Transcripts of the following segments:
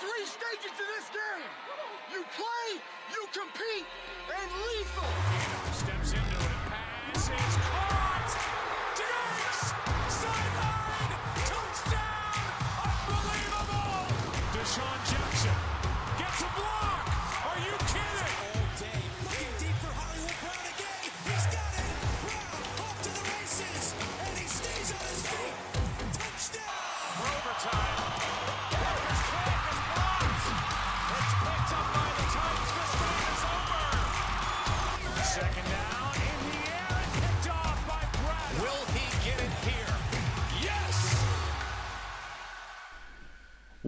three stages to this game. You play, you compete, and lethal. Steps into it.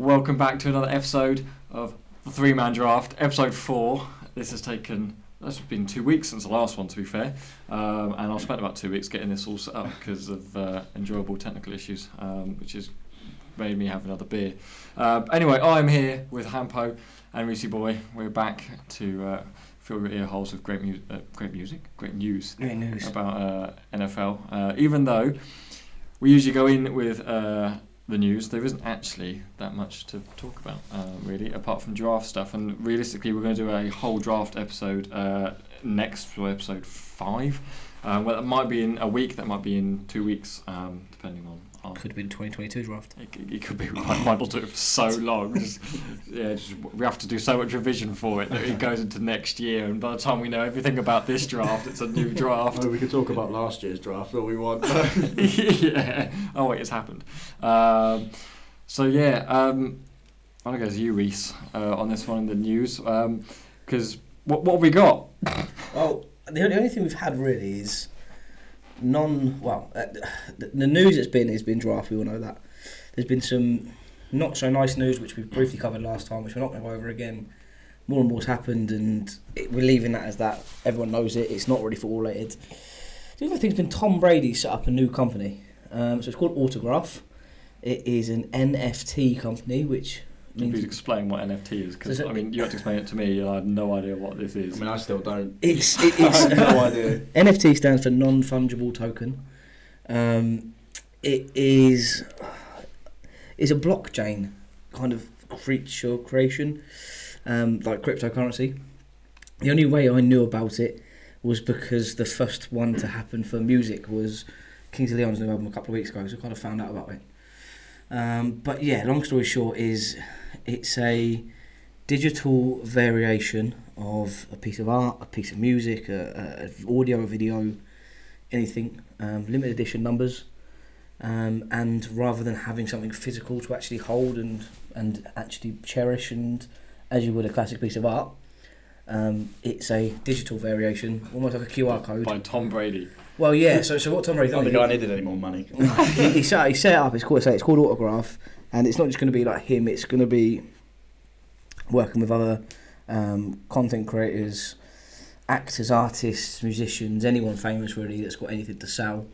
Welcome back to another episode of the Three Man Draft, episode four. This has taken. That's been two weeks since the last one, to be fair, um, and I spent about two weeks getting this all set up because of uh, enjoyable technical issues, um, which has made me have another beer. Uh, anyway, I'm here with Hampo and Reese Boy. We're back to uh, fill your ear holes with great, mu- uh, great music, great news Great news. about uh, NFL. Uh, even though we usually go in with uh, the news, there isn't actually that much to talk about, uh, really, apart from draft stuff. And realistically, we're going to do a whole draft episode uh, next for episode five. Um, well, that might be in a week, that might be in two weeks, um, depending on. On Could have been 2022 draft. it, c- it could be we might not do it for so long. Just, yeah, just, we have to do so much revision for it that it goes into next year, and by the time we know everything about this draft, it's a new draft. Oh, we could talk about last year's draft all we want. yeah. Oh wait, it's happened. Um, so yeah, um, I guess you, Reese, uh, on this one in the news, because what what have we got? Well, the only, the only thing we've had really is non. Well, uh, the, the news that's been has been draft. We all know that. There's been some not so nice news which we briefly covered last time, which we're not going to go over again. More and more's happened, and it, we're leaving that as that. Everyone knows it. It's not really football related. The other thing's been Tom Brady set up a new company. Um, so it's called Autograph. It is an NFT company, which Can you explain what NFT is? Because So- I mean, you have to explain it to me, and I had no idea what this is. I mean, I still don't. it's it, I it's have no idea. NFT stands for non fungible token. Um, it is is a blockchain kind of creature creation, um, like cryptocurrency. The only way I knew about it was because the first one to happen for music was Kings of Leon's new album a couple of weeks ago, so I kind of found out about it. Um, but yeah, long story short is it's a digital variation of a piece of art, a piece of music, a, a, a audio, a video, anything. Um, limited edition numbers, um, and rather than having something physical to actually hold and and actually cherish and as you would a classic piece of art, um, it's a digital variation, almost like a QR code. By Tom Brady. Well, yeah. So so what Tom Brady Not done? the he- guy needed any more money. he, he set he set it up. It's called it's called Autograph, and it's not just going to be like him. It's going to be working with other um, content creators, actors, artists, musicians, anyone famous really that's got anything to sell,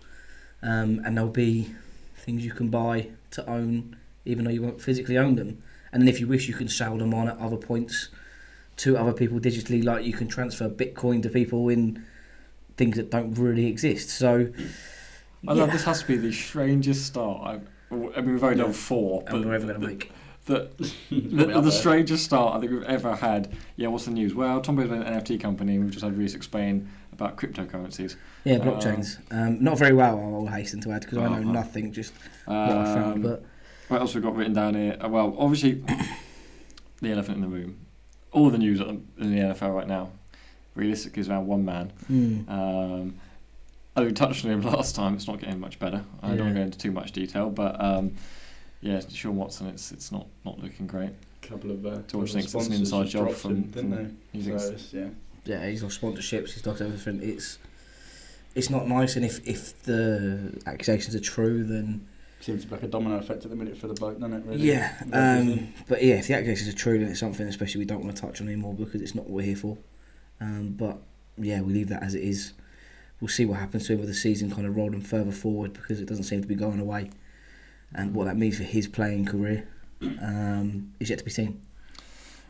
um, and there'll be things you can buy to own, even though you won't physically own them. And then if you wish, you can sell them on at other points to other people digitally. Like you can transfer Bitcoin to people in things that don't really exist. So. I love this has to be the strangest start. I've, I mean, we've only done four, and but we're ever going to make. the, Probably the, up the strangest start I think we've ever had. Yeah, what's the news? Well, Tom Brady's an NFT company, and we've just had Reese explain about cryptocurrencies. Yeah, Um, blockchains. Um, not very well, I will hasten to add, because I know Uh-huh. nothing, just what I found. Um, But what else we've got written down here? Uh, Well, obviously, the elephant in the room. All the news at the- in the NFL right now, realistically, is around one man. mm, I think we touched on him last time. It's not getting much better. I don't want to go into too much detail, but um, yeah, Sean Watson, it's it's not not looking great. couple of uh, George couple thinks it's an sponsors inside job dropped from- him, didn't from- they? thinks- So yeah. yeah, he's lost sponsorships, he's lost everything. It's it's not nice, and if, if the accusations are true, then Seems to be like a domino effect at the minute for the bloke, doesn't it? Really? yeah. Um, but yeah, if the accusations are true, then it's something especially we don't want to touch on anymore because it's not what we're here for. Um, but yeah, we leave that as it is. We'll see what happens to him with the season kind of rolling further forward because it doesn't seem to be going away, and what that means for his playing career um, is yet to be seen.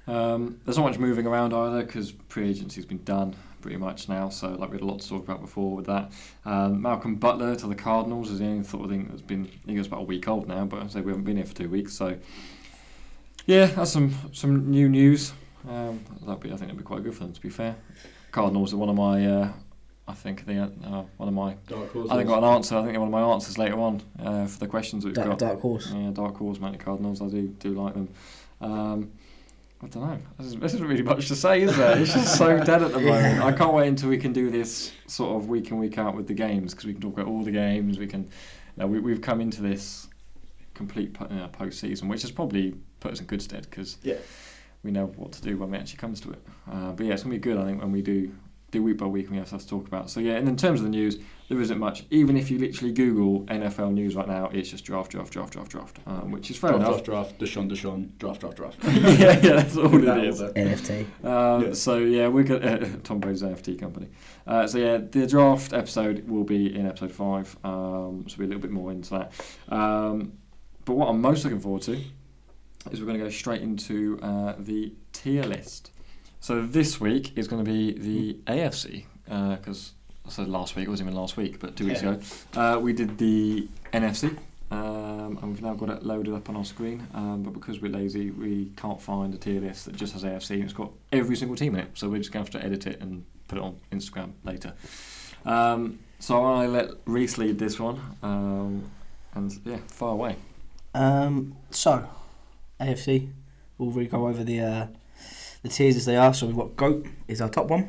Um, there's not much moving around either because free agency's been done pretty much now. So like we had a lot to talk about before with that. Um, Malcolm Butler to the Cardinals is the only sort of thing that's been. I think it's about a week old now, but I say we haven't been here for two weeks. So Yeah, that's some some new news. Um, that'd be I think that'd be quite good for them. To be fair, Cardinals are one of my. Uh, I think they uh, one of my. Dark horses. I think got an answer. I think one of my answers later on uh, for the questions that we've Dark, got. dark horse. Yeah, dark horse, Mountain Cardinals. I do do like them. Um, I don't know. This, is, this isn't really much to say, is there? It's just so dead at the moment. I can't wait until we can do this sort of week in week out with the games because we can talk about all the games. We can. You know, we, we've come into this complete po- uh, post season, which has probably put us in good stead because Yeah. we know what to do when it actually comes to it. Uh, but yeah, it's gonna be good. I think when we do do week by week and we have stuff to talk about. So yeah, and in terms of the news, there isn't much. Even if you literally Google NFL news right now, it's just draft, draft, draft, draft, draft, um, which is fair Draft, enough. draft, draft, Deshaun, Deshaun, draft, draft, draft. yeah, yeah, that's all That it is. NFT. Um, Yeah. So yeah, we're going uh, Tom Brady's NFT company. Uh, so yeah, the draft episode will be in episode five. Um, so we'll be a little bit more into that. Um, but what I'm most looking forward to is we're going to go straight into uh, the tier list. So this week is going to be the AFC because I said last week it wasn't even last week, but two weeks Yeah. ago uh, we did the NFC. Um, and we've now got it loaded up on our screen, um, but because we're lazy, we can't find a tier list that just has AFC and it's got every single team in it. So we're just going to have to edit it and put it on Instagram later. Um, so I let Reese lead this one, um, and yeah, far away. Um, so, AFC, we'll really go over the uh, the tiers as they are. So we've got GOAT is our top one,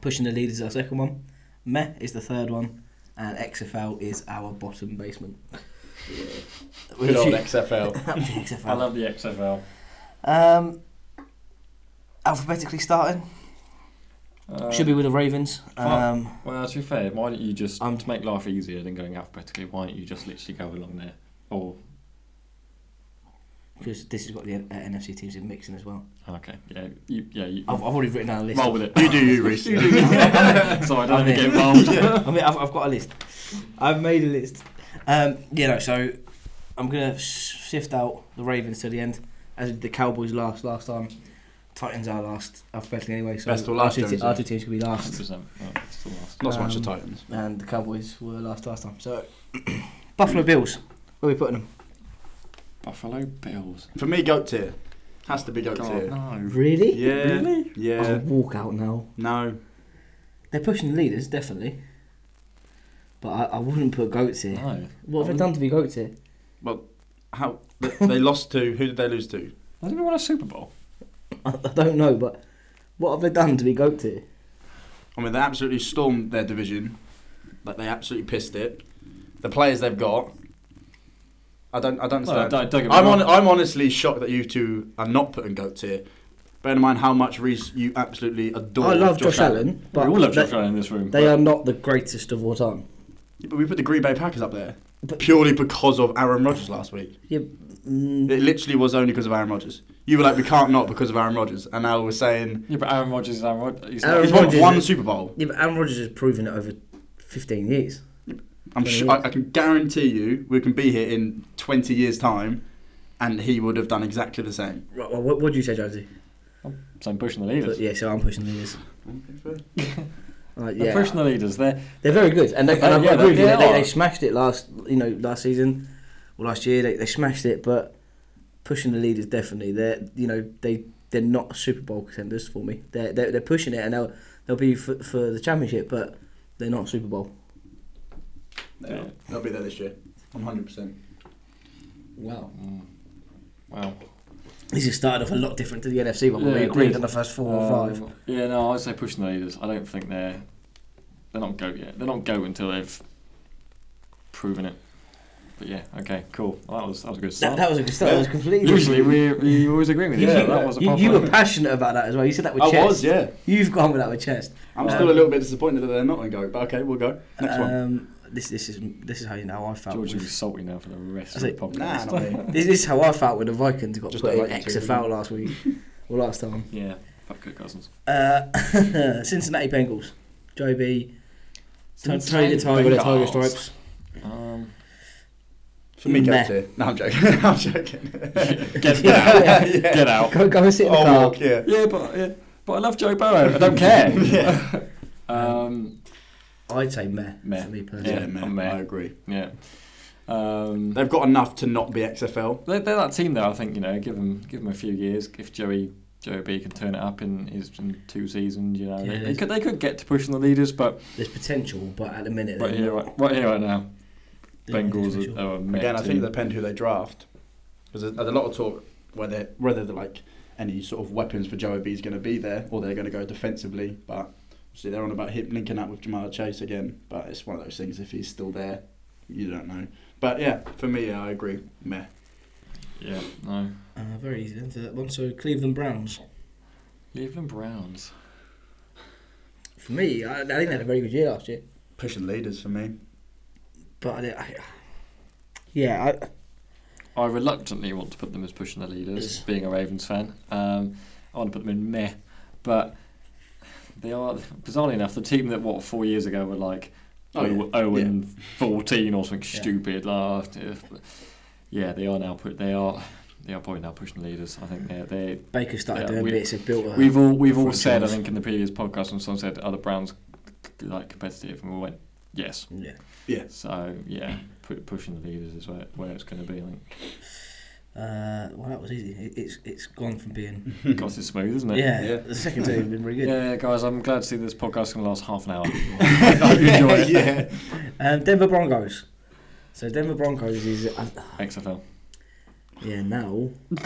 Pushing the Lead is our second one, Meh is the third one, and XFL is our bottom basement. Good old XFL. XFL. I love the XFL. Um, alphabetically starting Uh, should be with the Ravens. Um, Well, to be fair, why don't you just Um, to make life easier than going alphabetically? Why don't you just literally go along there? Or because this has got the uh, NFC teams in mixing as well. okay, yeah, you, yeah, you I've, I've already written down a list. roll with it. You do you, Reese. You do you. Sorry, I don't have to get in. involved. I mean, I've, I've got a list. I've made a list. Um, you know, so I'm gonna shift out the Ravens to the end, as the Cowboys last last time. Titans are last alphabetically anyway, so Best or last, our, two, Jonesy? our two teams could be last, 100%. Oh, still last. Not so much the Um, Titans. and the Cowboys were last last time. So Buffalo Bills, where are we putting them? Buffalo Bills. For me, goat tier. Has to be goat God, tier. no. Really? Yeah. Really? Yeah. I'll walk out now. No. They're pushing the leaders definitely, but I, I wouldn't put goats here. No. What have they done to be goats here? Well, how they, they lost to? Who did they lose to? They didn't even win a Super Bowl. I, I don't know, but what have they done to be goats here? I mean, they absolutely stormed their division. Like they absolutely pissed it. The players they've got. I don't. I don't No, understand. don't, don't I'm on, I'm honestly shocked that you two are not putting goat tier. Bear in mind how much Reese you absolutely adore. I love Josh, Allen, but we all love they, Josh Allen in this room. they but- are not the greatest of all time. Yeah, but we put the Green Bay Packers up there But- purely because of Aaron Rodgers last week. Yeah, mm, It literally was only because of Aaron Rodgers. You were like, we can't not because of Aaron Rodgers, and now we're saying Yeah, but Aaron Rodgers is Aaron Rodgers. He's Aaron not, he's won one is- Super Bowl. yeah, but Aaron Rodgers has proven it over 15 years. I'm Twenty sure, I. I can guarantee you we can be here in 20 years' time, and he would have done exactly the same. Right, well, what, what do you say, Jonesy? so I'm pushing the leaders. But, yeah, so I'm pushing the leaders. Right, They're yeah, pushing the leaders. They're they're very good, and, they, and I yeah, agree with they- you. they They, they smashed it last, you know, last season or last year. They, they smashed it, but pushing the leaders definitely. They're, you know, they they're not Super Bowl contenders for me. They're they're, they're pushing it, and they'll they'll be for, for the championship, but they're not Super Bowl. Yeah. They'll be there this year, 100%. Wow. Mm. wow. This has started off a lot different to the NFC, but we Yeah, it agreed did. on the first four or five. Um, Yeah, no, I'd say pushing the leaders. I don't think they're they're not go yet. They're not go until they've proven it. But yeah, okay, cool. Well, that was that was a good That, start. that was a good start. That was completely. Usually we, we always agree with you. Yeah, so that was a you, you were passionate about that as well. You said that with I chest. was, yeah. You've gone with that with chest. I'm Um, still a little bit disappointed that they're not going to go, but okay, we'll go. Next one. This this is this is how you know I felt. George will with- be salty now for the rest of the say- Nah, not. This, this is how I felt when the Vikings got Just put don't in like you XFL last week or last time. yeah, fuck Kirk Cousins. Uh, Cincinnati Bengals. Joe B. T- Cincinnati Tony the Tiger with the Tiger stripes. Um, For me, Meh. goat tier. No, I'm joking. I'm joking. get, get out. Yeah. Get out. Go go and sit in the I'll car. walk, yeah. Yeah, but yeah, but I love Joe Burrow. I don't care. um, I'd say meh, Meh. for me personally. Yeah, Yeah, man, I'm meh. I agree. yeah. Um, They've got enough to not be XFL. they're, they're that team, though. I think you know, give them give them a few years. If Joey Joey B can turn it up in his in two seasons, you know, Yeah, they, they could they could get to pushing the leaders, but There's potential, but at the minute, right they're here, not- right, right here, right now, Bengals are, are a meh Again, I think it depends who they draft. Because there's, there's a lot of talk whether whether they're like any sort of weapons for Joey B is going to be there or they're going to go defensively. But obviously they're on about him linking up with Ja'Marr Chase again. But it's one of those things. If he's still there, you don't know. But yeah, for me, yeah, I agree. Meh. Yeah, no. Uh, very easy. Then that one. So Cleveland Browns. Cleveland Browns. For me, I, I think they had a very good year last year. Pushing leaders for me. But I, I, yeah, I, I reluctantly want to put them as pushing the leaders, being a Ravens fan. Um, I want to put them in meh, but they are bizarrely enough the team that what four years ago were like Oh, yeah. oh and fourteen or something Yeah. stupid. Uh, yeah, they are now put. They are. They are probably now pushing the leaders. I think they're they. Baker started Yeah, doing we- bits. They've built a. We've all we've all said I think in the previous podcast when someone said other the Browns like competitive and we went yes. yeah. Yeah. So yeah, pu- pushing the leaders is where, where it's going to be. I think. Uh, well, that was easy. It, it's it's gone from being Gosh, it's smooth, isn't it? yeah. Yeah. The second two have been really good. Yeah, guys, I'm glad to see this podcast can last half an hour. I hope you enjoy it. yeah. Um, Denver Broncos. So Denver Broncos is uh, XFL. yeah now. do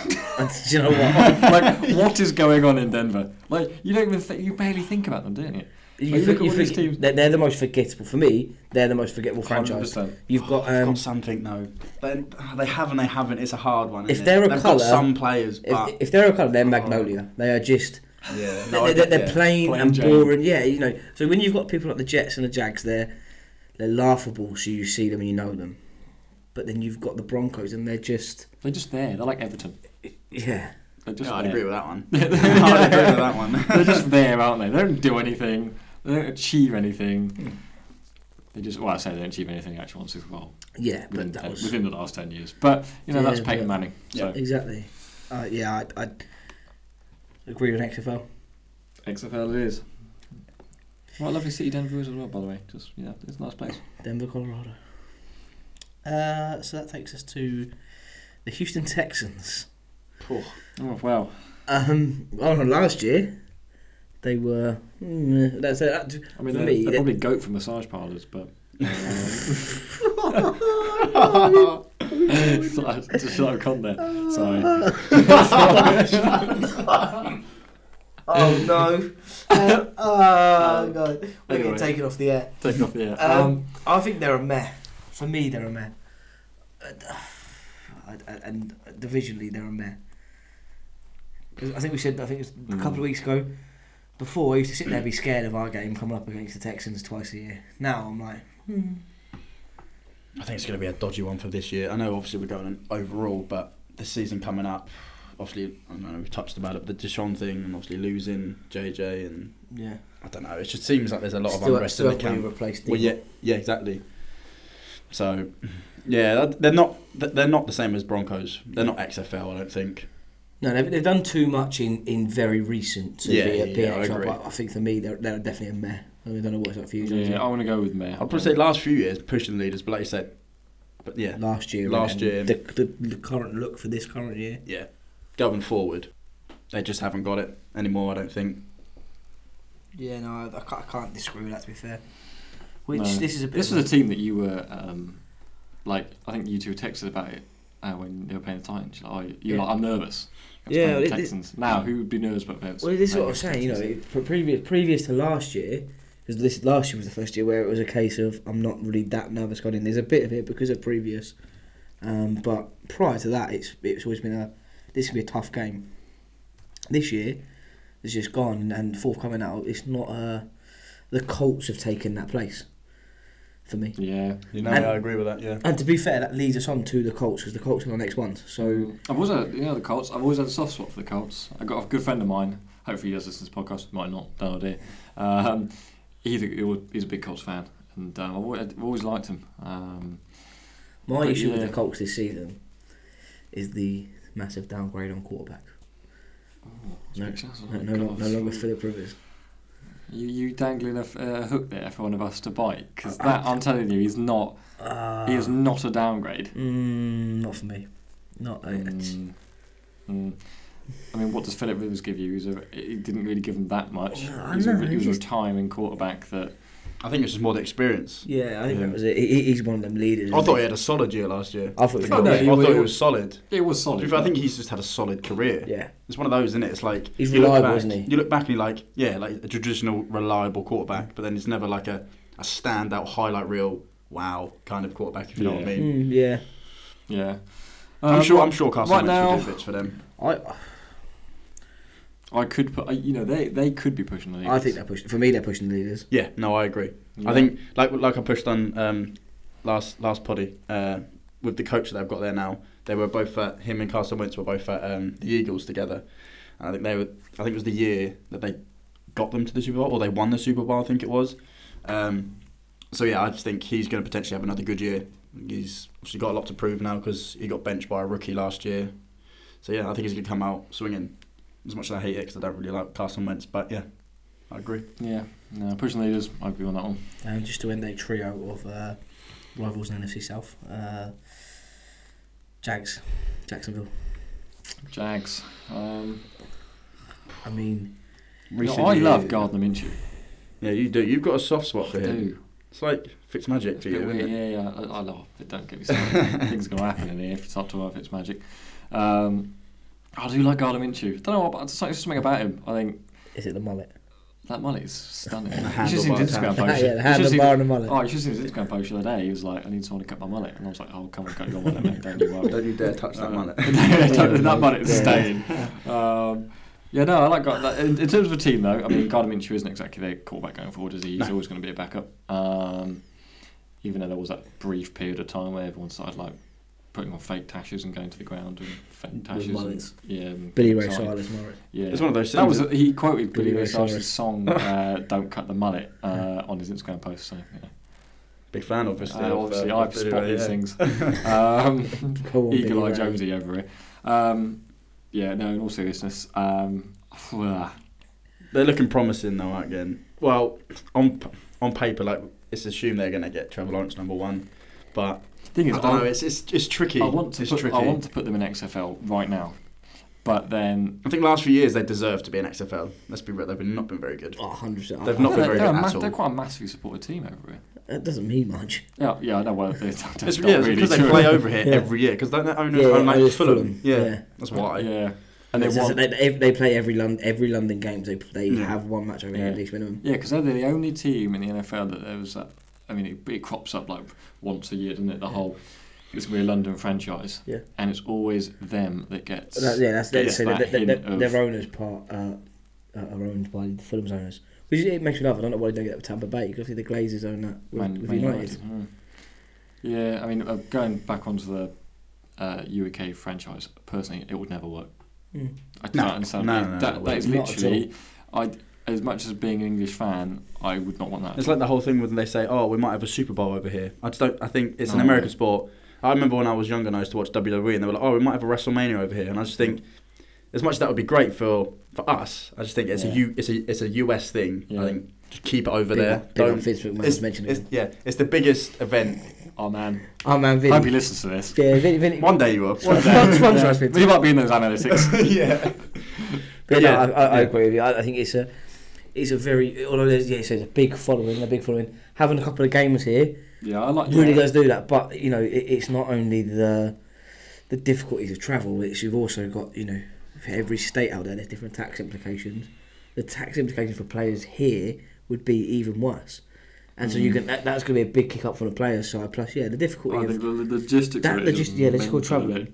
you know what? like, what is going on in Denver? Like, you don't even think, you barely think about them, don't you? You, Like, think- look at you all these teams. they're, they're the most forgettable for me. They're the most forgettable franchise. 100%. You've got They've um, got something though. They, they have and they haven't. It's a hard one. If they're it? a They've colour- got some players, if, but if they're a colour, they're Magnolia. They are just yeah, they're, they're, they're yeah. plain, Plain and Jane. boring. Yeah, you know. So when you've got people like the Jets and the Jags, they're they're laughable. So you see them and you know them. But then you've got the Broncos, and they're just They're just there. They're like Everton. yeah. They're just Yeah, I'd agree with that one. I'd agree with that one. They're just there, aren't they? They don't do anything. They don't achieve anything. They just, well, I say they don't achieve anything actually once Super Bowl Yeah, within, but that ten- was within the last 10 years. But, you know, Yeah, that's Peyton but- Manning. So, exactly. Uh, yeah, I I agree with XFL. XFL it is. What a lovely city Denver is as well, by the way. Just, yeah, it's a nice place. Denver, Colorado. Uh, so that takes us to the Houston Texans. Oh, Oh, wow. Um, well, last year they were. Mm, that's that. I mean, for they're, me, they're they- probably goat for massage parlours, but. Sorry, just shut up content. Sorry. Oh no! oh god, we're Anyway. getting taken off the air. Take it off the air. Um, Um, I think they're a meh. For me, they're a meh. Uh, and divisionally, they're a meh. 'Cause I think we said. I think it was a couple of Mm. weeks ago. Before I used to sit there and be scared of our game coming up against the Texans twice a year. Now I'm like, hmm. I think it's going to be a dodgy one for this year. I know, obviously, we're going on overall, but the season coming up, obviously, I don't know, we've touched about it, the Deshaun thing, and obviously losing JJ, and yeah. I don't know, it just seems like there's a lot of unrest still in the camp. replace Well, yeah, yeah, exactly. So, yeah, they're not they're not the same as Broncos. They're not XFL, I don't think. No, they've, they've done too much in, in very recent to Yeah, be a yeah, be yeah, I agree. but I think for me they're, they're definitely a meh. I, mean, I don't know what it's like for you. James. yeah, I want to go with Meh. I'd probably say last few years pushing the leaders, but like you said, but yeah, last year. Last year. The, the, the current look for this current year. yeah, going forward, they just haven't got it anymore. I don't think. Yeah, no, I, I, can't, I can't disagree with that. To be fair, which No. this is a bit This was a team that you were, um, like, I think you two texted about it uh, when they were playing the Titans. You're like, oh, you were Yeah. like, I'm nervous. Yeah, playing the it- Now, who would be nervous about Vince? Well, this is what I was saying. You know, Texans? previous previous to last year, because this last year was the first year where it was a case of I'm not really that nervous going in. There's a bit of it because of previous, um, but prior to that, it's it's always been a this could be a tough game. This year, it's just gone and forthcoming out. It's not uh, the Colts have taken that place for me. Yeah. You know, And- I agree with that. Yeah. And to be fair, that leads us on to the Colts because the Colts are the next ones. So I've always had, you know, the Colts. I've always had a soft spot for the Colts. I got a good friend of mine. Hopefully, he does listen to this podcast. Might not. No idea. Um, he's a, he's a big Colts fan, and um, I've, always, I've always liked him. Um, my But issue with the Colts this season is the massive downgrade on quarterback. No, big chance, No, oh, no, no, no longer Philip Rivers. You you dangling a hook there for one of us to bite because that I'm telling you, he's not. Uh, he is not a downgrade. Mm, not for me. Not. uh, Mm. Mm. I mean, what does Philip Rivers give you? He's a, he didn't really give him that much. No, He's a, he he was a retiring quarterback that. I think it's just more the experience. Yeah, I think Yeah. that was it. He, he's one of them leaders. I thought he had a solid year last year. I thought he I, was no, he I was- thought he was solid. It was To solid. be fair, I think he's just had a solid career. Yeah. It's one of those, isn't it? It's like He's you look reliable, back- isn't he? You look back and you're like, yeah, like a traditional reliable quarterback, but then it's never like a, a standout highlight reel, wow kind of quarterback. If you know what I mean. Mm, yeah. yeah. I'm Um, sure. I'm sure Carson right Wentz now, will do bits for them. I I could put. I- You know, they they could be pushing the league. I think they're pushing. For me, they're pushing the leaders. Yeah, no, I agree. Yeah. I think like like I pushed on um, last last poddy uh, with the coach that they've got there now. They were both at him and Carson Wentz were both at um, the Eagles together, and I think they were. I think it was the year that they got them to the Super Bowl or they won the Super Bowl. I think it was. Um, so yeah, I just think he's going to potentially have another good year. He's obviously got a lot to prove now because he got benched by a rookie last year. So yeah, I think he's going to come out swinging. As much as I hate it because I don't really like Carson Wentz, but yeah, I agree. Yeah. No, pushing the leaders. I agree on that one. And just to end a trio of uh, rivals in NFC South, uh, Jags, Jacksonville. Jags. Um, I mean, you know, Recent I love years- Gardner Minshew. Yeah, you do. You've got a soft spot for I him. do. It's like Fitz Magic It's for a you, bit isn't weird. it? Yeah, yeah. I, I love it. Don't get me started. Things are going to happen in here if you start talking about Fitzmagic. Um, I do like Gardner Minshew. don't know what, but there's something, something about him. I think is it the mullet? that mullet is stunning. You handlebar should see his Instagram post. yeah, the You should've seen- handlebar and the mullet. Oh, you should see his Instagram post the other day. He was like, I need someone to cut my mullet. And I was like, oh, come and cut your mullet, mate. Don't you worry. Don't you dare touch that Uh, mullet. that mullet is staying. Um, yeah, no, I like Gardner. In, in terms of a team, though, I mean, Gardner Minshew isn't exactly their quarterback going forward, is he? He's No. always going to be a backup. Um, even though there was that brief period of time where everyone started like putting on fake tashes and going to the ground and fake With tashes. And, yeah, and Billy Ray. Cyrus mullet. Yeah, It's one of those That was things. he quoted Billy, Billy Ray Ray Cyrus' Cyrus. song uh, "Don't Cut the Mullet" uh, on his Instagram post. So yeah. Big fan, obviously. Uh, of, obviously, uh, I of Billy spot Ray, these yeah. things. Um, Go on, Eagle Billy Eye Ray. Jonesy over here. Um, yeah, no, in all seriousness, um, They're looking promising though again. Well, on on paper, like it's assumed they're going to get Trevor Lawrence number one, but thing is, I don't know. It's it's, it's tricky. I want to it's put, tricky. I want to put them in XFL right now, but then I think last few years they deserve to be in XFL. Let's be real, they've been, not been very good. Oh, 100%. They've not been they're, very good a at all. they're quite a massively supported team over here. That doesn't mean much. Yeah, yeah, I know. Well, they're, that's It's, yeah, it's really because they true. play over here Yeah. every year because their owners Yeah, own like Fulham. Fulham, Yeah, yeah. that's why. Yeah, and they want. they, they play every London every London games. They they Yeah. have one match over here Yeah. at least minimum. Yeah, because they're the only team in the NFL that there was that. I mean, it, it crops up like once a year, doesn't it? The whole it's gonna be a London franchise, Yeah. and it's always them that gets. That, yeah, that's gets that's that so hint their, of- their owners part uh, uh, are owned by the Fulham's owners, which it makes me laugh. I don't know why they don't get that with Tampa Bay because I think the Glazers own that with, Man- with Man United. mm. Yeah, I mean, uh, going back onto the uh, UK franchise, personally, it would never work. Mm. I No, can't understand. no, it. no, no, that, it that is wouldn't. Not at literally, I as much as being an English fan, I would not want that. It's like the whole thing when they say, "Oh, we might have a Super Bowl over here." I just don't. I think it's an No. American sport. I remember when I was younger and I used to watch WWE, and they were like, "Oh, we might have a WrestleMania over here," and I just think, as much as that would be great for for us, I just think it's a Yeah. U, it's a it's a US thing. Yeah. I think just keep it over Big there. big Don't. Vince McMahon it's, mentioning it's, it. yeah, it's the biggest event. oh man, Oh man, Vin. hope he listens to this. Yeah, Vin, Vin, One day you will. Sponsor, sponsor us, Vin. But he might be in those analytics. yeah. But Yeah, no, I, I, I agree with you. I, I think it's a it's a very although there's yeah, so it's a big following, a big following. Having a couple of games here yeah, I like. really does do that. But you know, it, it's not only the the difficulties of travel. It's you've also got you know for every state out there, there's different tax implications. The tax implications for players here would be even worse. And so you mm. can that, that's going to be a big kick up for the players' side. Plus, yeah, the difficulty I of think the logistics. that of it is logis- yeah, logistical mental, travel. isn't it?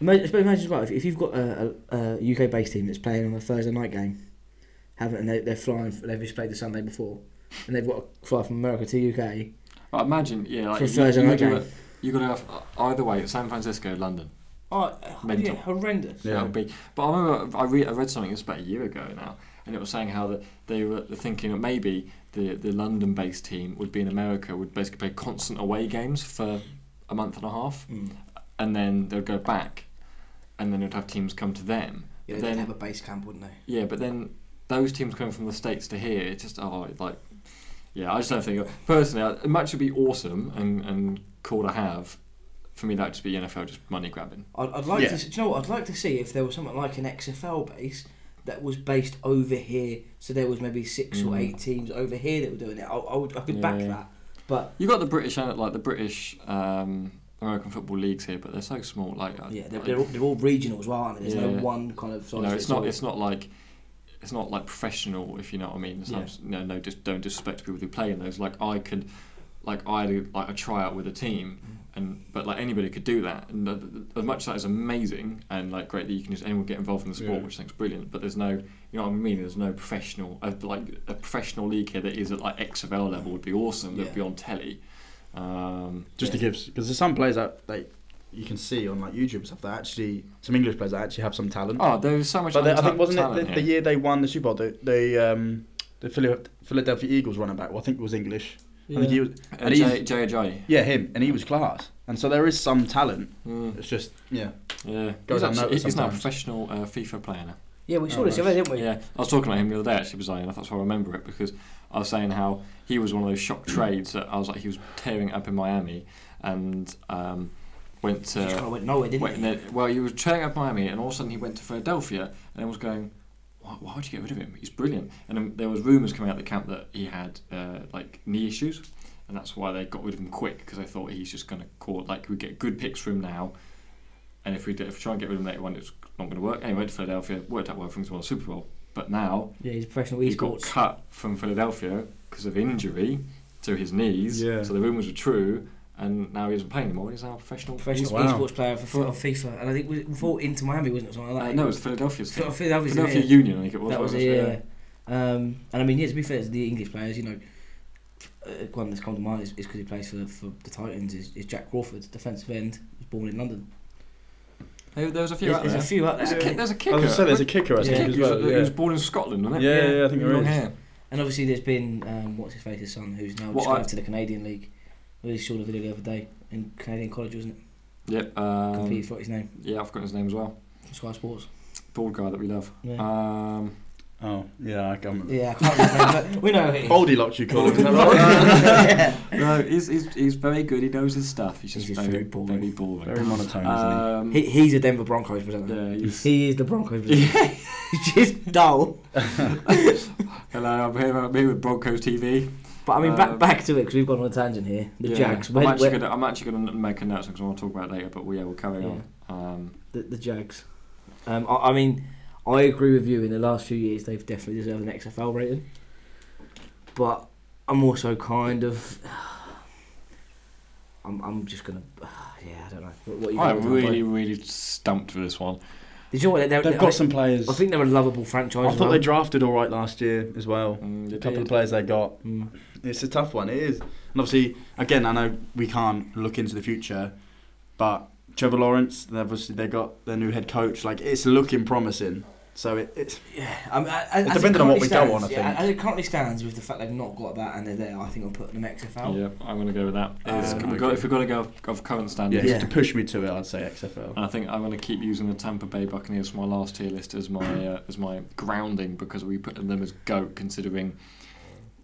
Imagine, imagine as well if, if you've got a, a, a UK based team that's playing on a Thursday night game, haven't and they, they're flying, they've just played the Sunday before, and they've got to fly from America to UK. I imagine, yeah, like For you, Thursday you, night you, game. you got to have uh, either way, San Francisco, London. Oh, Mental. yeah, horrendous. Yeah. That would be. But I remember I, re- I read something. It's about a year ago now, and it was saying how that they were thinking that maybe the the London-based team would be in America would basically play constant away games for a month and a half, Mm. and then they'd go back, and then they'd have teams come to them. Yeah, But they'd then have a base camp, wouldn't they? yeah, but then those teams coming from the states to here, it's just oh like yeah, I just don't think personally a match would be awesome and and cool to have. For me, that'd just be NFL just money grabbing. I'd, I'd like Yeah. to. Do you know what? I'd like to see if there was something like an XFL base that was based over here. So there was maybe six or Mm. eight teams over here that were doing it. I, I would. I could back Yeah. that. But You got the British uh, like the British um, American football leagues here, but they're so small. Like uh, yeah, they're, like, they're, all, they're all regional as well, aren't they? There's no one kind of. you know, it's not it's not like it's not like professional if you know what I mean. Yeah. no, no, just don't disrespect people who play in those. Like I could, like I do like a tryout with a team, and but like anybody could do that. And as much as that is amazing and like great that you can just anyone get involved in the sport, Yeah. which I think is brilliant. But there's no, you know what I mean. There's no professional uh, like a professional league here that is at like XFL level would be awesome. That'd be on telly. Um, Just to give, because there's some players that like you can see on like YouTube and stuff that actually some English players that actually have some talent. oh, there's so much. but they, I think wasn't it the, the year they won the Super Bowl? The, the um the Philadelphia Eagles running back. Well, I think it was English. I think he was. Uh, And he's, Jay, Jay Ajayi. yeah, him, and he was class. And so there is some talent. Mm, It's just yeah. yeah, Goes he's, actually, he's now a professional uh, FIFA player now. Yeah, we saw Oh, this, nice. yesterday, didn't we? Yeah, I was talking about him the other day actually, Bazai, and that's why I remember it because I was saying how he was one of those shock trades that I was like he was tearing up in Miami and um, went He just kind to of went nowhere, didn't went, he? then- well he was tearing up Miami and all of a sudden he went to Philadelphia and I was going why, why would you get rid of him he's brilliant and then there was rumours coming out of the camp that he had uh, like knee issues and that's why they got rid of him quick because they thought he's just going to cause like we get good picks for him now and if we, do, if we try and get rid of him later on it's not going to work anyway went to Philadelphia worked out well for him to win a Super Bowl but now Yeah, he's a professional he got cut from Philadelphia because of injury to his knees. Yeah. So the rumours were true, and now he isn't playing anymore. He's now a professional. Professional Wow. esports player for, for FIFA, and I think we before into Miami wasn't it something like Uh, that. no, it was Philadelphia's team. Philadelphia's Philadelphia yeah. Union, I think it was. that was wasn't it. Yeah. Um, and I mean, yeah, to be fair, to the English players, you know, uh, one that's come to mind is because he plays for for the Titans. Is, is Jack Crawford, defensive end, was born in London. There, there was a few There's, out there's a few out There's, a ki- there's a I kicker. was gonna say there's a kicker. I Yeah. think He as was, well. he was born in Scotland, wasn't it? Yeah, yeah, yeah, I think there Long is. hair. and obviously there's been um, what's his face's son, who's now What just I- to the Canadian League. We saw the video the other day in Canadian College, wasn't it? Yep. Um, Competed for his name, yeah, I've forgotten his name as well. Sky Sports. Bald guy that we love. Yeah. Um, Oh yeah, I can't remember. Yeah, I can't remember but we know who it is. Baldy locks you call him. Is yeah. no, he's, he's, he's very good. He knows his stuff. He's just He's just very, very boring. very boring. Very monotone, isn't Um, he, he's a Denver Broncos presenter. yeah, he's, He is the Broncos presenter. he's just dull. hello, I'm here, I'm here with Broncos TV. But I mean, back Um, back to it because we've gone on a tangent here. The Yeah, Jags. I'm When, actually when- gonna I'm actually gonna make a note because I want to talk about it later. But we, yeah, we'll carry on. Um, the, the Jags. Um, I, I mean, I agree with you. In the last few years, they've definitely deserved an XFL rating. But I'm also kind of. I'm, I'm just gonna. Yeah, I don't know. What, what you I'm got really, them, really stumped for this one. Did you know what? They're, They've I, got some players. I think they're a lovable franchise. I thought well. they drafted all right last year as well. Mm, A couple did. of players they got. Mm. It's a tough one. It is, and obviously, again, I know we can't look into the future, but Trevor Lawrence, obviously they got their new head coach. Like it's looking promising. So it, it's Yeah, I mean, as, It as depended it on what currently we go on, I yeah, think. as it currently stands, with the fact they've not got that and they're there, I think I'm putting them XFL. Yeah, I'm going to go with that. Um, we got, if we've got to go off, off current yeah, standards, Yeah. to push me to it, I'd say XFL. and I think I'm going to keep using the Tampa Bay Buccaneers for my last tier list as my uh, as my grounding because we put them as goat considering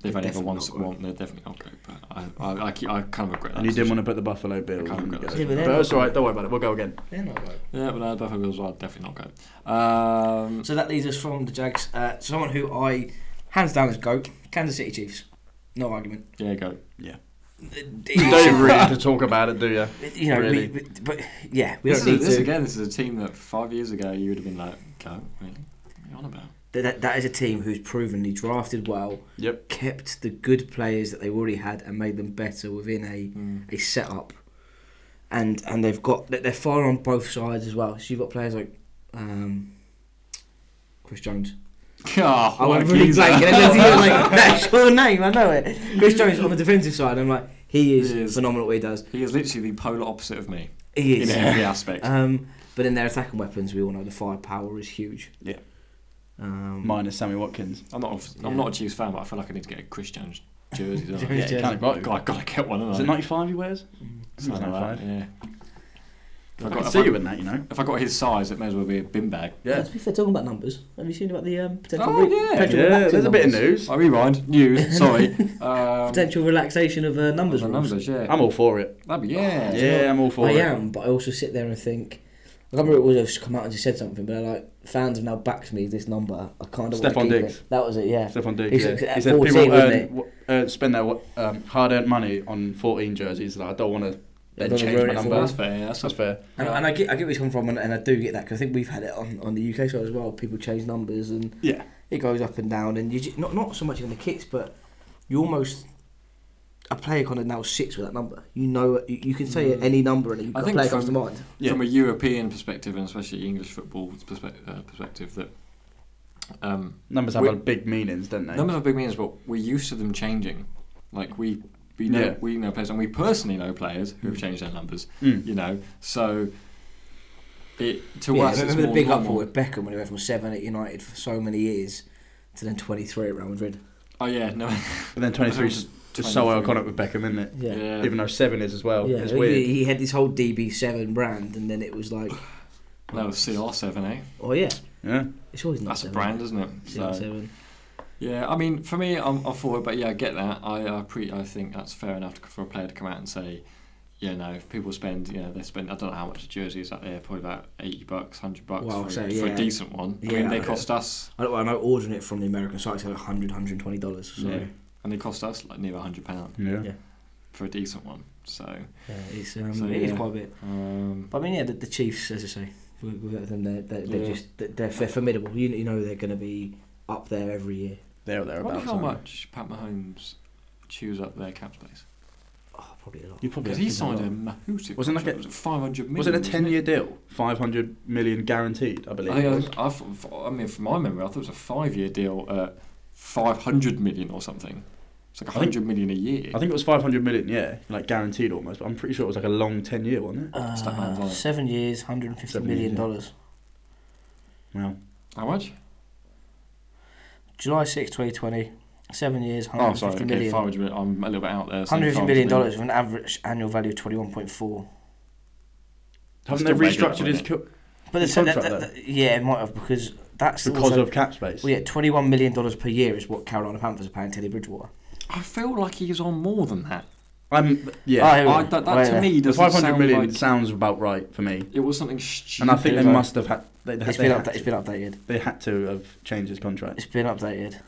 they've only ever definitely won. not s- goat. one- They're definitely not goat, but I I, I, keep, I kind of regret that. And you didn't want to put the Buffalo Bills. can't and regret that. Yeah, but but not it's all right. Don't worry about it. We'll go again. They're not right. Yeah, but no, Buffalo Bills are definitely not goat. Um, So that leads us from the Jags. Uh, someone who I hands down as goat, Kansas City Chiefs. No argument. yeah, goat. Yeah. You don't really have to talk about it, do you? You know, Really? we, we, but yeah, we This, don't is, need this to. again. This is a team that five years ago you would have been like, goat, really? What are you on about? That, that, that is a team who's provenly drafted well, Yep. kept the good players that they already had, and made them better within a Mm. a setup. And and they've got they're far on both sides as well. So you've got players like um, Chris Jones. Oh, I what went a really geezer. blank. And then you're like, that's your name. I know it. Chris Jones on the defensive side. I'm like, he is, He is. phenomenal. What he does. He is literally the polar opposite of me He is in every aspect. Um, but in their attacking weapons, we all know the firepower is huge. Yeah. Um, Minus Sammy Watkins. I'm not. A, I'm Yeah. not a Chiefs fan, but I feel like I need to get a Chris Jones jersey. Don't I? Jones Yeah, jersey. you kind of got God, I gotta get one. Is Is it 95 he wears? Something like that. Yeah. If I I can see I- you in that, you know. If I got his size, it may as well be a bin bag. Yeah. To be fair, talking about numbers, have you seen about the um, potential, Oh, yeah. potential Yeah, relaxing there's a bit of news. I rewind. News. Sorry. Um, Potential relaxation of uh, numbers the rules. numbers. Yeah. I'm all for it. That'd be yeah. Yeah, I'm all for I it. am, but I also sit there and think. I can't remember it was just come out and just said something, but I like fans have now backed me this number. I kind of Stefon want to keep Diggs. it. That was it, yeah. Stefon Diggs, He's yeah. He said 14, people wasn't earn, he? w- uh, spend their um, hard-earned money on 14 jerseys. Like, I don't want to then change ruin my number. That's fair. Yeah, that's, That's fair. And, and I get, I get where he's coming from, and, and I do get that because I think we've had it on, on the UK side as well. People change numbers, and Yeah. it goes up and down, and you ju- not not so much in the kits, but you almost a player kind of now sits with that number. You know, you, you can say any number, and I a think player comes to from- mind. Yeah. From a European perspective, and especially English football perspe- uh, perspective, that um, Numbers have a big meanings, don't they? numbers have big meanings, but we're used to them changing. Like we, we know Yeah. we know players, and we personally know players who have changed their numbers. Mm. You know, so it to yeah, us I it's remember the big normal. uproar with Beckham when he went from seven at United for so many years to then twenty three at Real Madrid. Oh yeah, no. And then 23 is just so 23. iconic with Beckham, isn't it? Yeah. Yeah. Even though 7 is as well. Yeah, It's weird. he had this whole DB seven brand, and then it was like, No, CR7, eh? oh yeah, Yeah. it's always not That's a brand, isn't it? CR7. yeah, I mean, for me, I'm, I'm for it, but yeah, I get that. I I, pre- I think that's fair enough to, for a player to come out and say, yeah, no, if people spend, you know, they spend, I don't know how much a jersey is out there, probably about 80 bucks, 100 bucks Well, for, so, for a decent one. I Yeah, mean, they cost us, I, I know ordering it from the American site is like 100 120 dollars. So yeah, yeah, and they cost us like near £100 Yeah. Yeah. for a decent one. So, yeah, it's um, So, it is yeah. quite a bit. um, But I mean, yeah, the, the Chiefs, as I say, with, with them, they're, they're, they're Yeah. just they're, they're formidable. You, you know they're going to be up there every year. There or I wonder how aren't they? much Pat Mahomes chews up their cap space. Oh, probably a lot. You probably Because he signed a Mahoosic Wasn't like contract. a- was it 500 million? Was it a 10 year deal? 500 million guaranteed, I believe. I, it was. think I, I, I mean, from my memory, I thought it was a five-year deal at 500 million or something. It's like I think- 100 million a year. I think it was 500 million, yeah, like guaranteed almost, but I'm pretty sure it was like a long 10 year, wasn't it? Uh, Statman's on it. seven years, 150 Seven million years, yeah. dollars. Wow. How much? July 6, 2020. Seven years, Oh, 150 sorry. Okay, million. 500 million. I'm a little bit out there. saying 150 500 million dollars with an average annual value of 21.4. Haven't they still mega, restructured his co- But His the, that, contract, that, that- yeah, it might have because that's the because also, of cap space? Well, yeah, 21 million dollars per year is what Carolina Panthers are paying Teddy Bridgewater. I feel like he's on more than that. I'm, yeah. Oh, here I, go. that, that Wait to me the doesn't 500 sound million like sounds about right for me. it was something stupid. And I think they Stupid. must have had. They, they, It's they been, had upda- it's to, been updated. they had to have changed his contract. It's been updated.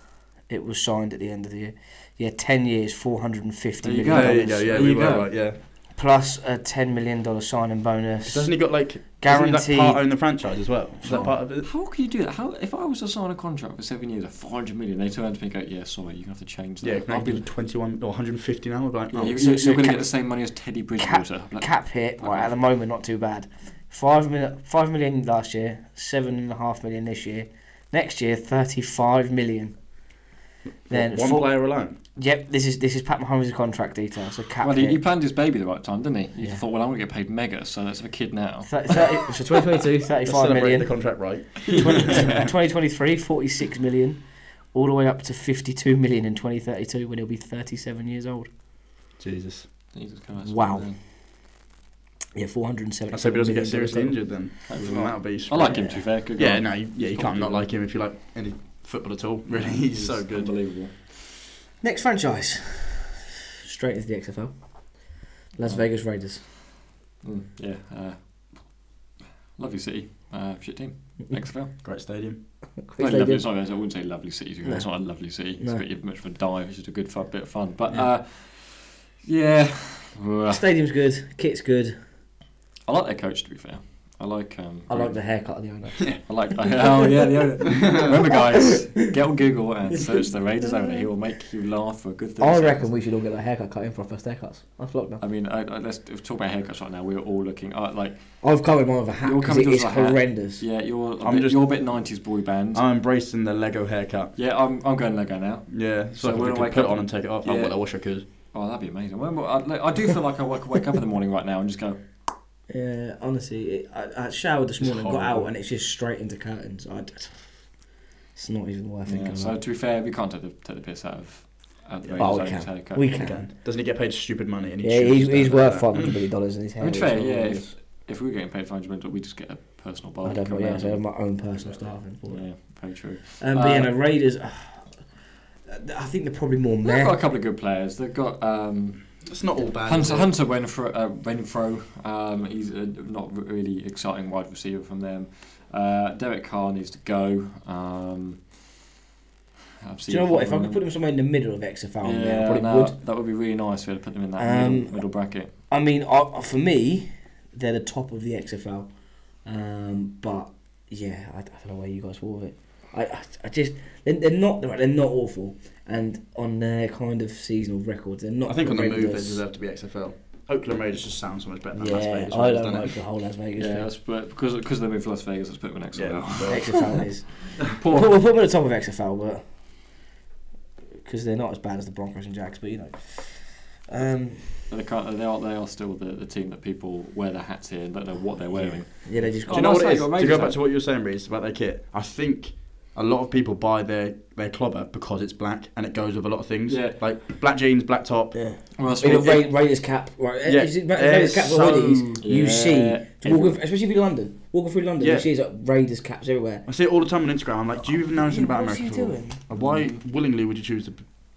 It was signed at the end of the year. Yeah, 10 years, 450 There you million go. There you dollars. go. Yeah, There we you were go. right. Yeah. Plus a 10 million dollar signing bonus. Doesn't he got like Guaranteed- like part own the franchise as well? Is that part of it? How can you do that? How if I was to sign a contract for seven years at 400 million, they turn around to me and go, "Yeah, sorry, you have to change that." Yeah, I I'll be, be 21 or 150 now? Like, yeah, oh, you, so- are so going to get the same money as Teddy cap, Bridgewater. Like, cap hit right at the moment not too bad. Five million, five million last year, seven and a half million this year. Next year, thirty-five million. Then one four- player alone. Yep, this is this is Pat Mahomes' contract details. So cap well, he, he planned his baby the right time, didn't he? He Yeah. thought, well, I'm going to get paid mega, so let's have a kid now. Thir- 30, so 2022, Let's 35 celebrate million. the contract right. 20, 2023, 46 million. All the way up to 52 million in 2032 when he'll be 37 years old. Jesus. Jesus Christ. Wow. Yeah, 470. I hope he doesn't get seriously injured then. Hopefully Well, not. that'll be. I like him, to be fair. Good Yeah, guy. no, you, yeah, you can't not like him if you like any football at all. Really, he's so good. Unbelievable. Next franchise. Straight into the XFL. Las Vegas Raiders. Mm, yeah. Uh, lovely city. Uh, shit team. XFL. Great stadium. Quick Not lovely, sorry, I wouldn't say lovely city. No. It's not a lovely city. It's No. a bit much of a dive. It's just a good fun, bit of fun. But Yeah. uh, yeah, Stadium's good. Kit's good. I like their coach. To be fair, I like. Um, I like the haircut of the owner. I like. oh yeah, the owner. Remember, guys, get on Google and search the Raiders owner. He will make you laugh for a good. 30 I seconds. reckon we should all get a haircut cut in for our first haircuts. That's locked now. I mean, I, I, let's talk about haircuts right now. We're all looking uh, like I've covered mine with a hat You're because coming it to is us with a hat. horrendous. yeah, you're a I'm bit, just- you're a bit nineties boy band. I'm embracing the Lego haircut. yeah, I'm I'm going Lego now. Yeah, So so, I when I could wake put it on and take it off. Yeah. Well, I wish I could. Oh, that'd be amazing. I, I do feel like I wake, wake up in the morning right now and just go. Yeah, honestly, it, I, I showered this morning, got out, and it's just straight into curtains. I, it's not even worth Yeah, thinking so about. to be fair, we can't take the, take the piss out of, out of the Oh, we can. haircut. We can. can. Doesn't he get paid stupid money? And he Yeah, he's, he's worth five hundred million dollars in his hair. I mean, it's fair, yeah. If, if we were getting paid 500 million, we just get a personal bowler. I'd to have, come yeah, so I have my own personal staffing for it. yeah, very true. Um, but yeah, Uh, no, Raiders. Uh, I think they're probably more They've meh. got a couple of good players. They've got um, It's not all bad. Hunter. Hunter Renfrow. Uh, Renfrow um, he's a not really exciting wide receiver from them. Uh, Derek Carr needs to go. Um, Do you know what? If I could put him somewhere in the middle of XFL, yeah, I yeah, probably no, would. that would be really nice if we had put them in that Um, middle, middle bracket. I mean, uh, for me, they're the top of the XFL. Um, but yeah, I, I don't know where you guys fall with it. I, I, I just they're, they're not they're not awful, and on their kind of seasonal records, they're not. I think on the move they horrendous. deserve to be XFL. Oakland Raiders just sound so much better than Yeah, Las Vegas. I Raiders, don't doesn't like it? the whole Las Vegas Yeah, thing. that's, but because because they moved to Las Vegas, let's put them in XFL. Yeah, well, XFL is. Poor- We'll, put- we'll put them at the top of XFL, but because they're not as bad as the Broncos and Jags, but you know. Um, They, can't, they are they are still the, the team that people wear their hats here and don't know what they're wearing. yeah, they just. Oh, Do you know nice what it they To Raiders go back to what you were saying, Reese, about their kit, I think a lot of people buy their, their clobber because it's black and it goes with a lot of things. Yeah. Like black jeans, black top. Yeah. Well, that's In a what- Ra- Raiders cap, right? Yeah, Is it Ra- they're Raiders caps or so- hoodies? You Yeah, see, everywhere. walking, especially if you're in London, walking through London, Yeah. you see it's like Raiders caps everywhere. I see it all the time on Instagram. I'm like, do you even know anything about What's America? he doing? And Why Mm. willingly would you choose to,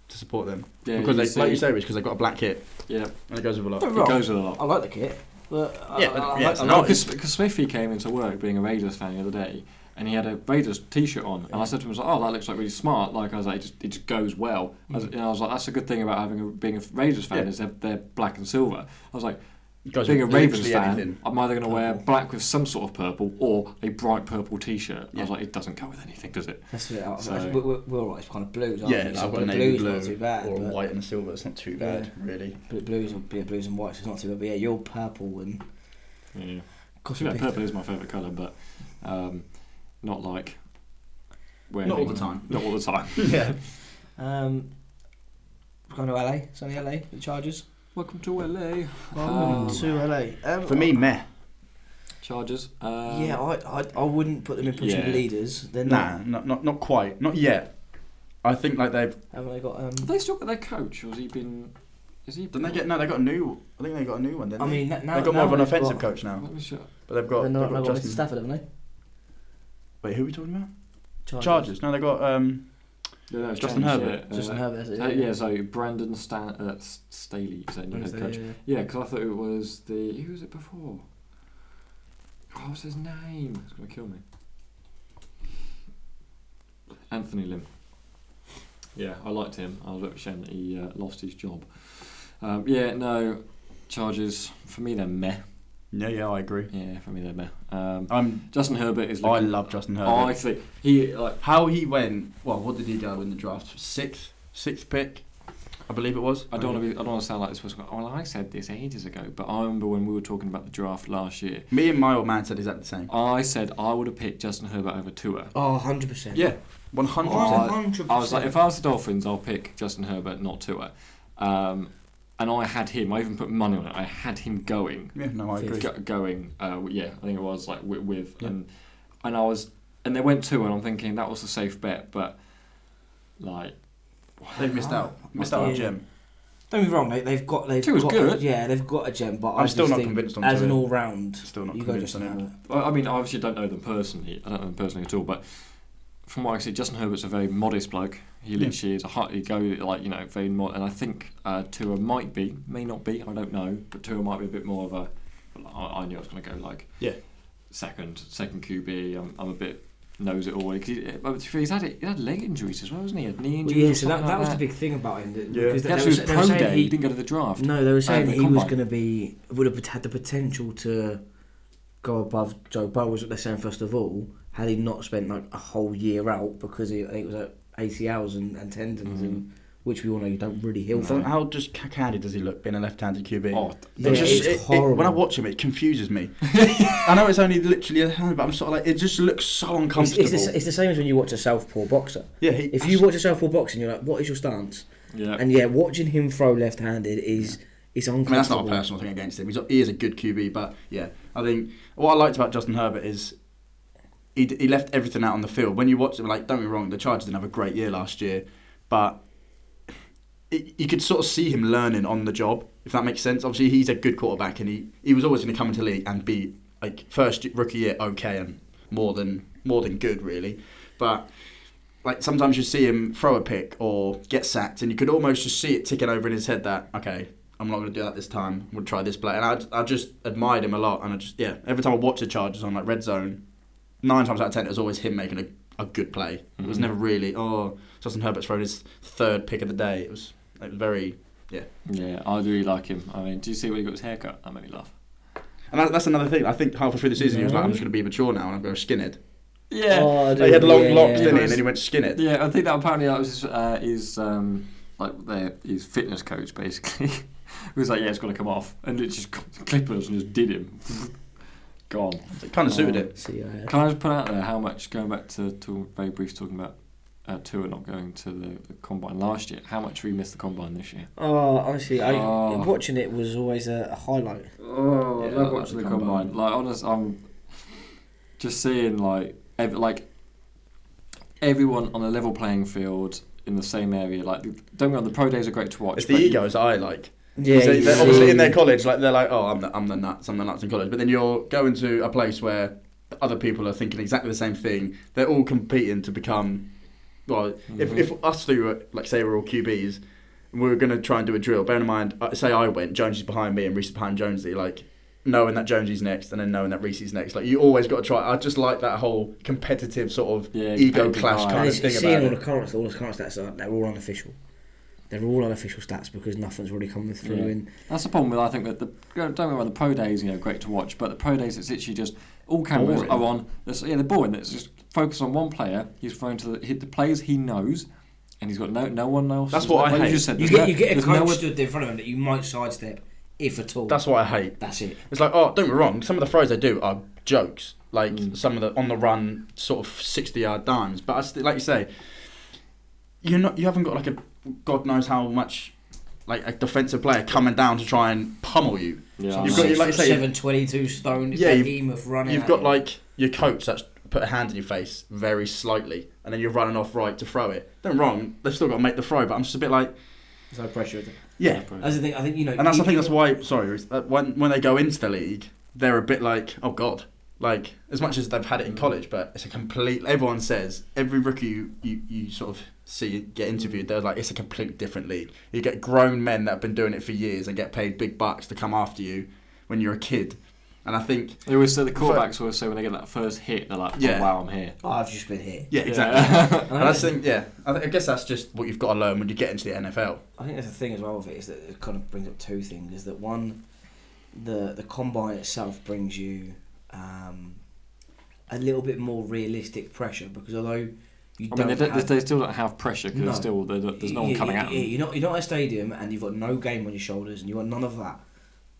to support them? Yeah, because you they, like you say, Rich, because they've got a black kit yeah, and it goes with a lot. It goes with a lot. I like the kit, but I- Yeah, I, but- I yeah, like, it's I like because because Smithy came into work being a Raiders fan the other day, and he had a Raiders T-shirt on, and I said to him, I like, "Oh, that looks like really smart." Like I was like, "It just, it just goes well." I was, and I was like, "That's a good thing about having a, being a Raiders fan Yeah. is they're, they're black and silver." I was like, goes "Being a Ravens fan, anything. I'm either going to wear black with some sort of purple or a bright purple T-shirt." I was like, "It doesn't go with anything, does it?" That's it. So- we're, we're, we're all right. It's kind of blues, aren't Yeah, we? I've got a navy blues blue not too bad. or but- white and a silver. It's not too bad, really. But blues, yeah, blues and whites is not too bad. But yeah, you're purple and. Yeah. Gosh, Yeah, purple is my favourite colour, but um, not like. Wearing, Not all the time. Not all the time. yeah. Um, we're going to LA. Sunny LA. The Chargers. Welcome to LA. Welcome Um, to LA. Um, For me, meh. Chargers. Um, yeah, I, I I wouldn't put them in position yeah. leaders. They're Nah, not. not, not not quite. Not yet. I think like they've. Haven't they got? Um, Have they still got their coach, or has he been? Is he? Didn't they get? No, they got a new. I think they got a new one. Didn't I they? mean, now, they've got more of an offensive got- coach now, Let me show. but they've got. They're They've not, got not got Justin. Stafford, haven't they? Wait, who are we talking about? Chargers. Chargers. No, they got. um Yeah, no, it's Justin changed, Herbert. yeah. Justin Uh, Herbert. that's it, uh, yeah, so Brandon Stan- uh, S- Staley is their new head coach. yeah. Yeah, because I thought it was the who was it before? What was his name? It's gonna kill me. Anthony Lynn. Yeah, I liked him. I was a bit ashamed that he uh, lost his job. Um, yeah, no, Chargers for me they're meh. Yeah, yeah, I agree. Yeah, for me they're meh. Um, I'm. Justin Herbert is. I Looking, love Justin I Herbert. think he like How he went? Well, what did he go in the draft? Sixth, sixth pick, I believe it was. I don't want to be. I don't want to sound like this person. Well, I said this ages ago, but I remember when we were talking about the draft last year. Me and my old man said exactly the same. I said I would have picked Justin Herbert over Tua. Oh, 100%. Yeah, one hundred Oh, percent. 100%. I was like, if I was the Dolphins, I'll pick Justin Herbert, not Tua. Um, and I had him. I even put money on it. I had him going, Yeah, no, I agree. go, going. Uh, yeah, I think it was like with, with Yeah. and and I was, and they went Tua, and I'm thinking that was a safe bet, but like They've missed out. Missed out on a Yeah. gem. Don't be wrong, they, they've got they've Tua's got good. yeah they've got a gem, but I I'm still not think convinced on as an all round. Still not you go convinced on him. Herbert. Well, I mean, I obviously don't know them personally. I don't know them personally at all, but from what I see, Justin Herbert's a very modest bloke. He Yeah. literally is a hot. He go like you know very mod, and I think uh, Tua might be, may not be. I don't know, but Tua might be a bit more of a. I, I knew I was going to go like Yeah. second, second QB. I'm, I'm a bit knows it all. 'Cause he, but to be fair, he's had it, he had leg injuries as well, hasn't he? He had knee Well, injuries. yeah, so that, something that like was the big thing about him. That, Yeah. because He they, was they pro saying day. he, He didn't go to the draft. No, they were saying the he was going to be would have had the potential to go above Joe Burrow. Was what they're saying first of all. Had he not spent like a whole year out because he, I think it was at ACLs and, and tendons, Mhm. and which we all know you don't really heal from. how just candy does he look being a left-handed QB? Oh, Yeah, It just- it's it- it- horrible. when I watch him, it confuses me. I know it's only literally a hand, but I'm sort of like it just looks so uncomfortable. it's, the, it's the same as when you watch a southpaw boxer. yeah, he, If you watch a southpaw boxer, and you're like, "What is your stance?" yeah. And yeah, watching him throw left-handed is is I mean, that's not a personal thing against him. He's, he is a good QB, but yeah, I think what I liked about Justin Herbert is he, he left everything out on the field. When you watch him, like, don't be wrong, the Chargers didn't have a great year last year, but it, you could sort of see him learning on the job, if that makes sense. Obviously, he's a good quarterback, and he, he was always going to come into the league and be like first rookie year okay and more than more than good really. But like sometimes you see him throw a pick or get sacked, and you could almost just see it ticking over in his head that okay, I'm not going to do that this time. We'll try this play, and I, I just admired him a lot, and I just yeah, every time I watch the Chargers on like red zone, nine times out of ten it was always him making a, a good play. It was never really oh Justin Herbert's thrown his third pick of the day. It was it was very yeah. Yeah, I really like him. I mean, do you see when he got his haircut? That made me laugh. And that, that's another thing. I think halfway through the season, he was like, "I'm just going to be mature now, and I'm going to skinhead." Yeah. Oh, I Like, he had long yeah, locks, yeah. didn't he? And then he went skinhead. Yeah, I think that apparently that was his, uh, his um, like their his fitness coach basically. he was like, yeah, it's going to come off, and it just clippers and just did him. Gone. It kind of suited Oh. it. See, I Can I just put out there how much going back to, to very brief talking about uh, Tua not going to the, the combine last year? How much we missed the combine this year? Oh, honestly, I, Oh. watching it was always a, a highlight. Oh, Yeah, I I love watching the the combine. combine. Like honest, I'm just seeing like ev- like everyone on a level playing field in the same area. Like don't get me wrong, the pro days are great to watch. It's the but- egos I like. Yeah, So they're obviously in their college, like they're like, oh, I'm the, I'm the nuts, I'm the nuts in college. But then you're going to a place where other people are thinking exactly the same thing. They're all competing to become. Well, if, if us three were, like say, we're all QBs, and we are going to try and do a drill. Bear in mind, uh, say I went, Jonesy's behind me, and Reese is behind Jonesy. Like knowing that Jonesy's next, and then knowing that Reese's next. Like you always got to try. I just like that whole competitive sort of Yeah, ego competitive clash vibe. And of thing seeing about all it. the current, all the current stats are they're all unofficial. They're all unofficial stats because nothing's really coming through. Yeah. And That's the problem with I think that the don't get me wrong, the pro days you know great to watch, but the pro days it's literally just all cameras Boring. are on. There's, yeah, they're boring. It's just focus on one player. He's thrown to the, hit the players he knows, and he's got no no one else. That's what I like hate. You just said you there's get no- you get a there's coach no one- stood in front of him that you might sidestep, if at all. That's what I hate. That's it. It's like, oh, don't get me wrong. Some of the throws they do are jokes. Like Mm. some of the on the run, sort of sixty-yard dimes. But I st- like you say, you're not. You haven't got like a God knows how much, like a defensive player coming down to try and pummel you. Yeah, You've got- six like you say- seven, 22 stone Yeah, you've- behemoth running. You've at got you. like your coach that's put a hand in your face very slightly, and then you're running off right to throw it. Don't wrong. They've still got to make the throw, but I'm just a bit like, There's no pressure. yeah. That's the thing. I think you know. And that's you- I think that's why. Sorry, when when they go into the league, they're a bit like, oh god. Like as much as they've had it in mm. college, but it's a complete. Everyone says every rookie you, you, you sort of see get interviewed, they're like it's a completely different league. You get grown men that have been doing it for years and get paid big bucks to come after you when you're a kid. And I think They always say the quarterbacks always say when they get that first hit, they're like, Yeah. oh, "Wow, I'm here." Oh, I've just been here. yeah, Yeah. exactly. And and I think yeah, I, th- I guess that's just what you've got to learn when you get into the NFL. I think that's the thing as well with it is that it kind of brings up two things. Is that one, the the combine itself brings you um, a little bit more realistic pressure because although you I mean, don't they, don't, have, they still don't have pressure because No. still there's no one you- coming you- at them. you- You're not you're not at a stadium and you've got no game on your shoulders and you've got none of that,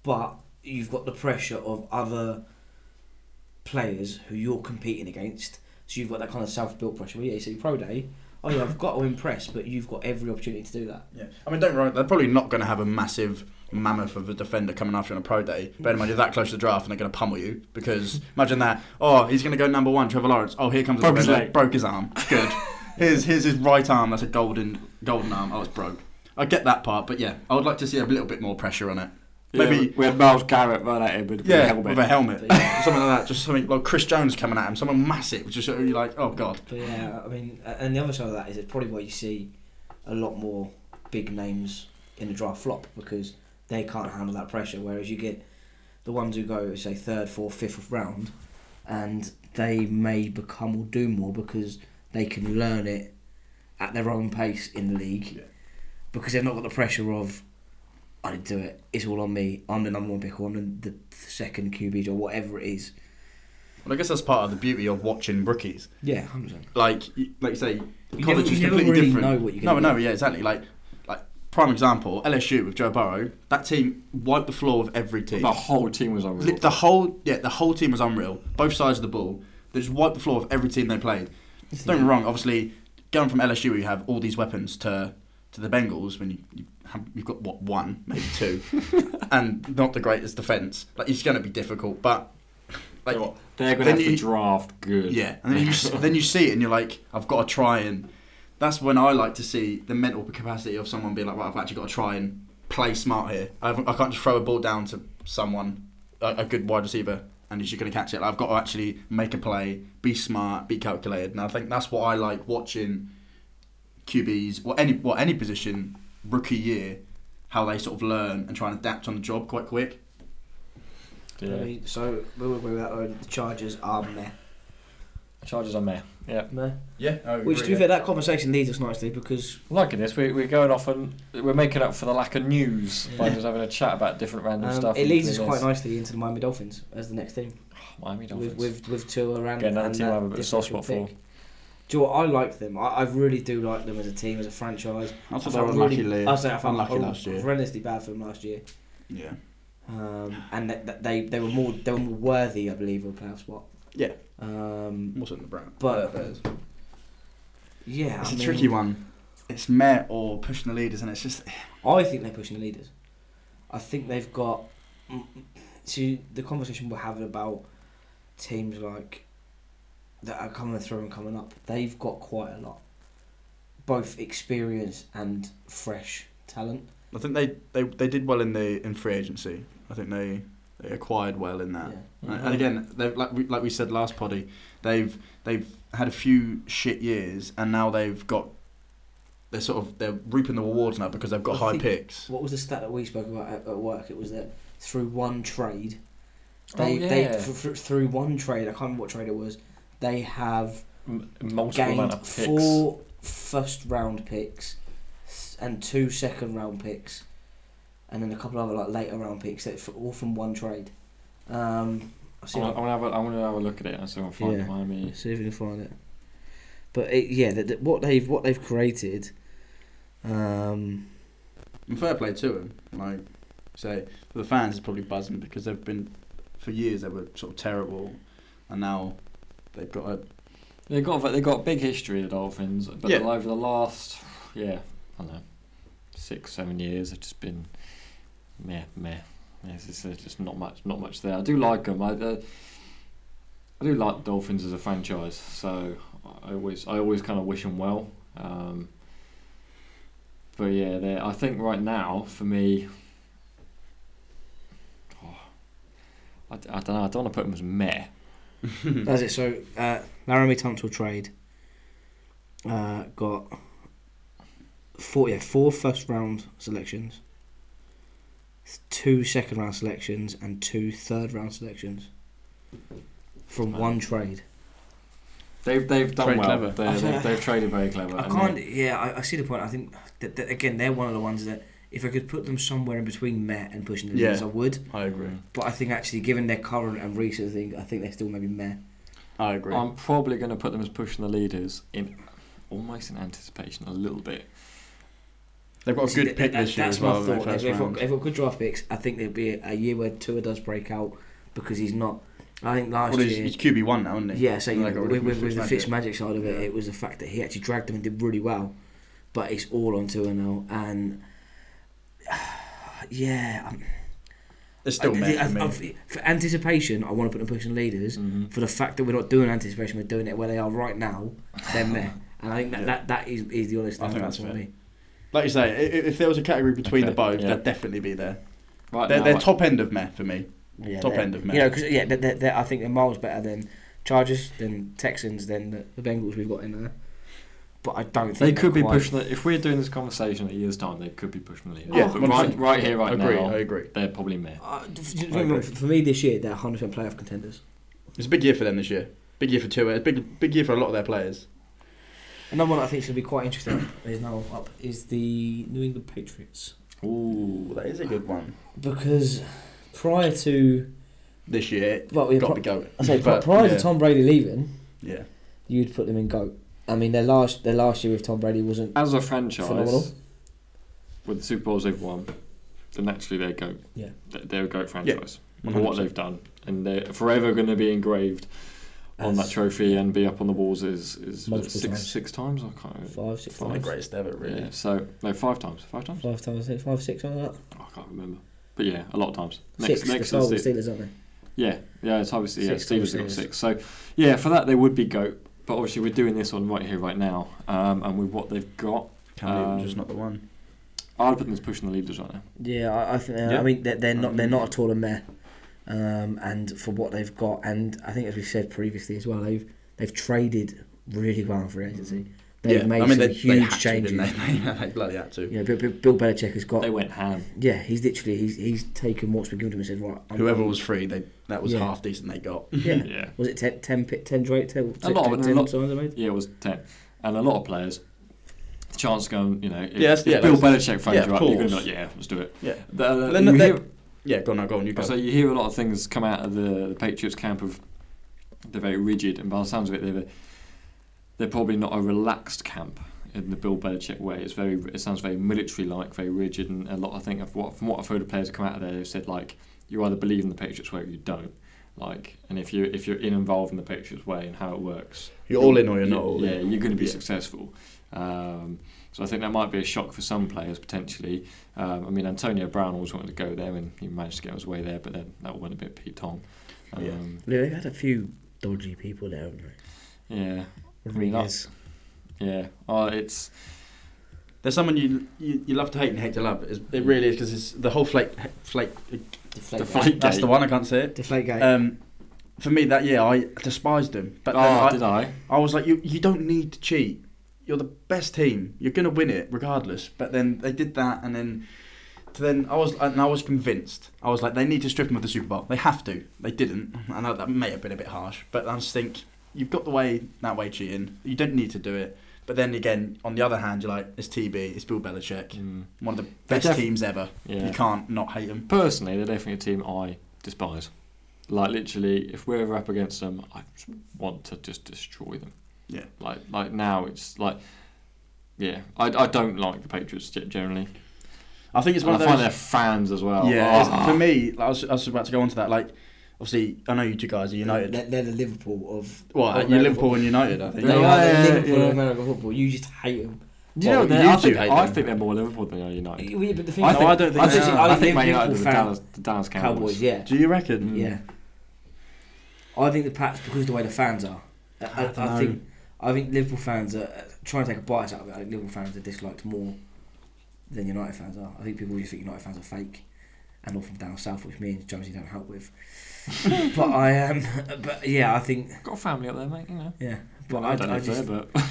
but you've got the pressure of other players who you're competing against. So you've got that kind of self-built pressure. Well, yeah, you see pro day. Oh yeah, I've got to impress, but you've got every opportunity to do that. Yeah, I mean, don't worry. They're probably not going to have a massive mammoth of a defender coming after you on a pro day. Bear in mind, you're that close to the draft, and they're going to pummel you because imagine that. Oh, he's going to go number one, Trevor Lawrence. Oh, here comes Broke the his leg. broke his arm. Good. here's here's his right arm. That's a golden golden arm. Oh, it's broke. I get that part, but yeah, I would like to see a little bit more pressure on it. Yeah, Maybe. we had Myles Garrett right at him with, with a helmet. with a helmet, yeah. something like that. Just something like Chris Jones coming at him, someone massive. Just uh, sort of like, oh god. But yeah, I mean, and the other side of that is it's probably why you see a lot more big names in the draft flop because they can't handle that pressure. Whereas you get the ones who go, say, third, fourth, fifth round, and they may become or do more because they can learn it at their own pace in the league Yeah. because they've not got the pressure of. I didn't do it. It's all on me. I'm the number one pick, or I'm the, second QB, or whatever it is. Well, I guess that's part of the beauty of watching rookies. Yeah, hundred percent. like you- like you say, You college never- is you never completely really different. know what you're no, no, yeah, exactly. Like prime example, LSU with Joe Burrow. That team wiped the floor with every team. The whole team was unreal. The whole yeah, the whole team was unreal. Both sides of the ball. They just wiped the floor with every team they played. Don't get me wrong. Obviously, going from LSU, where you have all these weapons to to the Bengals when you, you have, you've got what one, maybe two, and not the greatest defense. Like it's going to be difficult, but like They're going to then have to draft good. yeah, and then you then you see it and you're like, I've got to try and. That's when I like to see the mental capacity of someone being like, right, I've actually got to try and play smart here. I've, I can't just throw a ball down to someone, a, a good wide receiver, and he's just going to catch it. I've got to actually make a play, be smart, be calculated, and I think that's what I like watching QBs, or any what any position, rookie year, how they sort of learn and try and adapt on the job quite quick. Yeah. So we will agree with that. though, The Chargers are meh. Charges are meh. Yeah. Meh. Yeah, I Which, to be fair, that conversation leads us nicely because I'm liking this. We, we're going off and we're making up for the lack of news by just having a chat about different random um, stuff. it leads us including quite this. nicely into the Miami Dolphins as the next team. Miami Dolphins. With, with, with Tua around. Again, another and team I that have a bit of soft spot for. Do you know what? I like them. I, I really do like them as a team, as a franchise. I thought I they were unlucky, really, Lee. I say I felt unlucky last year. horrendously bad for them last year. Yeah. Um, and that, that they they were more they were more worthy, I believe, of a playoff spot. Yeah. Um, Wasn't the Brown. But- yeah, It's I a mean, tricky one. It's meh or pushing the leaders, and it's just I think they're pushing the leaders. I think they've got. To the conversation we're having about teams like that are coming through and coming up, they've got quite a lot, both experience and fresh talent. I think they, they, they did well in the in free agency. I think they acquired well in that. Yeah. And- mm-hmm. And again, they've like we, like we said last poddy, they've they've had a few shit years, and now they've got they're sort of they're reaping the rewards now because they've got I high think- picks. What was the stat that we spoke about at, at work? It was that through one trade, Oh, they they yeah. f- f- through one trade. I can't remember what trade it was. They have M- multiple amount gained of picks. four first round picks and two second round picks, and then a couple of other like later round picks. That f- all from one trade. Um, I'll see, I'm gonna, I'm, gonna have a, I'm gonna have a look at it and see if I can find Yeah. Miami. see if we can find it. But it, yeah, the, the, what they've what they've created. Um, And fair play to them. Like say for the fans, it's probably buzzing because they've been for years they were sort of terrible, and now they've got a They got they got big history, the Dolphins, but Yeah. over the last yeah, I don't know, six seven years, have just been meh meh. Yes, it's, there's just not much not much there. I do like them. I uh, I do like Dolphins as a franchise, so I always I always kind of wish them well. Um, but yeah, I think right now for me. oh, I, d- I don't know. I don't want to put them as meh. That's it. So, uh, Laremy Tunsil trade uh, got four, yeah, four first round selections, two second round selections, and two third round selections from one trade. They've they've done Very well. clever. They, I they've, they've traded very clever. I and can't. they- Yeah, I, I see the point. I think that, that again, they're one of the ones that if I could put them somewhere in between meh and pushing the Yeah. leaders, I would. I agree. But I think actually, given their current and recent thing, I think they're still maybe meh. I agree. I'm probably going to put them as pushing the leaders in almost in anticipation a little bit. They've got a good pick this year as well. my thought. they've, got, they've got good draft picks, I think there'll be a, a year where Tua does break out because he's not. I think last Well, he's, year. he's QB one now, isn't he? yeah, so you know, they with, with, with the Fitzmagic. Fitzmagic side of it, Yeah. it was the fact that he actually dragged them and did really well, but it's all on Tua now, and yeah, I'm, It's still I- meh I- for. I- for anticipation, I want to put them pushing leaders. Mm-hmm. For the fact that we're not doing anticipation, we're doing it where they are right now. They're meh, and I think that, Yeah. that, that is, is the honest I think answer that's for fair. me. Like you say, i- if there was a category between Okay, the both, yeah. they'd definitely be there. Right They're, now, they're I- top end of meh for me. Yeah, Top end of You meh. know, 'cause, yeah, they're, they're, they're- I think they're miles better than Chargers, than Texans, than the, the Bengals we've got in there. But I don't think They could be quite- pushing. The, if we're doing this conversation in a year's time, they could be pushing the leaders. Yeah, but 100%. right, right here, right agree, now, I agree. they're probably meh. Uh, f- f- I agree. for me this year, they're 100% playoff contenders. It's a big year for them this year. Big year for Tua. It's big, big year for a lot of their players. Another one I think should be quite interesting is now up is the New England Patriots Ooh, that is a good one. because prior to This year, well, we got to pri- be going. I say pri- But, prior yeah. to Tom Brady leaving, Yeah. you'd put them in goat. I mean, their last their last year with Tom Brady wasn't As a franchise, Phenomenal. with the Super Bowls they've won, then naturally they're goat. Yeah. They're- They're a goat franchise. for 100%. what they've done, and they're forever going to be engraved on that trophy and be up on the walls. Is is Multiple six times. six times? I can't. remember. five, six One of the times, greatest ever, really. Yeah. So no, five times. Five times. five times, I think five, six, something like that. Oh, I can't remember. But yeah, a lot of times. Six. Next, next the is Steelers, the, Steelers, aren't they? yeah, yeah. It's obviously yeah. Six Steelers have got times six. So yeah, for that they would be goat. But obviously we're doing this one right here, right now, um, and with what they've got, Cam Newton's Um, just not the one. I'd put them as pushing the leaders right now. Yeah, I, I think. Yeah. I mean, they're, they're not. They're not at all a meh. Um, and for what they've got, and I think as we said previously as well, they've they've traded really well in free agency. They've yeah, made I mean, some they, huge they had to, changes. didn't they? they, they bloody had to. You know, Bill, Bill- Bill Belichick has got. They went ham. Yeah, he's literally he's he's taken what's been given to him and said, right. I'm- Whoever was free, they that was Yeah. half decent. They got. Yeah. Yeah. Was it 10, 10, pi- 10 10, 10, A lot of it, 10 a lot- signs I made? Yeah, it was ten, and a lot of players. The chance of going, you know, if, Yeah, that's- if yeah, Bill that's- Belichick phones yeah, you of up, you're going to be course. like, yeah, let's do it. Yeah. The, uh, Then you they- hear- Yeah, go on, go on. You go. So you hear a lot of things come out of the, the Patriots camp of they're very rigid, and by the sounds of it, they're they're probably not a relaxed camp in the Bill Belichick way. It's very it sounds very military-like, very rigid, and a lot. I think of what from what I've heard of players come out of there, they've said like you either believe in the Patriots way or you don't. Like, and if you if you're in involved in the Patriots way and how it works, You're all in or you're not all yeah, in. you're going to be Yeah. successful. Um, so I think that might be a shock for some players potentially. Um, I mean, Antonio Brown always wanted to go there, and he managed to get his way there, but then that went a bit Pete Tong. Um, Yeah. Yeah, they've had a few dodgy people there, haven't they? yeah, I mean, Rodriguez. yeah. Oh, it's There's someone you, you you love to hate and hate to love. It's, it really is because it's the whole flake flake. Deflate. Deflate. That's the one I can't say it. Deflate gate. Um, for me that year I despised him, but then oh, I, did I? I was like, you you don't need to cheat. You're the best team. You're gonna win it regardless. But then they did that, and then to then I was and I was convinced. I was like, they need to strip him of the Super Bowl. They have to. They didn't. I know that may have been a bit harsh, but I just think you've got the way that way cheating. You don't need to do it. But then again, on the other hand, you're like, it's TB, it's Bill Belichick, Mm. one of the best def- teams ever. Yeah. You can't not hate them. Personally, they're definitely a team I despise. Like literally, if we're ever up against them, I want to just destroy them. Yeah. Like like now, it's like. Yeah, I, I don't like the Patriots generally. I think it's And one I of find those. their fans as well. Yeah, Oh. for me, I was, I was about to go on to that. Like, obviously, I know you two guys are United. They're, they're the Liverpool of. Well, of you're Liverpool and United, I think. They Yeah, are yeah, the Liverpool yeah. of American football. You just hate them. Do you know Well, they're- you I think, I think they're more Liverpool than are United. Yeah, but the thing I is, think, I don't think I they think. I I think think Man United are the Dallas, the Dallas Cowboys. Cowboys, yeah. Do you reckon? Yeah. I think the Pats because of the way the fans are. I, I, I think I think Liverpool fans are uh, trying to take a bias out of it. I think Liverpool fans are disliked more than United fans are. I think people just think United fans are fake and all from down south, which me and Jonesy don't help with. but I am, but yeah, I think Got a family up there, mate. You know. yeah, but Well, I, I don't I live just there, but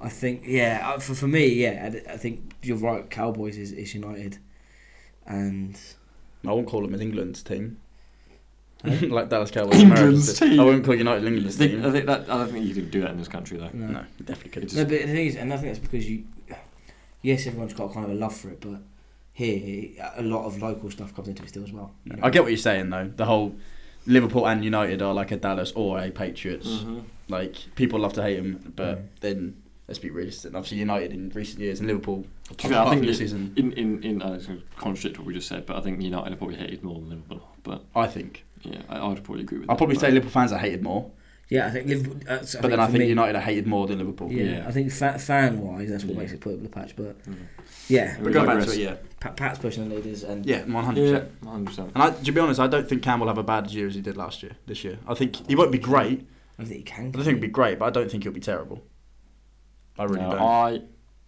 I think yeah, uh, for for me yeah, I, I think you're right. Cowboys is, is United, and I won't call them an England's team. Like Dallas Cowboys. England's team. I wouldn't call United I England's think, team. I think that I don't think you could do that in this country though. no. no, you definitely could. It's No, but the thing is, and I think that's because you, yes, everyone's got kind of a love for it, but here a lot of local stuff comes into it still as well. you know. I get what you're saying though. The whole Liverpool and United are like a Dallas or a Patriots. Mm-hmm. Like people love to hate them, but Mm. then let's be realistic. And obviously, United in recent years and Liverpool. To be fair, I think from this you- season, In in in uh, to contradict what we just said, but I think United are probably hated more than Liverpool. But I think yeah, I, I'd probably agree with I'll that. probably but- say Liverpool fans are hated more, Yeah, I think Liverpool. Uh, so but then I think me- United are hated more than Liverpool. Yeah, Yeah. I think fa- fan wise, that's what Yeah. makes it put up the patch. But Mm. yeah, We But going back to it, yeah, Pat, Pat's pushing the leaders, and yeah, one hundred percent, hundred percent. And I, to be honest, I don't think Cam will have a bad year as he did last year. This year, I think he won't be great. I think he can. I don't think he'll be great, but I don't think he'll be terrible. I really No, don't. I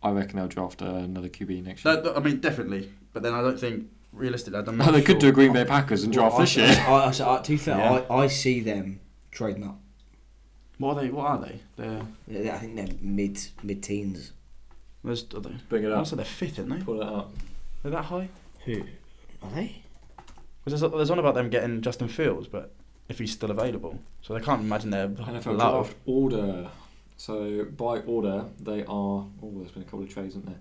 I reckon they'll draft uh, another QB next year. No, no, I mean, definitely, but then I don't think realistically. I'm No, not they could sure. do Green Bay Packers and draft Well, this year. I, I, I, to be fair, Yeah. I, I see them trading up. What are they? What are they? They're Yeah, I think they're mid mid teens. there's, are they? Bring it up. said they're fifth, aren't they? Pull it up. They're that high? Who are they? Because there's, there's on about them getting Justin Fields, but if he's still available, so they can't imagine they're NFL low. draft order. So by order, they are. Oh, there's been a couple of trades, isn't there?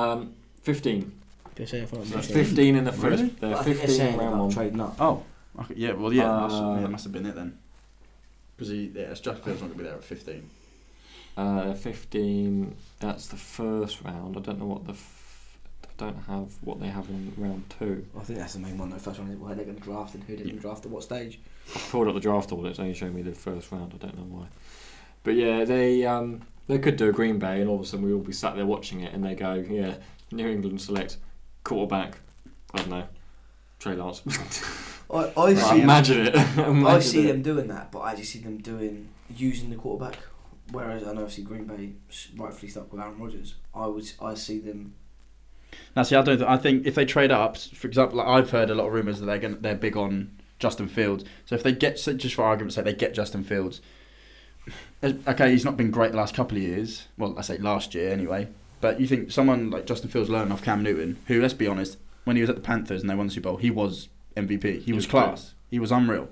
Um, Fifteen. They're saying So for Fifteen in the first. Really? They're I think they're fifteen saying round about one. trading up. Oh, okay, yeah. Well, yeah, that's, Uh, yeah, that must have been it then. Because he, yeah, Justin Fields not gonna be there at 15. Uh, fifteen. That's the first round. I don't know what the. F- I don't have what they have in round two. I think that's the main one. though. first one is where they're going to draft and who they're going to draft at what stage. I pulled up the draft order. It's only showing me the first round. I don't know why. But yeah, they um, they could do a Green Bay, and all of a sudden we all be sat there watching it, and they go, yeah, New England select quarterback. I don't know, Trey Lance. I, I Like, imagine it. I see it. them doing that, but I just see them doing using the quarterback. Whereas I know obviously Green Bay s- rightfully stuck with Aaron Rodgers. I would I see them Now, see, I don't. I think if they trade up, for example, like I've heard a lot of rumours that they're going they're big on Justin Fields. So if they get, so just for argument's sake, they get Justin Fields. Okay, he's not been great the last couple of years. Well, I say last year anyway. But you think someone like Justin Fields learning off Cam Newton, who, let's be honest, when he was at the Panthers and they won the Super Bowl, he was MVP. He, was, was great. class. He was unreal.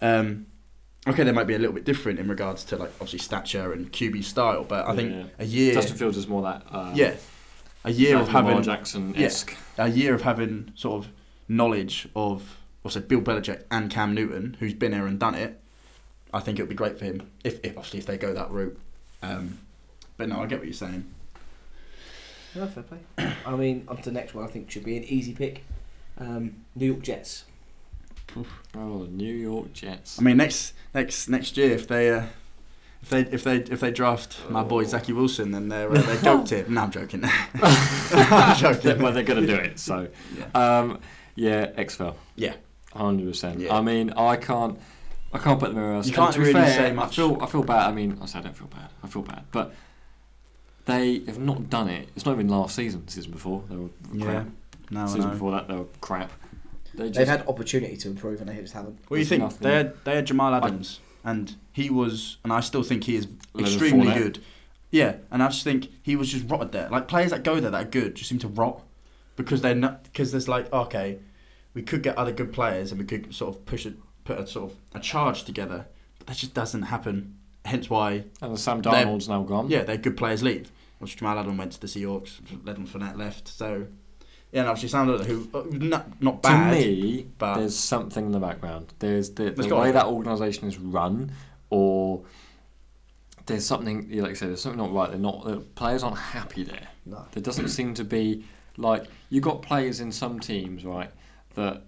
Um, okay, they might be a little bit different in regards to like obviously stature and QB style, but I think Yeah. a year, Justin Fields is more that. Uh, yeah, a year of Lamar having Jackson esque. a year of having sort of knowledge of, also Bill Belichick and Cam Newton, who's been there and done it, I think it would be great for him if, if obviously if they go that route. Um, but no, I get what you're saying. No, fair play. I mean, on to the next one. I think should be an easy pick. Um, New York Jets. Oh, the New York Jets. I mean, next next next year if they. Uh, if they if they if they draft my boy Oh. Zachy Wilson, then they're uh, they're goat tip. No, I'm joking. I'm joking. well, they're going to do it. So, Yeah. um, yeah, XFL. Yeah. hundred percent. I mean, I can't, I can't put them anywhere else. You can't really fair, say much. I feel, I feel bad. I mean, I say I don't feel bad. I feel bad, but they have not done it. It's not even last season. Season before they were Yeah. crap. No, I season know. before that they were crap. They just, They've had opportunity to improve and they just haven't. What do you think? nothing- They had they had Jamal Adams, and he was, and I still think he is eh? extremely Fournette. good. Yeah, and I just think he was just rotted there. Like players that go there that are good just seem to rot because they're not because there's like okay, we could get other good players and we could sort of push it, put a sort of a charge together, but that just doesn't happen. Hence why, and Sam they're- Darnold's now gone. yeah, their good players leave. Which Jamal Adams went to the Seahawks, Leonard Fournette left. So yeah, and obviously Sam who uh, not not bad. To me, but- there's something in the background. There's the, the way that organisation is run, or there's something. Like I said, there's something not right. They're not. The players aren't happy there. No. There doesn't seem to be like you got players in some teams, right? That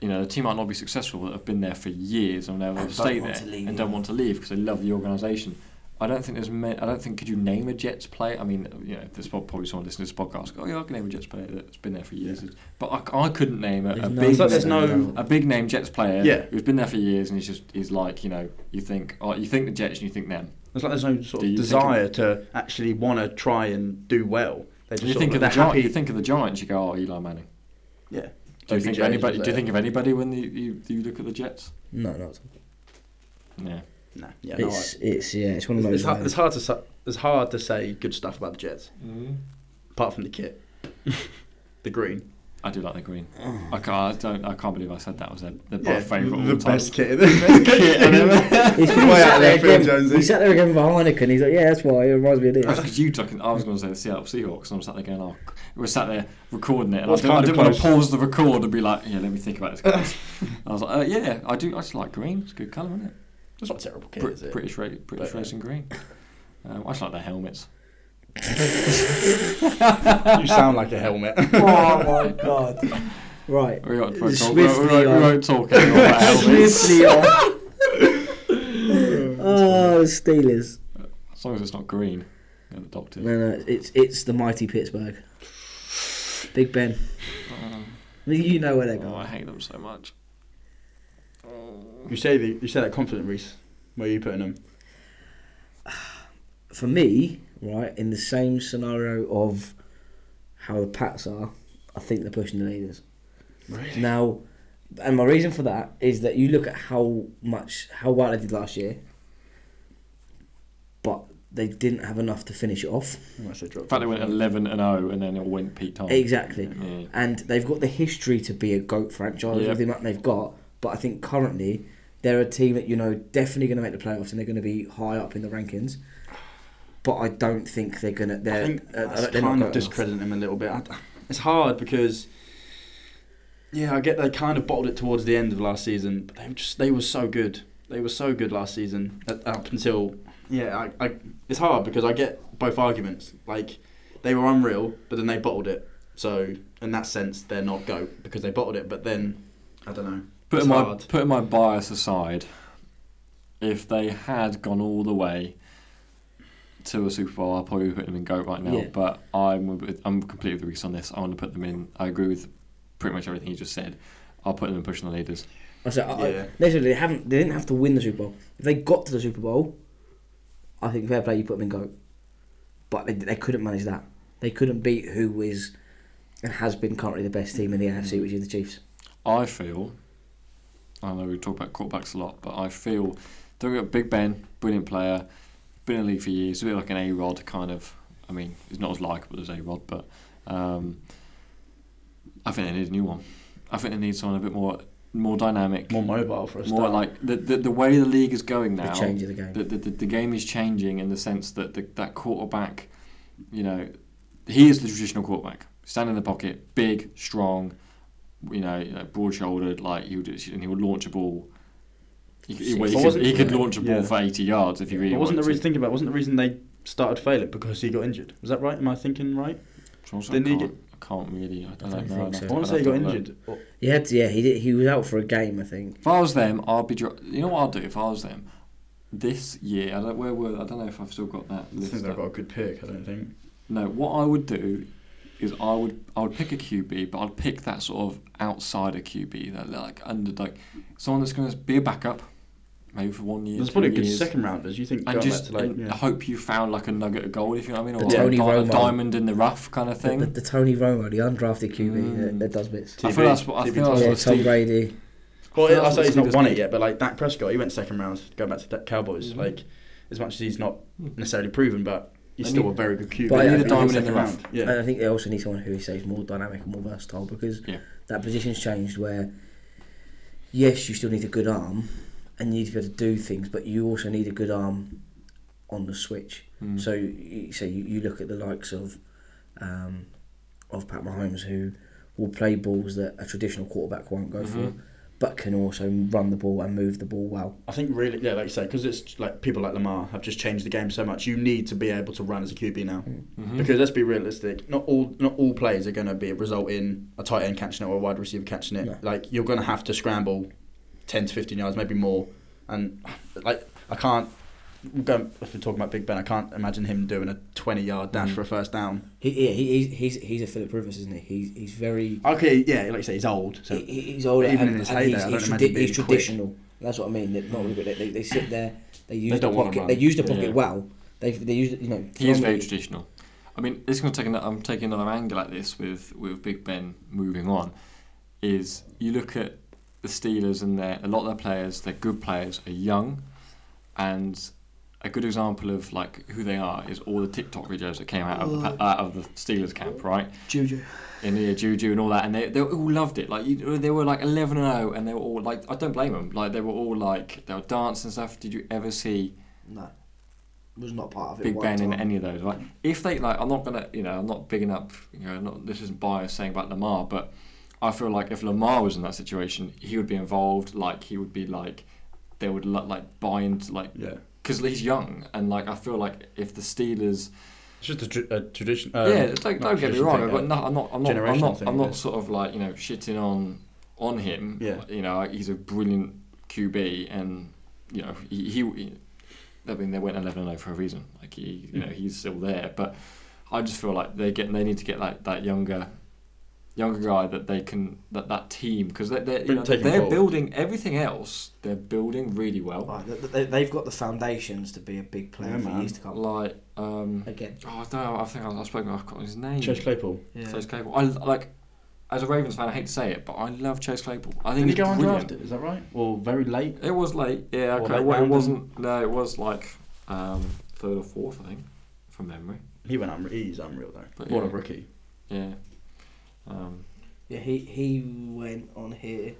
you know the team might not be successful, but have been there for years and they'll And stay there and don't want to leave because they love the organisation. I don't think there's. ma- I don't think. Could you name a Jets player? I mean, you know, there's probably someone listening to this podcast. Oh yeah, I can name a Jets player that's been there for years. But I, I couldn't name a, a no- big. So there's no- a big name Jets player Yeah. who's been there for years and he's just he's like you know you think oh you think the Jets and you think them. There's like there's no sort of you think desire to actually want to try and do well. They just you think of they're the Giants. happy. You think of the Giants. You go oh Eli Manning. yeah. Do you think of anybody? Do you think of anybody when you, you, you look at the Jets? No, no. It's, Yeah. Nah, yeah, no, it's, I- it's yeah, it's one of those. it's, hard, it's hard to sa- it's hard to say good stuff about the Jets apart from the kit, the green. I do like the green. I can't. I don't. I can't believe I said that was their, their Yeah, favourite. the all time. best kit. kit I've ever- He's Way out there there, Phil. Jonesy. He sat there again with a Heineken. He's like, yeah, that's why it reminds me of That's this. because you took. I was going to say the Seattle Seahawks, and I was sat there going, "Oh, we sat there recording it, and What's I didn't, I didn't want to pause the record and be like, yeah, let me think about this. I was like, uh, yeah, I do. I just like green. It's a good colour, isn't it? It's not terrible kit, Brit- is it? British, ra- British But, uh, racing green. Um, I just like their helmets. you sound like a helmet. oh my god! Right, We won't, we won't talk, we Swiftly won't, we won't talk anymore about helmets. swiftly on. oh, Steelers. As long as it's not green. They're the doctors. No, no, it's it's the mighty Pittsburgh. Big Ben. You know where they're Oh, I hate them so much. You say the, you say that confident, Reese. Where are you putting them? For me, right, in the same scenario of how the Pats are, I think they're pushing the leaders. Really? Now, and my reason for that is that you look at how much how well they did last year, but they didn't have enough to finish it off. Unless they drop In fact, they went 11 and 0 and then it went Pete Tong. Exactly. Yeah. And they've got the history to be a GOAT franchise Yep. with the amount they've got. But I think currently they're a team that, you know, definitely going to make the playoffs and they're going to be high up in the rankings. But I don't think they're going to. They're, think uh, that's they're kind of discrediting him a little bit. I, it's hard because, yeah, I get they kind of bottled it towards the end of last season, but they were just they were so good. They were so good last season up until yeah. I, I it's hard because I get both arguments. Like they were unreal, but then they bottled it. So in that sense, they're not goat because they bottled it. But then I don't know. Putting my, hard. putting my bias aside, if they had gone all the way to a Super Bowl, I'll probably put them in GOAT right now. Yeah. But I'm I'm completely with Reece on this. I want to put them in. I agree with pretty much everything you just said. I'll put them in pushing the leaders. I said, I, Yeah. I, necessarily, they haven't. They didn't have to win the Super Bowl. If they got to the Super Bowl, I think fair play. You put them in GOAT, but they, they couldn't manage that. They couldn't beat who is and has been currently the best team in the AFC, which is the Chiefs. I feel. I know we talk about quarterbacks a lot, but I feel they've got Big Ben, brilliant player, been in the league for years, a bit like an A Rod kind of. I mean, he's not as likable as A Rod, but um, I think they need a new one. I think they need someone a bit more more dynamic, More mobile for a more start. like the, the the way the league is going now. The change of the game. the, the, the, the game is changing in the sense that the, that quarterback, you know, he is the traditional quarterback. Stand in the pocket, big, strong, you know, you know broad-shouldered, like he would, and he would launch a ball. He, he, well, he could, he could launch a ball yeah. for 80 yards if he really But wasn't the reason to. thinking about? Wasn't the reason they started failing because he got injured? Was that right? Am I thinking right? So also Didn't I he can't, I can't really. I, don't don't know. think I'd so. I want to say he got injured. Or- He had, to, yeah, he did, he was out for a game, I think. If I was them, I'd be. dri- You know what I'd do if I was them? This year, I don't where were I don't know if I've still got that I list. think they've up. got a good pick. I don't think. No, what I would do is I would I would pick a QB, but I'd pick that sort of outsider QB that like under like someone that's going to be a backup, maybe for one year. There's two probably good years, second rounders. You think And just back to like and yeah. hope you found like a nugget of gold, if you know what I mean, or The a, Tony di- a diamond in the rough kind of thing. the, the Tony Romo, the undrafted QB Mm. that, that does bits. I feel that's what I TB feel that's Yeah, what Tom Steve, Brady. Well, feel I say he's not won it yet, but like Dak Prescott, he went second round. Going back to the Cowboys, Mhm. like as much as he's not necessarily proven, but he's They still need- a very good QB. But I need a diamond in the round. Yeah. And I think they also need someone who he says more dynamic and more versatile because Yeah. that position's changed where, yes, you still need a good arm and you need to be able to do things, but you also need a good arm on the switch. Mm. So, so you, you look at the likes of um, of Pat Mahomes who will play balls that a traditional quarterback won't go for, Mhm. But can also run the ball and move the ball well. I think really, yeah, like you say, because it's like people like Lamar have just changed the game so much. You need to be able to run as a QB now, Mhm. because let's be realistic. Not all, not all plays are going to be result in a tight end catching it or a wide receiver catching it. No. Like you're going to have to scramble, ten to fifteen yards, maybe more, and like I can't. Going, if we're talking about Big Ben, I can't imagine him doing a twenty-yard dash Mm. for a first down. He, yeah, he, he's, he's he's a Philip Rivers, isn't he? He's he's very Okay, yeah, like you say, he's old, so he, he- he's old, even and, in his heyday, he's, I he's, don't tradi- he's being quick. traditional. That's what I mean. They're not really good. They, they, they sit there. They use They the pocket. They use the pocket Yeah. well. They they use it, you know. He is very traditional. I mean, this is going to take another, I'm taking another angle at this with, with Big Ben moving on. Is you look at the Steelers and their a lot of their players, their good players, are young, and a good example of like who they are is all the TikTok videos that came out of the, out of the Steelers camp, right? Juju. in the Juju and all that, and they they all loved it. Like you, they were like eleven and zero, and they were all like, I don't blame them. Like they were all like, they were dancing and stuff. Did you ever see No, was not part of it. Big Ben in any of those? Right? If they like, I'm not gonna, you know, I'm not bigging up. You know, not this isn't bias saying about Lamar, but I feel like if Lamar was in that situation, he would be involved. Like he would be like, they would like bind like yeah, because he's young, and like I feel like if the Steelers it's just a, tr- a tradition. Uh, yeah, don't, don't get me wrong. thing, no, I'm not. I'm not. I'm not. thing, I'm not sort of like you know shitting on on him. Yeah. You know, he's a brilliant QB, and you know he. he, I mean, they went 11 0 for a reason. Like he, you know, he's still there. But I just feel like they get. They need to get like that younger, younger guy that they can that that team because they they you know, they're building everything else. They're building really well. Right, they- they, they've got the foundations to be a big player Yeah, for man. years to come. Like um, Again, oh, I don't know. I think I, I've spoken. I've got his name. Chase Claypool. yeah. Chase Claypool. I like as a Ravens fan. I hate to say it, but I love Chase Claypool. I think Did he he's go brilliant. undrafted? Is that right? Or very late? It was late. Yeah, Or okay. late well, it wasn't. No, it was like um, third or fourth, I think, from memory. He went unreal. He's unreal though. But what a rookie. Yeah. Um, yeah, he he went on here.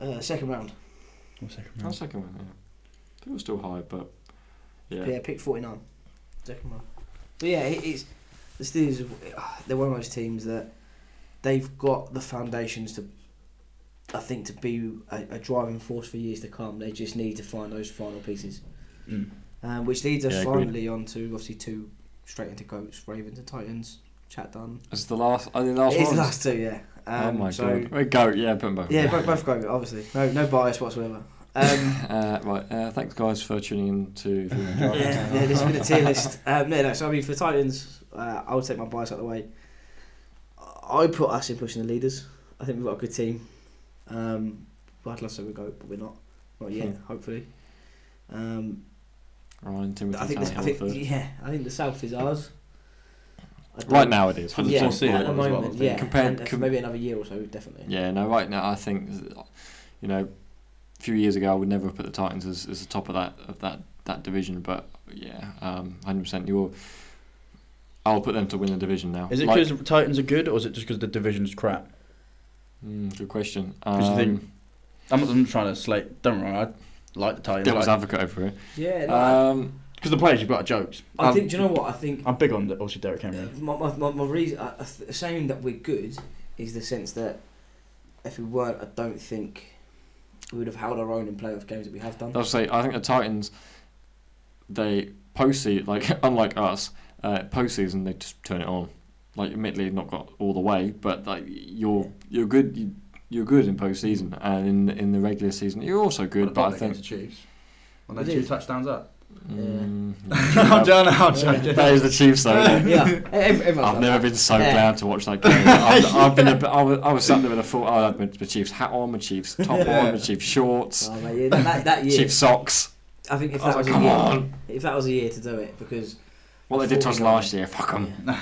Uh, second round. What second that round? second one. Yeah. It was still high, but yeah. Yeah, pick forty nine. Second round. But yeah, it, it's the Steelers. They're one of those teams that they've got the foundations to. I think to be a, a driving force for years to come. They just need to find those final pieces. Mm. Um, which leads us Yeah, finally on to obviously two straight into goats, Ravens and Titans. Chat done. It's the last. I think the last It's one. the last two, yeah. Um, oh my so, god. Wait, go. Yeah, put them both. Yeah, both, both go, obviously. No no bias whatsoever. Um, Uh, right. Uh, thanks, guys, for tuning in to. The yeah, yeah, this has been a tier list. Um, no, no, so I mean, for Titans, uh, I would take my bias out of the way. I put us in pushing the leaders. I think we've got a good team. Um, but I'd love to say we go, but we're not. Not yet, Hmm. hopefully. Um, Ryan Timothy I think, this, I think yeah, I think the South is ours. I don't- Right now it is. For the yeah, foreseeable at the as well, moment, think. yeah. Compared- for com- maybe another year or so, definitely. Yeah, no, right now I think, you know, a few years ago I would never have put the Titans as, as the top of that of that, that division, but yeah, um, 100%. You're, I'll put them to win the division now. Is it Like- because the Titans are good, or is it just because the division's crap? Mm, good question. 'Cause you Um, think- I'm not I'm trying to slate. Don't worry, I like the Titans. devil's Because advocate over here. Yeah, like, Um, the players you've got are jokes. I I'm, think. Do you know what? I think I'm big on the, obviously Derrick Henry. my, my, my, my reason, uh, uh, saying that we're good is the sense that if we weren't, I don't think we would have held our own in playoff games that we have done. I'll say I think the Titans, they postseason like unlike us, uh, postseason they just turn it on. Like admittedly not got all the way, but like you're you're good. You, you're good in postseason, and in in the regular season you're also good. But I think the Chiefs. When they they two two touchdowns up. Mm, I'm joking. I'm joking. that is the Chiefs though. yeah, ev- I've like never been so Yeah. glad to watch that game. I've, I've been a bit, I was, I was sat there with a full, I had my, my Chiefs hat on, my Chiefs top on, my Chiefs shorts, Oh, mate, yeah, that, that, that year, Chiefs socks. I think if I was that was, like, a come year, on. if that was a year to do it, because What they did to us Before last year, fuck them. well,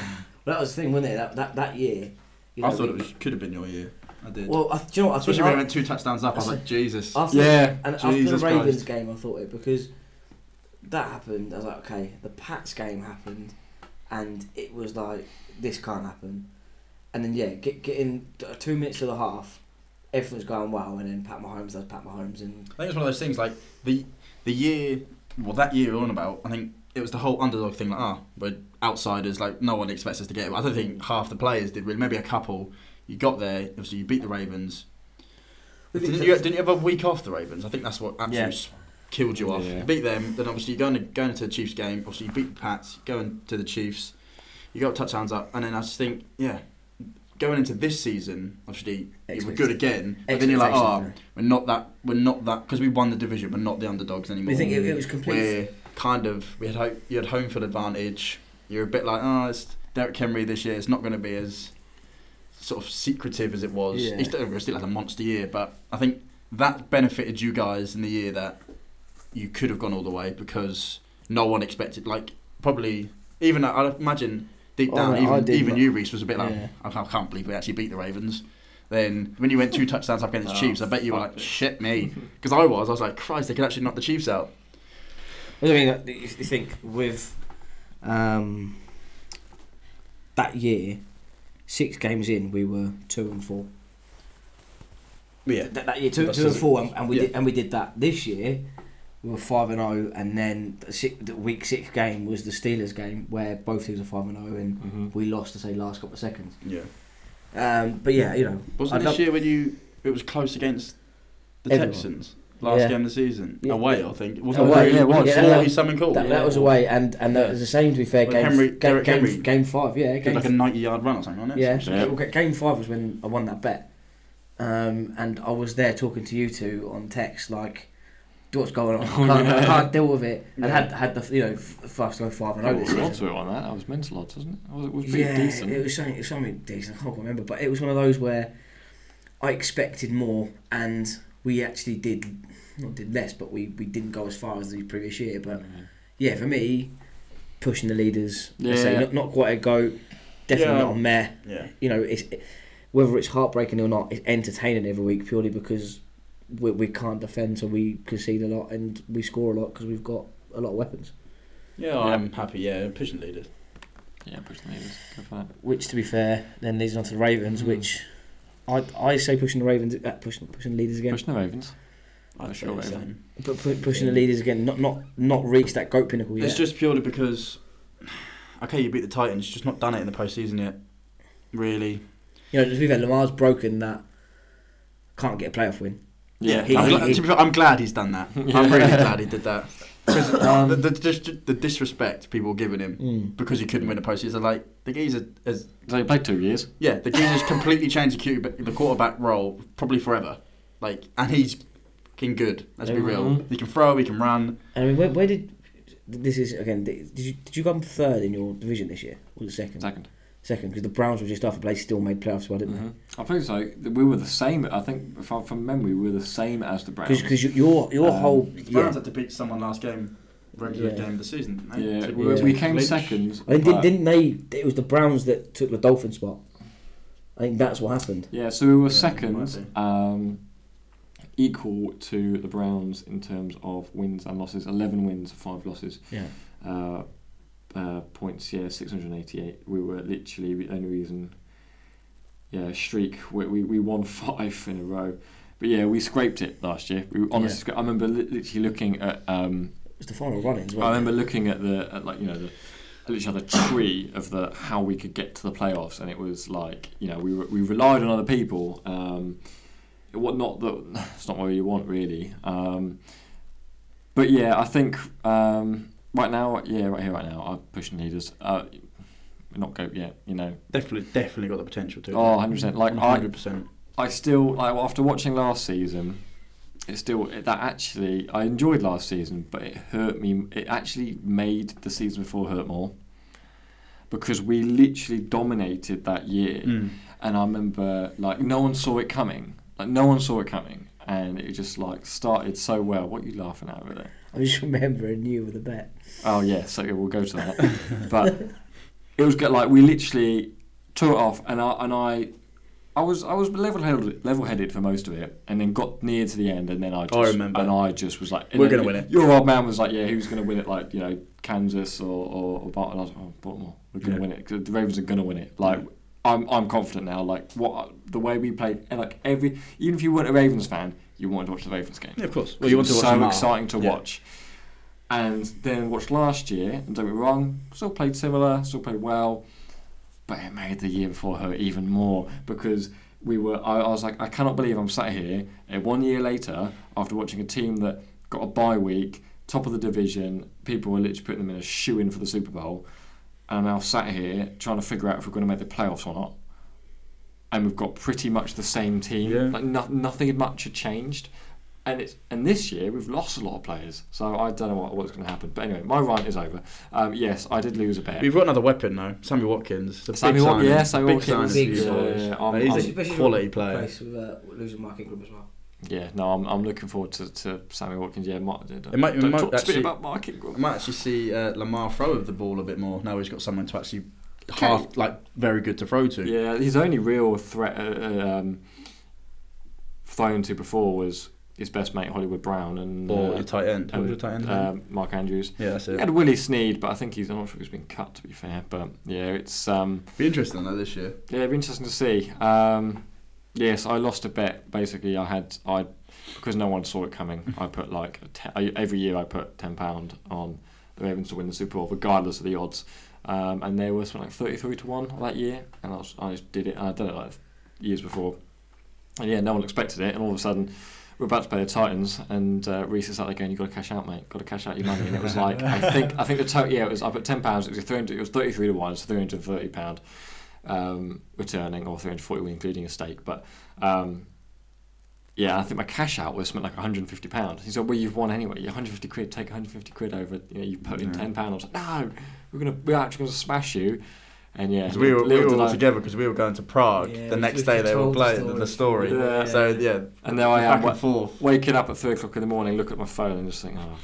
that was the thing, wasn't it? That that, that year. You I thought we- it was, could have been your year. I did. Well, I, do you know what? I think Especially when I- we went two touchdowns up. I was like, Jesus. After, Yeah, and after the Jesus Ravens Christ. game, I thought it because that happened. I was like, okay, the Pats game happened, and it was like this can't happen. And then yeah, get getting two minutes to the half, everything's going well, and then Pat Mahomes does Pat Mahomes, and I think it's one of those things like the the year, well, that year we're on about. I think it was the whole underdog thing. Like, ah, we're outsiders. Like, no one expects us to get it. I don't think half the players did. Really, maybe a couple. You got there. Obviously, you beat the Ravens. Didn't you, didn't you have a week off the Ravens? I think that's what absolutely Yeah. Killed you off. Yeah. You beat them. Then obviously you go into going into the Chiefs game. Obviously you beat the Pats. Going to the Chiefs. You got touchdowns up, and then I just think, yeah, going into this season, obviously you were good again. But then you're like, oh, we're not that. We're not that because we won the division. We're not the underdogs anymore. You think it, it was complete? We're kind of we had ho- you had home field advantage. You're a bit like, oh, it's Derrick Henry this year. It's not going to be as sort of secretive as it was. Yeah. It's still, still had a monster year, but I think that benefited you guys in the year that you could have gone all the way because no one expected. Like probably even I imagine deep Oh, down, mate, I even did, even you Reese was a bit like, Yeah. I can't, I can't believe we actually beat the Ravens. Then when you went two touchdowns up against the Oh, Chiefs, I bet you were like, it. shit me, because I was. I was like, Christ, they could actually knock the Chiefs out. I mean, you you think with um, that year, six games in, we were two and four. Yeah, That, that year, two, two and four, and, and we yeah. did, and we did that this year. We were five and zero, and then the, six, the week six game was the Steelers game where both teams are five and zero, and Mhm. we lost to say last couple of seconds. yeah. Um, but yeah, you know, Wasn't this year when you it was close against the Everyone. Texans last Yeah. game of the season Yeah. away? I think it wasn't Away, it yeah, it was. Yeah, forty that- something cool. that, that was away, and and it was the same. To be fair, game Henry- game, game, game five, yeah, game like a ninety yard run or something on it. Yeah, So- Yeah. game five was when I won that bet, um, and I was there talking to you two on text, like, what's going on? I Oh, can't, I can't deal with it. And Yeah. had had the you know f- first go five and zero this odds season. were on that. That was mental odds, wasn't it? It was, it was pretty Yeah, decent. it was something, it was something decent. I can't remember, but it was one of those where I expected more, and we actually did not did less, but we, we didn't go as far as the previous year. But mm. yeah, for me, pushing the leaders, let's say Yeah. not, not quite a go, definitely Yeah. not a meh. yeah. you know, it's whether it's heartbreaking or not, it's entertaining every week purely because we, we can't defend, so we concede a lot and we score a lot because we've got a lot of weapons. Yeah, I'm happy. Yeah, pushing leaders. Yeah, pushing the leaders. Go for that. Which, to be fair, then leads on to the Ravens, Mm. which I I say pushing the Ravens, uh, pushing pushing the leaders again, Pushing the Ravens. I'd sure, say the Raven. same. but pu- pushing the leaders again, not not not reach that goat pinnacle yet. It's just purely because, okay, you beat the Titans, just not done it in the postseason yet. Really. you know, to be fair, Lamar's broken that. Can't get a playoff win. Yeah, he- I'm, he- gla- he- fair, I'm glad he's done that. I'm really glad he did that. Because Um, the, the, dis- the disrespect people were giving him Mm. because he couldn't win a postseason, like the geezer has So he played two years. yeah, the geezer's completely changed the, QB, the quarterback role probably forever. Like, and he's fucking good. Let's be real. Mhm. He can throw, he can run. I mean, where, where did this is again? Did you did you come third in your division this year? Or was it second? Second. Second, because the Browns were just after place, still made playoffs, well, didn't they? Mhm. I think so. We were the same. I think, if from memory, we were the same as the Browns. Because your your Um, whole The yeah, Browns had to beat someone last game. regular Yeah. game of the season. didn't they? Yeah, Took we, it we came clinch. second. I mean, but- did, didn't they? It was the Browns that took the Dolphin spot. I think that's what happened. Yeah, so we were Yeah, second, um, equal to the Browns in terms of wins and losses. Eleven wins, five losses. Yeah. Uh, uh, points, yeah, six hundred eighty-eight. We were literally the only reason. Yeah, streak. We, we we won five in a row, but yeah, we scraped it last year. We honestly, scra- I remember li- literally looking at. Um, It was the final run-ins. I remember it? looking at the at like you know the literally the tree of the how we could get to the playoffs, and it was like you know we were, we relied on other people. Um, what not that it's not what you want really. Um, but yeah, I think um, right now, yeah, right here, right now, I'm pushing leaders. Uh, not goat yet, you know. Definitely, definitely got the potential to. Oh, 100%. Like, I- 100%. I still like after watching last season. It still it, that actually I enjoyed last season, but it hurt me. It actually made the season before hurt more because we literally dominated that year, Mm. and I remember like no one saw it coming. Like no one saw it coming, and it just like started so well. What are you laughing at over there? I just remembering you with a bet. Oh yeah, so yeah, we'll go to that. but it was good. Like we literally took it off, and I and I, I was I was level headed level headed for most of it, and then got near to the end, and then I just remember. and I just was like, We're gonna win it. Your old man was like, yeah, who's gonna win it? Like you know, Kansas or or, or Baltimore. I was like, oh, Baltimore, we're gonna Yeah. win it. 'cause the Ravens are gonna win it. Like. I'm, I'm confident now. Like what the way we played, and like every even if you weren't a Ravens fan, you wanted to watch the Ravens game. Yeah, of course. Well, you it want to watch so exciting to Yeah. watch. And then watched last year, and don't get me wrong, still played similar, still played well, but it made the year before her even more because we were. I, I was like, I cannot believe I'm sat here uh, one year later after watching a team that got a bye week, top of the division. People were literally putting them in a shoe in for the Super Bowl, and I'm now sat here trying to figure out if we're going to make the playoffs or not. And we've got pretty much the same team. Yeah. Like no, nothing much had changed and it's and this year we've lost a lot of players, so I don't know what, what's going to happen. But anyway, my rant is over. Um, yes, I did lose a bet. We've got another weapon now, Sammy Watkins. The Sammy big Wat- signing. yeah, Sammy big Watkins. signing Big for you signing. boys. Yeah, I'm- Mate, he's I'm- a quality player. Place with uh, losing Mark Ingram as well. Yeah, no, I'm, I'm looking forward to, to Sammy Watkins. Yeah, Mark, don't, It might- don't might talk to me about Mark Ingram. I might actually see uh, Lamar throw the ball a bit more now. He's got someone to actually Okay. half like very good to throw to. Yeah, his only real threat uh, uh, um, thrown to before was his best mate Hollywood Brown and Or uh, your tight end. And, tight end? um, Mark Andrews. yeah, that's He had Willie Snead, but I think he's I'm not sure he's been cut to be fair. But yeah, it's um, Be interesting though this year. Yeah, it'd be interesting to see. Um, yes, I lost a bet. Basically, I had I because no one saw it coming. I put like I, every year I put ten pound on the Ravens to win the Super Bowl, regardless of the odds. Um, and was something like thirty three to one that year, and I, was, I just did it. And I'd done it like years before, and yeah, no one expected it. And all of a sudden, we're about to play the Titans, and uh, Reese is out there going, "You got to cash out, mate. Got to cash out your money." And it was like I think I think the total yeah, it was I put ten pounds. It was 300, It was thirty three to one. It's three hundred thirty pound um, returning, or 340 including a stake. But um, yeah, I think my cash out was something like 150 pounds. He said, "Well, you've won anyway. You're 150 quid. Take 150 quid over. You know, you put in Yeah. 10 pounds." I was like, "No, we're gonna, we're actually gonna smash you." And yeah, 'Cause we were, we were all I- together because we were going to Prague. Yeah, the next day they were told the playing the story. story. Yeah. So yeah, And now I am back and forth. waking up at three o'clock in the morning, look at my phone, and just think, "Oh,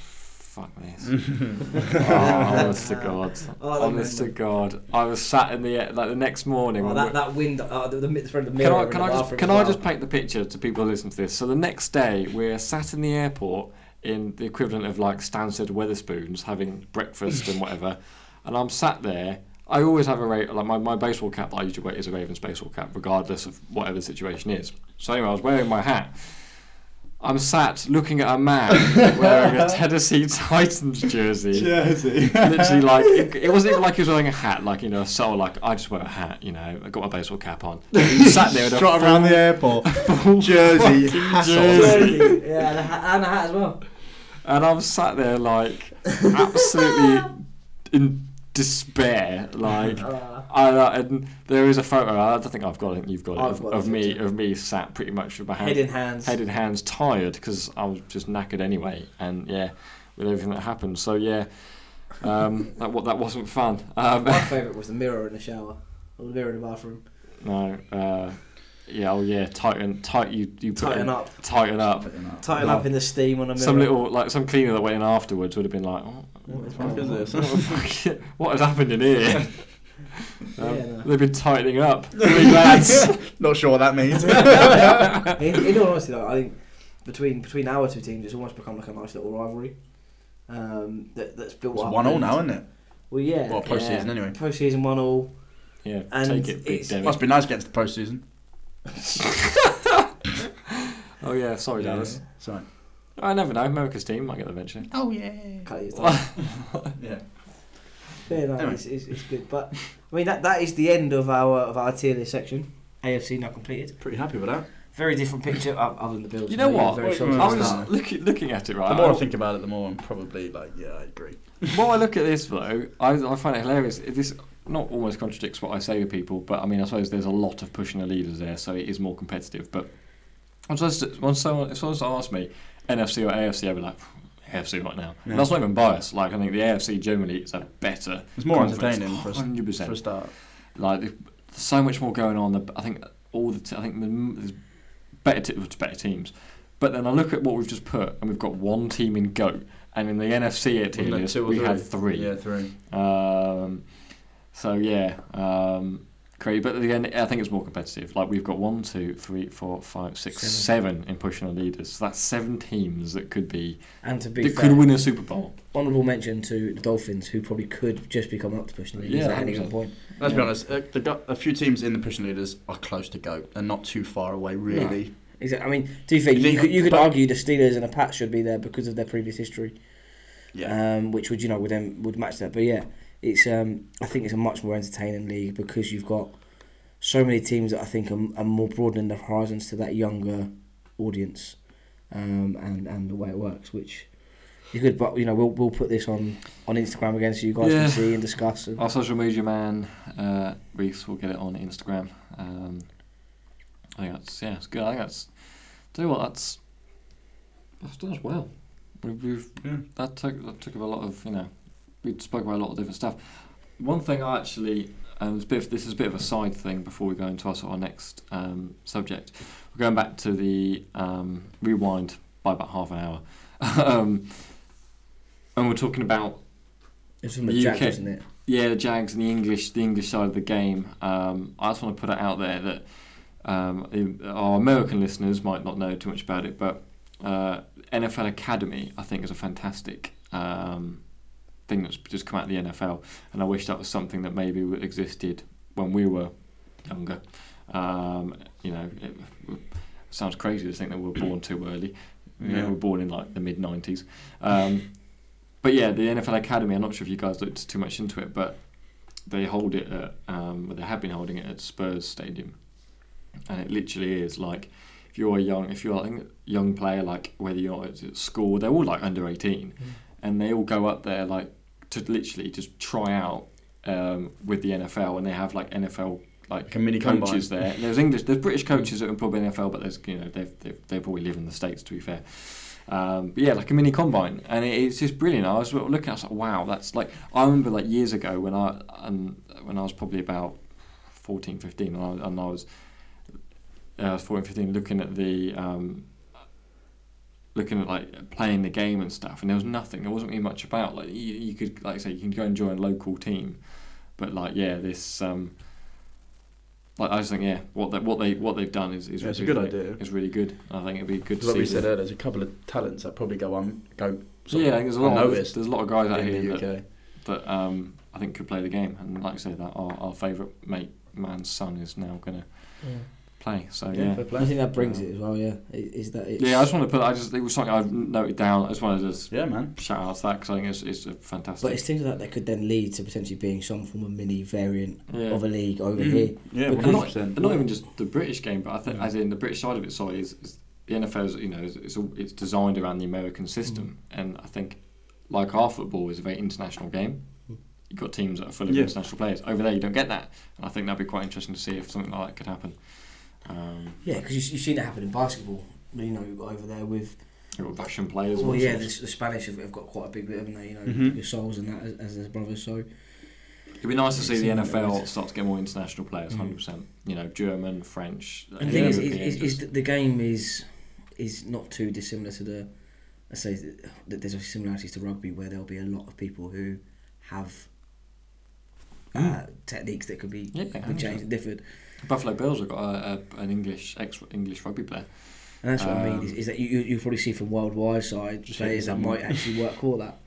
fuck this." oh, honest to God, Oh, honest to God, I was sat in the like the next morning. Oh, that, that wind, uh, the, the, the, the Can I, can I just can I well. just paint the picture to people who listen to this? So the next day we're sat in the airport in the equivalent of like Stansted Wetherspoons having breakfast and whatever, and I'm sat there. I always have a Ra- like my, my baseball cap that I usually wear is a Ravens baseball cap, regardless of whatever the situation is. So anyway, I was wearing my hat. I'm sat looking at a man wearing a Tennessee Titans jersey Jersey. literally like it, it wasn't even like he was wearing a hat, like you know, a soul like I just wear a hat, you know, I got my baseball cap on. He sat there with a Strut around the airport. Jersey. fucking hat on. jersey. Jersey, yeah, and a, hat, and a hat as well. and I'm sat there like absolutely in despair, like. Uh, I, uh, and there is a photo. I don't think I've got it. You've got it I've of, got of me too. of me sat pretty much with my hand, head in hands. head in hands, tired because I was just knackered anyway, and yeah, with everything that happened. So yeah, um, that what that wasn't fun. Um, My favourite was the mirror in the shower, or the mirror in the bathroom. No. Uh, yeah. Oh, yeah. Tighten. Tight. You. You put Tighten in- up. Tighten up. Tighten No. up in the steam on a mirror. Some little like some cleaner that went in afterwards would have been like, oh, What is What is this? what has happened in here? Um, Yeah, no. They've been tightening up. Really lads. Not sure what that means. in, in all honesty, though, I think between between our two teams, it's almost become like a nice little rivalry. Um, that, that's built it's up. one all now, isn't it? Well, yeah. Well, postseason Yeah. anyway. Postseason one all. Yeah, And take it, big it's- Must be nice against the postseason. Oh yeah, sorry, Dallas. Sorry. I never know. America's team might get there eventually. Oh yeah. Cut it down. Yeah. Yeah, enough, Anyway. it's, it's, it's good. But I mean, that that is the end of our of our tier list section. AFC now completed. Pretty happy with that. Very different picture o- other than the Bills. You know what? Very Wait, solid I the was start. looking looking at it right. The more I I- think about it, the more I'm probably like, yeah, I agree. While I look at this though, I, I find it hilarious. This not almost contradicts what I say to people, but I mean, I suppose there's a lot of pushing the leaders there, so it is more competitive. But when someone, when someone, if someone asked me NFC or AFC, I'd be like AFC right now. Yeah. And that's not even biased. Like I think the AFC generally is a better. It's more conference, entertaining for a, for a start. Like there's so much more going on. I think all the t- I think there's better t- better teams. But then I look at what we've just put, and we've got one team in goat, and in the NFC tier Wasn't it list we three? had three. Yeah, three. Um, so yeah, um, great. But again, I think it's more competitive. Like we've got one, two, three, four, five, six, Seven. seven in pushing the leaders. So that's seven teams that could be And to be that fair, could win a Super Bowl. honourable mention to the Dolphins, who probably could just be coming up to pushing the leaders Yeah, at any given point. Let's Yeah. be honest. Uh, the, a few teams in the pushing leaders are close to go. They're not too far away, really. Exactly. I mean, do be fair, You you, think- could, you could but- argue the Steelers and the Pats should be there because of their previous history, Yeah. um, which would you know would then would match that. But yeah, it's um, I think it's a much more entertaining league because you've got so many teams that I think are, are more broadening their horizons to that younger audience, um, and and the way it works, which. You could, but you know, we'll we'll put this on on Instagram again so you guys Yeah. can see and discuss. And, Our social media man, uh, Reese, will get it on Instagram. Um, I think that's yeah, it's good. I think that's. Tell you what, that's that's done as well. We've, we've Yeah. that took that took up a lot of you know we spoke about a lot of different stuff. One thing I actually um, it's a bit of, this is a bit of a side thing before we go into our sort of our next um, subject. We're going back to the um, rewind by about half an hour, um, and we're talking about it's from the The UK. isn't it? yeah, the Jags and the English, the English side of the game. Um, I just want to put it out there that um, our American listeners might not know too much about it, but uh, NFL Academy, I think, is a fantastic um, thing that's just come out of the NFL, and I wish that was something that maybe existed when we were younger. Um, you know, it, it sounds crazy to think that we were born too early. You know, we were born in like the mid '90s. Um, but yeah, the NFL Academy. I'm not sure if you guys looked too much into it, but they hold it at. Um, well, they have been holding it at Spurs Stadium, and it literally is like if you're a young, if you're a young player, like whether you're at school, they're all like under 18, and they all go up there like to literally just try out um, with the NFL, and they have like NFL like Like mini coaches combine. there. And there's English, there's British coaches that are probably NFL, but there's you know they've they've, they probably live in the states to be fair. Um, but yeah, like a mini combine, and it, it's just brilliant. I was looking, at it, I was like, wow, that's like I remember like years ago when I um, when I was probably about 14, 15, and I, and I was uh, I 14, 15, looking at the um, looking at like playing the game and stuff, and there was nothing. There wasn't really much about like you, you could like I say you can go and join a local team, but like yeah, this um, like I just think yeah, what they what they what they've done is is Yeah, it's a really, good idea. Is really good. I think it'd be good to Like see. we said earlier, there's a couple of talents that probably go on go. sort yeah, I of think there's a lot. Of, there's, there's a lot of guys out in here the that, UK. that um, I think could play the game, and like I say, that our, our favourite mate man's son is now going to play. So yeah, fair play. I think that brings it as well. Yeah, I- is that it's, yeah. I just want to put. I just it was something I noted down. I just wanted to just Yeah, man. shout out to that because I think it's, it's fantastic. But it's things like that that could then lead to potentially being some form of mini variant Yeah. of a league over Mhm. here. Yeah, Because- one not, hundred percent. not even just the British game, but I think as in the British side of it. Sorry, is, is the NFL's you know it's it's, all, it's designed around the American system, and I think like our football is a very international game. You've got teams that are full of Yeah. international players. Over there, you don't get that, and I think that'd be quite interesting to see if something like that could happen. Um, Yeah, because you, you've seen it happen in basketball. You know, you've got over there with you've Russian players. well, yeah, the, sorts. the Spanish have, have got quite a big bit, haven't they? You know, Mhm. your souls and that as, as their brothers. So It'd be nice to see the NFL those. start to get more international players. Mm. Hundred percent. You know, German, French. and the thing is, is, European, is, is that the game is is not too dissimilar to the I say that there's similarities to rugby where there'll be a lot of people who have uh, techniques that could be Yeah, could 100%. changed and differed. Buffalo Bills have got a, a, an English ex English rugby player. And that's what I mean. Um, Is, is that you you you probably see from worldwide side Just players that might actually work for that,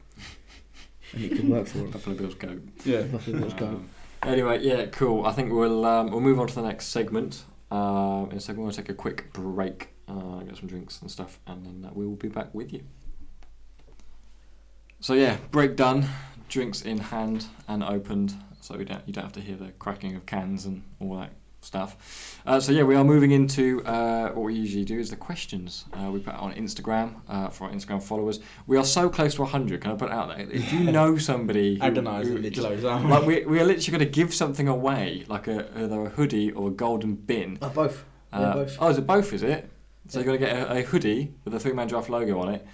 and it could work for them. Buffalo Bills go. Yeah. Buffalo Bills go. Um, anyway, yeah, cool. I think we'll um, we'll move on to the next segment. Um, in a second, we'll take a quick break, uh, get some drinks and stuff, and then uh, we will be back with you. So yeah, break done, drinks in hand and opened, so we don't you don't have to hear the cracking of cans and all that stuff. Uh, so yeah, we are moving into uh, what we usually do is the questions. Uh, we put it on Instagram uh, for our Instagram followers. We are so close to 100. Can I put it out there? If you know somebody, who, Agonisingly just- close, aren't we? like we, we are literally going to give something away, like a either a hoodie or a golden bin. Oh, both. Uh, both. Oh, is it both? Is it? So you're going to get a, a hoodie with a three man draft logo on it,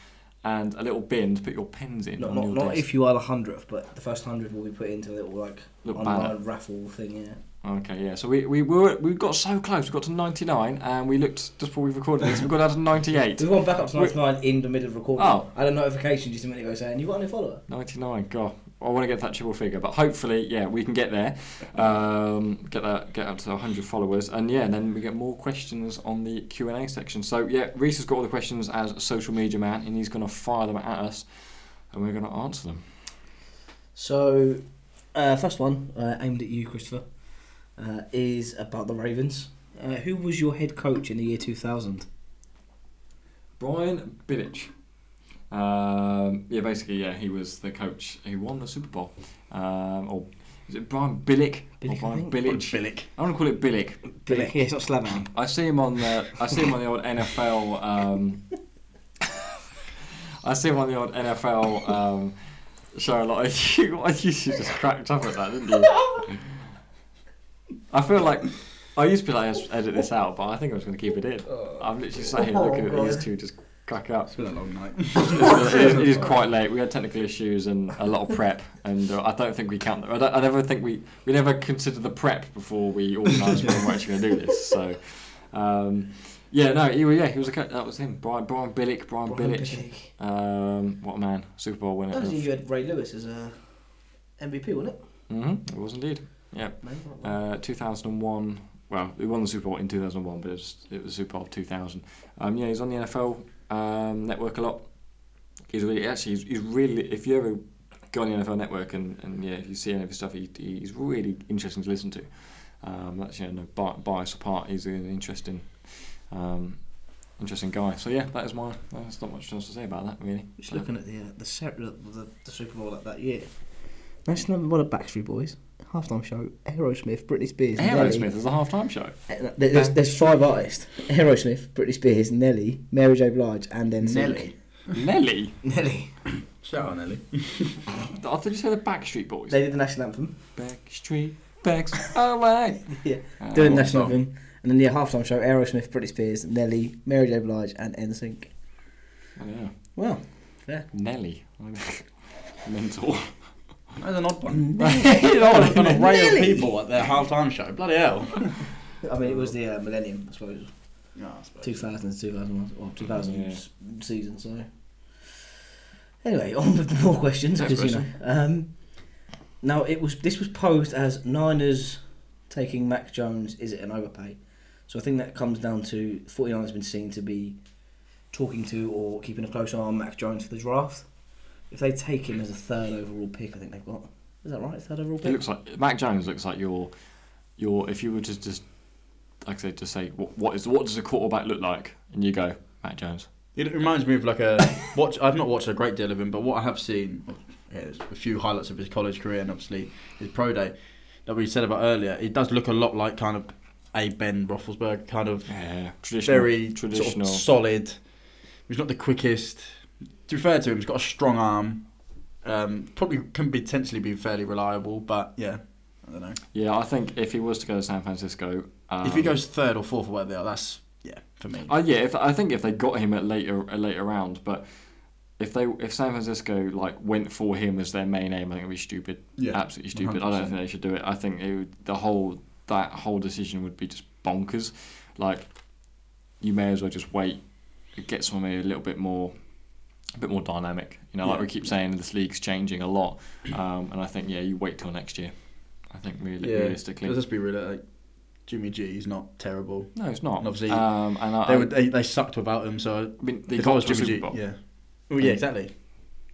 and a little bin to put your pens in. Not, not, not if you are the hundredth, but the first hundred will be put into a little like Little online banner. raffle thing. Yeah. Okay, yeah. So we, we were we got so close. We got to 99, and we looked just before we recorded this. We got down to 98. We've gone back up to We- 99 in the middle of recording. Oh. I had a notification just a minute ago saying you've got a new follower. 99. God, I want to get that triple figure, but hopefully, yeah, we can get there. Um, get that, get up to 100 followers, and yeah, and then we get more questions on the Q and A section. So yeah, Reese has got all the questions as a social media man, and he's going to fire them at us, and we're going to answer them. So, uh, first one uh, aimed at you, Christopher, uh, is about the Ravens. Uh, who was your head coach in the year 2000? Brian Billich. Um, yeah, basically, yeah, he was the coach who won the Super Bowl. Um, or is it Brian Billick? Billick, or I Brian think. Billich? Billick. I want to call it Billick. Billy. Yeah, it's not Slaven. I see him on the I see him on the old NFL. Um, I see him on the old NFL um, show a lot. you, you just cracked up at that, didn't you? I feel like I used to be like, "Let's edit this out, but I think I was going to keep it in. I'm literally sat here looking at these two just crack up. It's been a long night. It's- it, is, it is quite late. We had technical issues and a lot of prep, and uh, I don't think we count. I, don't, I never think we we never consider the prep before we organise when we're actually going to do this. So, um, yeah, no, he, was- yeah, he was a co- that was him. Brian Brian Billick, Brian, Brian Billich. Billick. Um, what a man, Super Bowl winner. That was you had Ray Lewis as a MVP, wasn't it? hmm it was indeed. Yeah, uh, 2001. Well, he won the Super Bowl in 2001, but it was, it was Super Bowl of 2000. Um, yeah, he's on the NFL um, network a lot. He's really actually he's, he's really if you ever go on the NFL network and, and yeah if you see any of his stuff he, he's really interesting to listen to. Um, that's you know no bi- bias apart he's an interesting um, interesting guy. So yeah that is my there's not much else to say about that really. Just looking at the uh, the, the, the Super Bowl like that year. Nice number what of Backstreet Boys. Halftime show. Aerosmith, Britney Spears. Aerosmith Nelly. is the halftime show. Uh, There's, there's five artists: Aerosmith, Britney Spears, Nelly, Mary J. Blige, and then Nelly. Nelly. Nelly. Shout out Nelly. I thought you said the Backstreet Boys. They did the national anthem. Backstreet Backs away. Yeah, Uh, doing the what national song? anthem, and then the halftime show: Aerosmith, Britney Spears, Nelly, Mary J. Blige, and NSYNC. Oh, yeah. Well, fair. Nelly. Mental. That's an odd one. Nelly. on, on a array of Nelly. people at their halftime show. Bloody hell. I mean, it was the uh, millennium, I suppose. Yeah, I suppose. 2000 to 2001 or 2000 Yeah. s- season. So anyway, on with more questions Next because you know. Um, now it was this was posed as Niners taking Mac Jones. Is it an overpay? So I think that comes down to 49ers has been seen to be talking to or keeping a close eye on Mac Jones for the draft. If they take him as a third overall pick, I think they've got. Is that right? Third overall pick. It looks like Mac Jones looks like your your if you were to just like I said to say what, what is what does a quarterback look like and you go Mac Jones. It reminds me of like a watch. I've not watched a great deal of him, but what I have seen, yeah, a few highlights of his college career and obviously his pro day that we said about earlier. It does look a lot like kind of a Ben Roethlisberger, kind of Yeah, traditional. very traditional. sort of solid. He's not the quickest. To be fair to him, he's got a strong arm. Um, probably can potentially be fairly reliable, but yeah, I don't know. yeah, I think if he was to go to San Francisco, um, if he goes third or fourth or whatever they are, that's yeah for me. Uh, yeah, if I think if they got him at later a later round, but if they if San Francisco like went for him as their main aim, I think it'd be stupid. Yeah, absolutely stupid. I don't think they should do it. I think it would, the whole that whole decision would be just bonkers. Like you may as well just wait, get maybe a little bit more a bit more dynamic. You know, like we keep saying, this league's changing a lot, um, and I think yeah, you wait till next year. I think really, realistically, Let's just be real. Like, Jimmy G is not terrible. no, it's not. And obviously, um, and I, They, were, they they sucked without him. So I mean, they if got I was to Jimmy Super G, yeah. Well, yeah, And- exactly.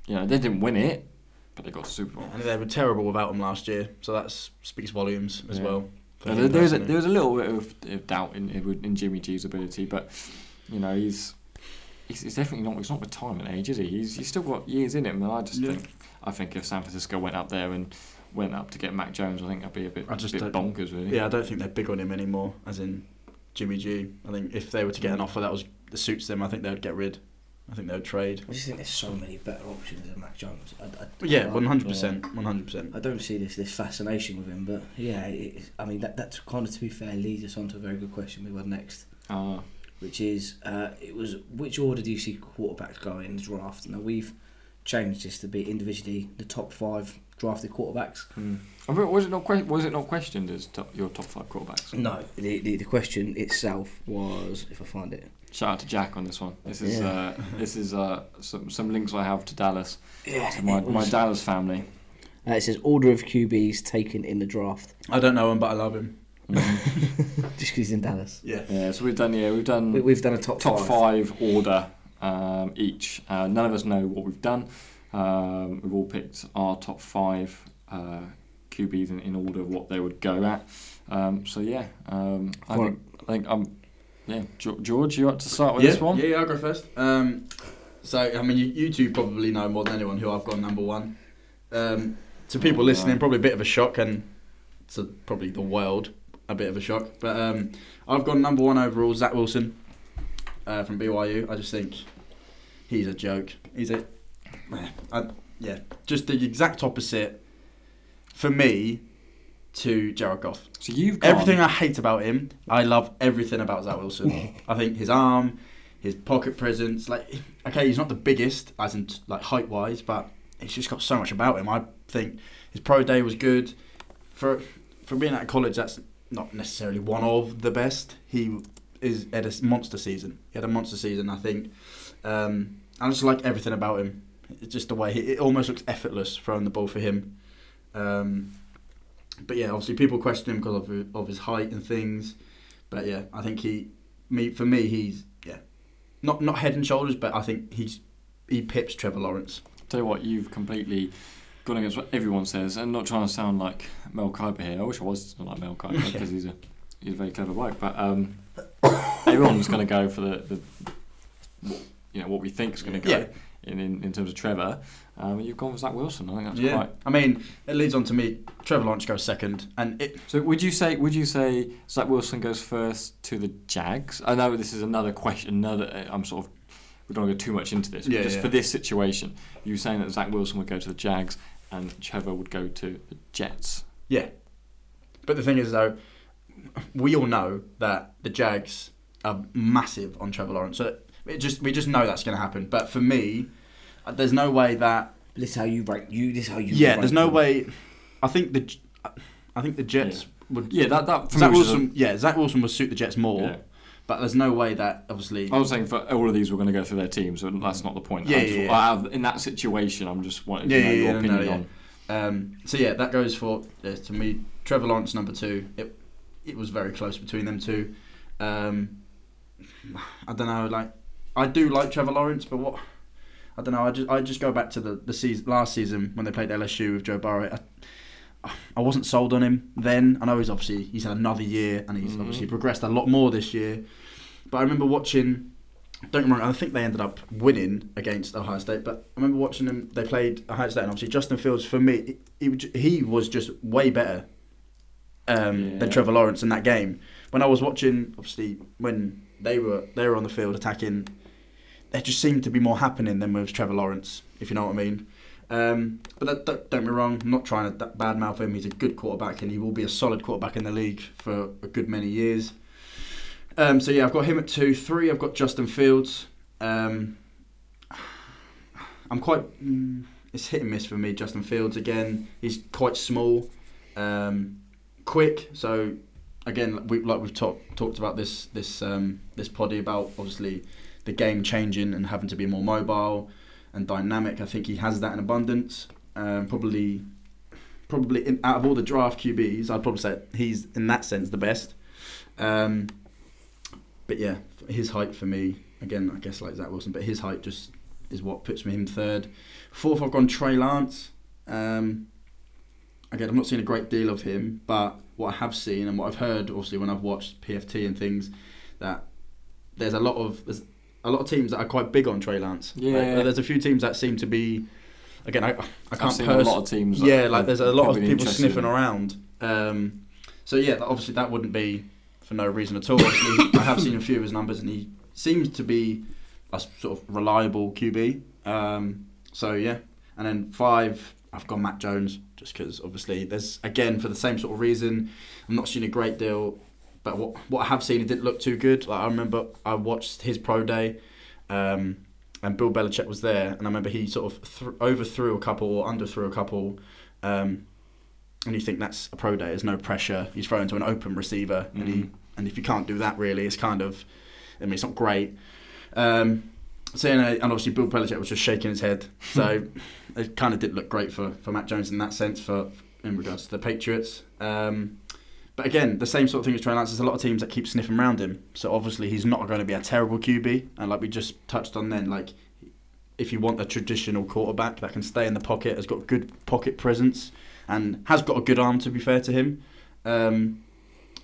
You know, they didn't win it, but they got to Super Bowl. And they were terrible without him last year. So that speaks volumes as Yeah. well. Yeah, there, there was a, there was a little bit of, of doubt in in Jimmy G's ability, but you know he's he's, he's definitely not he's not retirement age, is he? He's he's still got years in him, and I just Yeah. think I think if San Francisco went up there and went up to get Mac Jones, I think that'd be a bit, I just bit bonkers, really. Yeah, I don't think they're big on him anymore, as in Jimmy G. I think if they were to get an offer that was that suits them, I think they would get rid. I think they would trade. I just think there's so many better options than Mac Jones. I, I, yeah, one hundred percent, one hundred percent. I don't see this this fascination with him, but yeah, it, I mean that that's kind of to be fair leads us on to a very good question we got next, Uh, which is uh, it was which order do you see quarterbacks going in the draft? Now we've changed this to be individually the top five drafted quarterbacks. I mean, was it not que- was it not questioned as top, your top five quarterbacks? No, the, the the question itself was if I find it. Shout out to Jack on this one. This is Yeah. uh, this is uh, some some links I have to Dallas, Yeah, to my, it my Dallas family. Uh, it says order of QBs taken in the draft, I don't know him, but I love him. Just because he's in Dallas. Yeah. Yeah, so we've done yeah we've done We, we've done a top, top five. five order um, each. Uh, none of us know what we've done. Um, we've all picked our top five uh, QBs in, in order of what they would go at. Um, so yeah, um, I think I think um, yeah, Ge- George, you up to start with yeah, this one? Yeah, yeah, I'll go first. Um, so, I mean, you, you two probably know more than anyone who I've got number one. Um, to people Oh, listening, right. probably a bit of a shock, and to probably the world, a bit of a shock. But um, I've got number one overall, Zach Wilson uh, from BYU. I just think he's a joke. He's a. I, yeah, just the exact opposite for me to Jared Goff. So you've gone, Everything I hate about him, I love everything about Zach Wilson. I think his arm, his pocket presence, like okay, he's not the biggest as in like height wise, but he's just got so much about him. I think his pro day was good. For for being at college, that's not necessarily one of the best. He is had a monster season. He had a monster season. I think. Um, I just like everything about him. It's just the way he, it almost looks effortless throwing the ball for him. Um, but yeah, obviously people question him because of of his height and things. But yeah, I think he, me for me, he's yeah, not not head and shoulders, but I think he's he pips Trevor Lawrence. Tell you what, you've completely gone against what everyone says, and not trying to sound like Mel Kiper here. I wish I was like Mel Kiper because he's a he's a very clever bloke. But um, everyone's going to go for the, the what, you know what we think is going to go Yeah. in, in in terms of Trevor. Um, you've gone with Zach Wilson. I think that's yeah, right. I mean it leads on to me. Trevor Lawrence goes second, and it So would you say would you say Zach Wilson goes first to the Jags? I know this is another question. Another uh, I'm sort of we don't want to go too much into this. But Yeah, just yeah. for this situation, you were saying that Zach Wilson would go to the Jags and Trevor would go to the Jets. Yeah. But the thing is, though, we all know that the Jags are massive on Trevor Lawrence. So it just we just know that's going to happen. But for me, uh, there's no way that. This is how you rank you. This is how you. Yeah, rank there's no them. way. I think the J- I think the Jets would. Yeah, that that Zach me was Wilson. Yeah, Zach Wilson would suit the Jets more. Yeah. But there's no way that obviously. I was saying for all of these, we're going to go through their teams, so that's not the point. Yeah, just, yeah, yeah. Have, in that situation, I'm just wanting Yeah, to know yeah, your yeah, opinion no, on. Um, so yeah, that goes for uh, to me. Trevor Lawrence number two. It it was very close between them two. Um, I don't know. Like I do like Trevor Lawrence, but what I don't know. I just I just go back to the the season last season when they played LSU with Joe Burrow. I, I wasn't sold on him then. I know he's obviously he's had another year and he's Mhm. obviously progressed a lot more this year. But I remember watching. Don't remember. I think they ended up winning against Ohio State. But I remember watching them. They played Ohio State, and obviously Justin Fields for me, he, he, he was just way better um, Yeah. than Trevor Lawrence in that game. When I was watching, obviously when they were they were on the field attacking, there just seemed to be more happening than with Trevor Lawrence, if you know what I mean. Um, but that, that, don't be wrong, I'm not trying to badmouth him. He's a good quarterback, and he will be a solid quarterback in the league for a good many years. Um, so yeah, I've got him at two. Three, I've got Justin Fields. Um, I'm quite. Mm, it's hit and miss for me. Justin Fields again. He's quite small, um, quick. So again, we like we've talked talked about this this um, this poddy about obviously the game changing and having to be more mobile. And dynamic. I think he has that in abundance. Um, probably, probably in, out of all the draft QBs, I'd probably say he's in that sense the best. Um, but yeah, his height for me, again, I guess like Zach Wilson, but his height just is what puts me in third. Fourth, I've gone Trey Lance. Um, again, I'm not seeing a great deal of him, but what I have seen and what I've heard, obviously, when I've watched PFT and things, that there's a lot of there's a lot of teams that are quite big on Trey Lance. Like, Yeah. there's a few teams that seem to be. Again, I, I can't pers- a lot of teams. yeah, like there's a lot of people sniffing around. Um, so yeah, obviously that wouldn't be for no reason at all. I have seen a few of his numbers, and he seems to be a sort of reliable QB. Um, so yeah, and then five, I've gone Matt Jones, just because obviously there's again for the same sort of reason. I'm not seeing a great deal, but what what I have seen, it didn't look too good. Like I remember I watched his pro day. Um, and Bill Belichick was there, and I remember he sort of th- overthrew a couple or underthrew a couple, um, and you think that's a pro day. There's no pressure. He's thrown to an open receiver, and he Mhm. and if you can't do that, really, it's kind of, I mean, it's not great. Um, so you know, and obviously Bill Belichick was just shaking his head, so it kind of did look great for, for Matt Jones in that sense for in regards to the Patriots. Um, but again, the same sort of thing as Trey Lance. There's a lot of teams that keep sniffing around him. So obviously he's not going to be a terrible QB. And like we just touched on then, like if you want a traditional quarterback that can stay in the pocket, has got good pocket presence, and has got a good arm to be fair to him, um,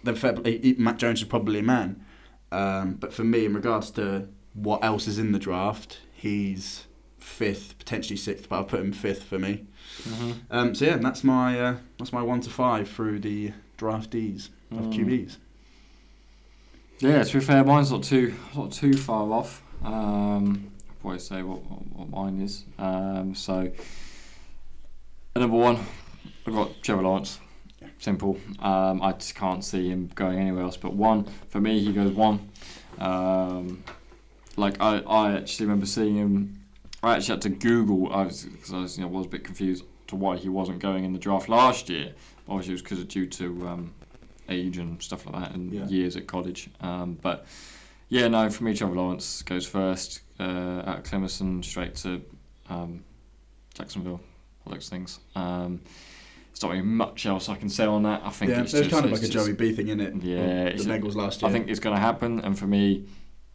then fair, Matt Jones is probably a man. Um, but for me, in regards to what else is in the draft, he's fifth, potentially sixth, but I'll put him fifth for me. Mhm. Um, so yeah, that's my uh, that's my one to five through the draftees of Mm. QBs. Yeah, to be fair, mine's not too not too far off. Um, I'll probably say what, what, what mine is. Um, so, number one, I've got Trevor Lawrence. Simple. Um, I just can't see him going anywhere else but one. For me, he goes one. Um, like I, I actually remember seeing him. I actually had to Google. I was because I was, you know, was a bit confused to why he wasn't going in the draft last year. Obviously, it was because of due to um, age and stuff like that and Yeah. years at college. Um, but yeah, no, for me, Trevor Lawrence goes first uh, out of Clemson straight to um, Jacksonville, all those things. Um, there's not really much else I can say on that. I think Yeah, it's there's just, kind of like a Joey B thing in it. Yeah, the Bengals last year. I think it's going to happen, and for me,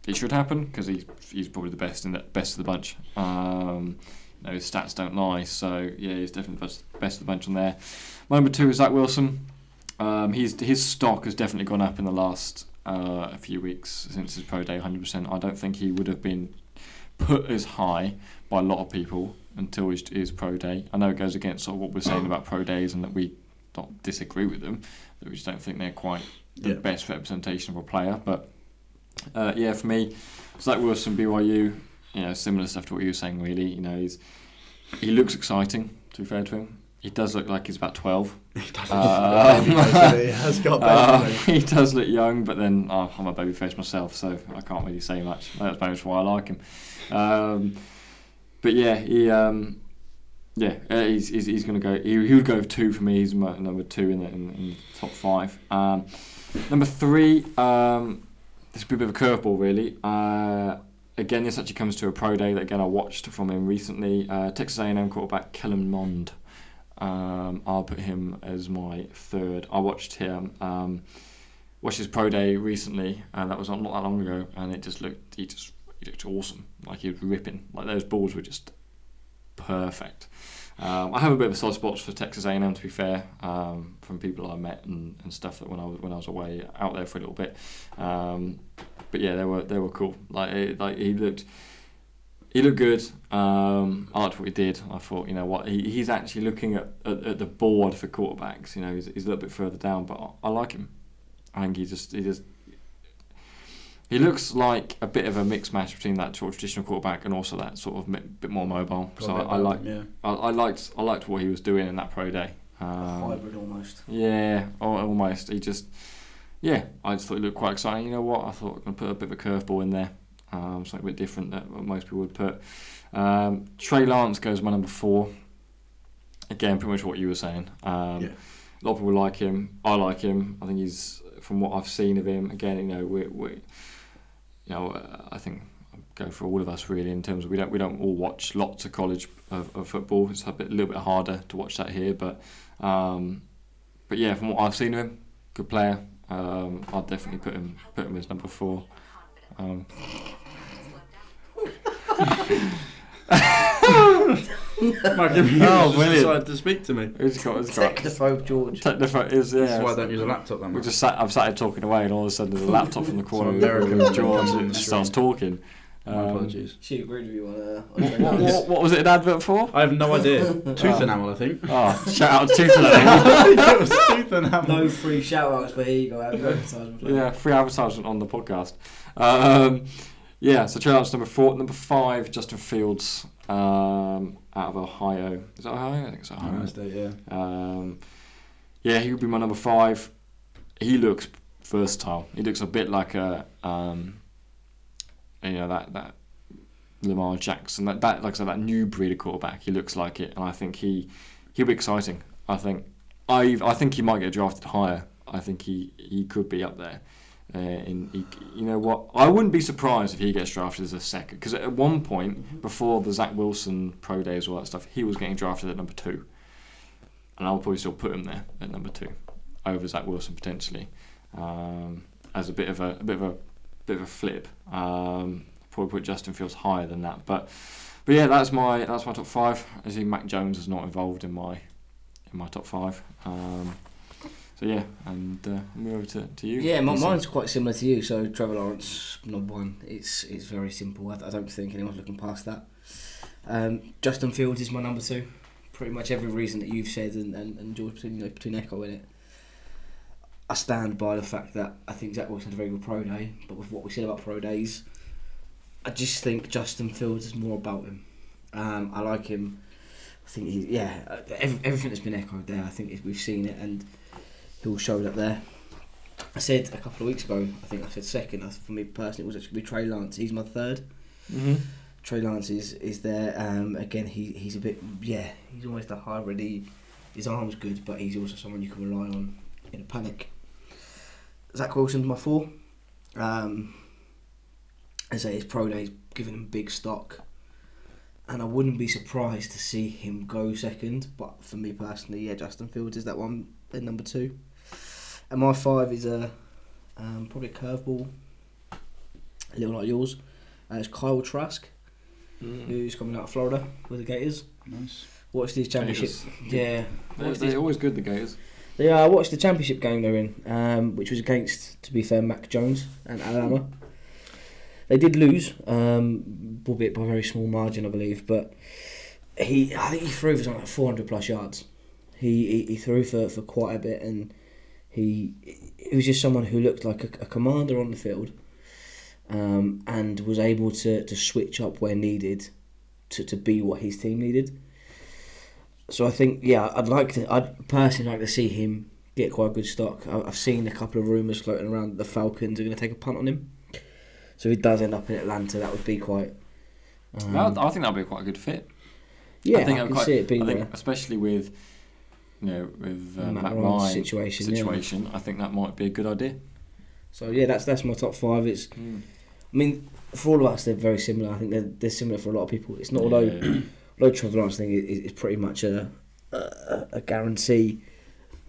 it should happen because he's he's probably the best in the best of the bunch. Um, know, his stats don't lie, so yeah, he's definitely the best, best of the bunch on there. My number two is Zach Wilson. Um, he's his stock has definitely gone up in the last uh, a few weeks since his pro day, 100%. I don't think he would have been put as high by a lot of people until his, his pro day. I know it goes against sort of what we're saying about pro days and that we don't disagree with them, that we just don't think they're quite the Yeah. best representation of a player. But uh, yeah, for me, Zach Wilson, BYU, you know, similar stuff to what you were saying. Really, you know, he's he looks exciting. To be fair to him, he does look like he's about twelve. He does Uh, baby he? Has got Uh, he does look young, but then oh, I'm a baby face myself, so I can't really say much. That's maybe why I like him. Um, but yeah, he um, yeah, uh, he's, he's, he's going to go. He, he would go two for me. He's my number two in the, in, in the top five. Um, number three, um, this would be a bit of a curveball, really. Uh, again, this actually comes to a pro day that again I watched from him recently. Uh, Texas A&M quarterback Kellen Mond. Um, I'll put him as my third. I watched him. Um, watched his pro day recently, and that was not that long ago, and it just looked he just he looked awesome. Like he was ripping. Like those balls were just perfect. Um, I have a bit of a soft spot for Texas A&M to be fair, um, from people I met and, and stuff that when I was when I was away out there for a little bit. Um, but yeah, they were they were cool. Like it, like he looked. He looked good. Um, I liked what he did. I thought, you know what, he, he's actually looking at, at, at the board for quarterbacks. You know, he's, he's a little bit further down, but I, I like him. I think he just he just he looks like a bit of a mixed match between that sort of traditional quarterback and also that sort of mi- bit more mobile. Got so I, I like him, I, I liked I liked what he was doing in that pro day. Um, Hybrid almost. yeah, al- almost. He just, yeah, I just thought it looked quite exciting. You know what? I thought I'm gonna put a bit of a curveball in there, um, something a bit different that most people would put. Um, Trey Lance goes my number four. Again, pretty much what you were saying. Um, Yeah. A lot of people like him. I like him. I think he's from what I've seen of him. Again, you know, we, we you know, uh, I think I'll go for all of us really in terms of we don't we don't all watch lots of college of, of football. It's a bit a little bit harder to watch that here, but um, but yeah, from what I've seen of him, good player. Um, I'd definitely put him put him as number four. Um, Mark, you Oh, just brilliant. decided to speak to me. who's got who's got Technophobe George. technophobe is yeah. This is why I don't use a laptop that much. we just sat. I've started talking away, and all of a sudden there's a laptop from the corner of the American room, and George comes in the just starts talking. My Um, apologies. She agreed with you on, uh, What, what, what, what was it an advert for? I have no idea. Tooth enamel, I think. Oh, shout out to Tooth Enamel. it was tooth enamel. No free shout outs, but here you go. Advertisement. Yeah, free advertisement on the podcast. Um, yeah, so shout out to number four. Number five, Justin Fields um, out of Ohio. Is that Ohio? I think it's Ohio. Ohio State, yeah. Um, yeah, he would be my number five. He looks versatile. He looks a bit like a, um, you know, that that Lamar Jackson. That, that like I said, that new breed of quarterback. He looks like it, and I think he he'll be exciting. I think I I think he might get drafted higher. I think he he could be up there. Uh, in he, you know what, I wouldn't be surprised if he gets drafted as a second. Because at one point before the Zach Wilson pro days, all that stuff, he was getting drafted at number two and I'll probably still put him there at number two, over Zach Wilson potentially, um, as a bit of a, a bit of a bit of a flip. Um, probably put Justin Fields higher than that, but but yeah, that's my that's my top five. As in, Mac Jones is not involved in my in my top five. Um, so yeah, and uh, move over to, to you. Yeah, my, mine's quite similar to you. So Trevor Lawrence, number one. It's it's very simple. I, I don't think anyone's looking past that. Um, Justin Fields is my number two. Pretty much every reason that you've said and, and, and George between, you know, between Echo in it. I stand by the fact that I think Zach Wilson had a very good pro day, but with what we said about pro days, I just think Justin Fields is more about him. Um, I like him. I think he, yeah, uh, ev- everything that's been echoed there. I think we've seen it, and he'll show that there. I said a couple of weeks ago. I think I said second. For me personally, it was actually Trey Lance. He's my third. Mhm. Trey Lance is, is there. Um, again, he he's a bit yeah. He's almost a hybrid. He, his arm's good, but he's also someone you can rely on in a panic. Zach Wilson's my four. Um, I say his pro day's given him big stock, and I wouldn't be surprised to see him go second. But for me personally, yeah, Justin Fields is that one at number two, and my five is a um, probably a curveball, a little like yours. Uh, it's Kyle Trask, who's coming out of Florida with the Gators. Nice. Watched his championship. Gators. Yeah, They're, they're his always good, the Gators. Yeah, I watched the championship game they're in, um, which was against, to be fair, Mac Jones and Alabama. They did lose, um, albeit by a very small margin, I believe. But he, I think he threw for something like 400 plus yards. He he, he threw for, for quite a bit, and he he was just someone who looked like a, a commander on the field, um, and was able to, to switch up where needed, to, to be what his team needed. So I think, yeah, I'd like to. I'd personally like to see him get quite a good stock. I- I've seen a couple of rumours floating around that the Falcons are going to take a punt on him. So if he does end up in Atlanta, that would be quite. Um, Well, I think that'd be quite a good fit. yeah, I, I think can I'm quite, see it being I think there. especially with you know with uh, Matt Matt, Ryan's Ryan's situation, yeah. situation, I think that might be a good idea. So yeah, that's that's my top five. It's, Mm. I mean, for all of us, they're very similar. I think they're, they're similar for a lot of people. It's not Yeah. although although Trevor thing is, is pretty much a, a a guarantee.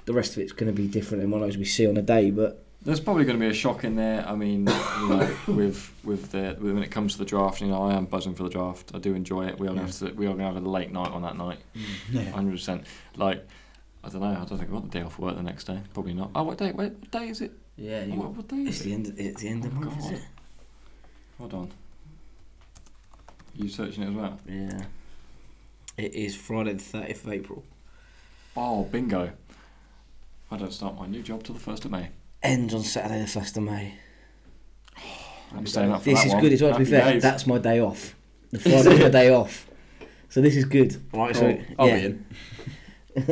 The rest of it's going to be different than one of those we see on a day, but There's probably going to be a shock in there. I mean, you know, with with the when it comes to the draft, you know, I am buzzing for the draft. I do enjoy it. We are going to we are going to have a late night on that night, mm. Yeah. hundred percent. Like, I don't know. I don't think I want the day off work the next day. Probably not. Oh, what day? Wait, what day is it? yeah, you, What, what day it's is the it? end. It's the end of the Oh, month, is it? Hold on. You searching it as well? Yeah. It is Friday the thirtieth of April. Oh, bingo! I don't start my new job till the first of May. Ends on Saturday the first of May. I'm staying up for This that is one. good as well. To be Happy fair, days. that's my day off. The Friday's my day off. So this is good. Right. So Oh, I'll yeah. be in.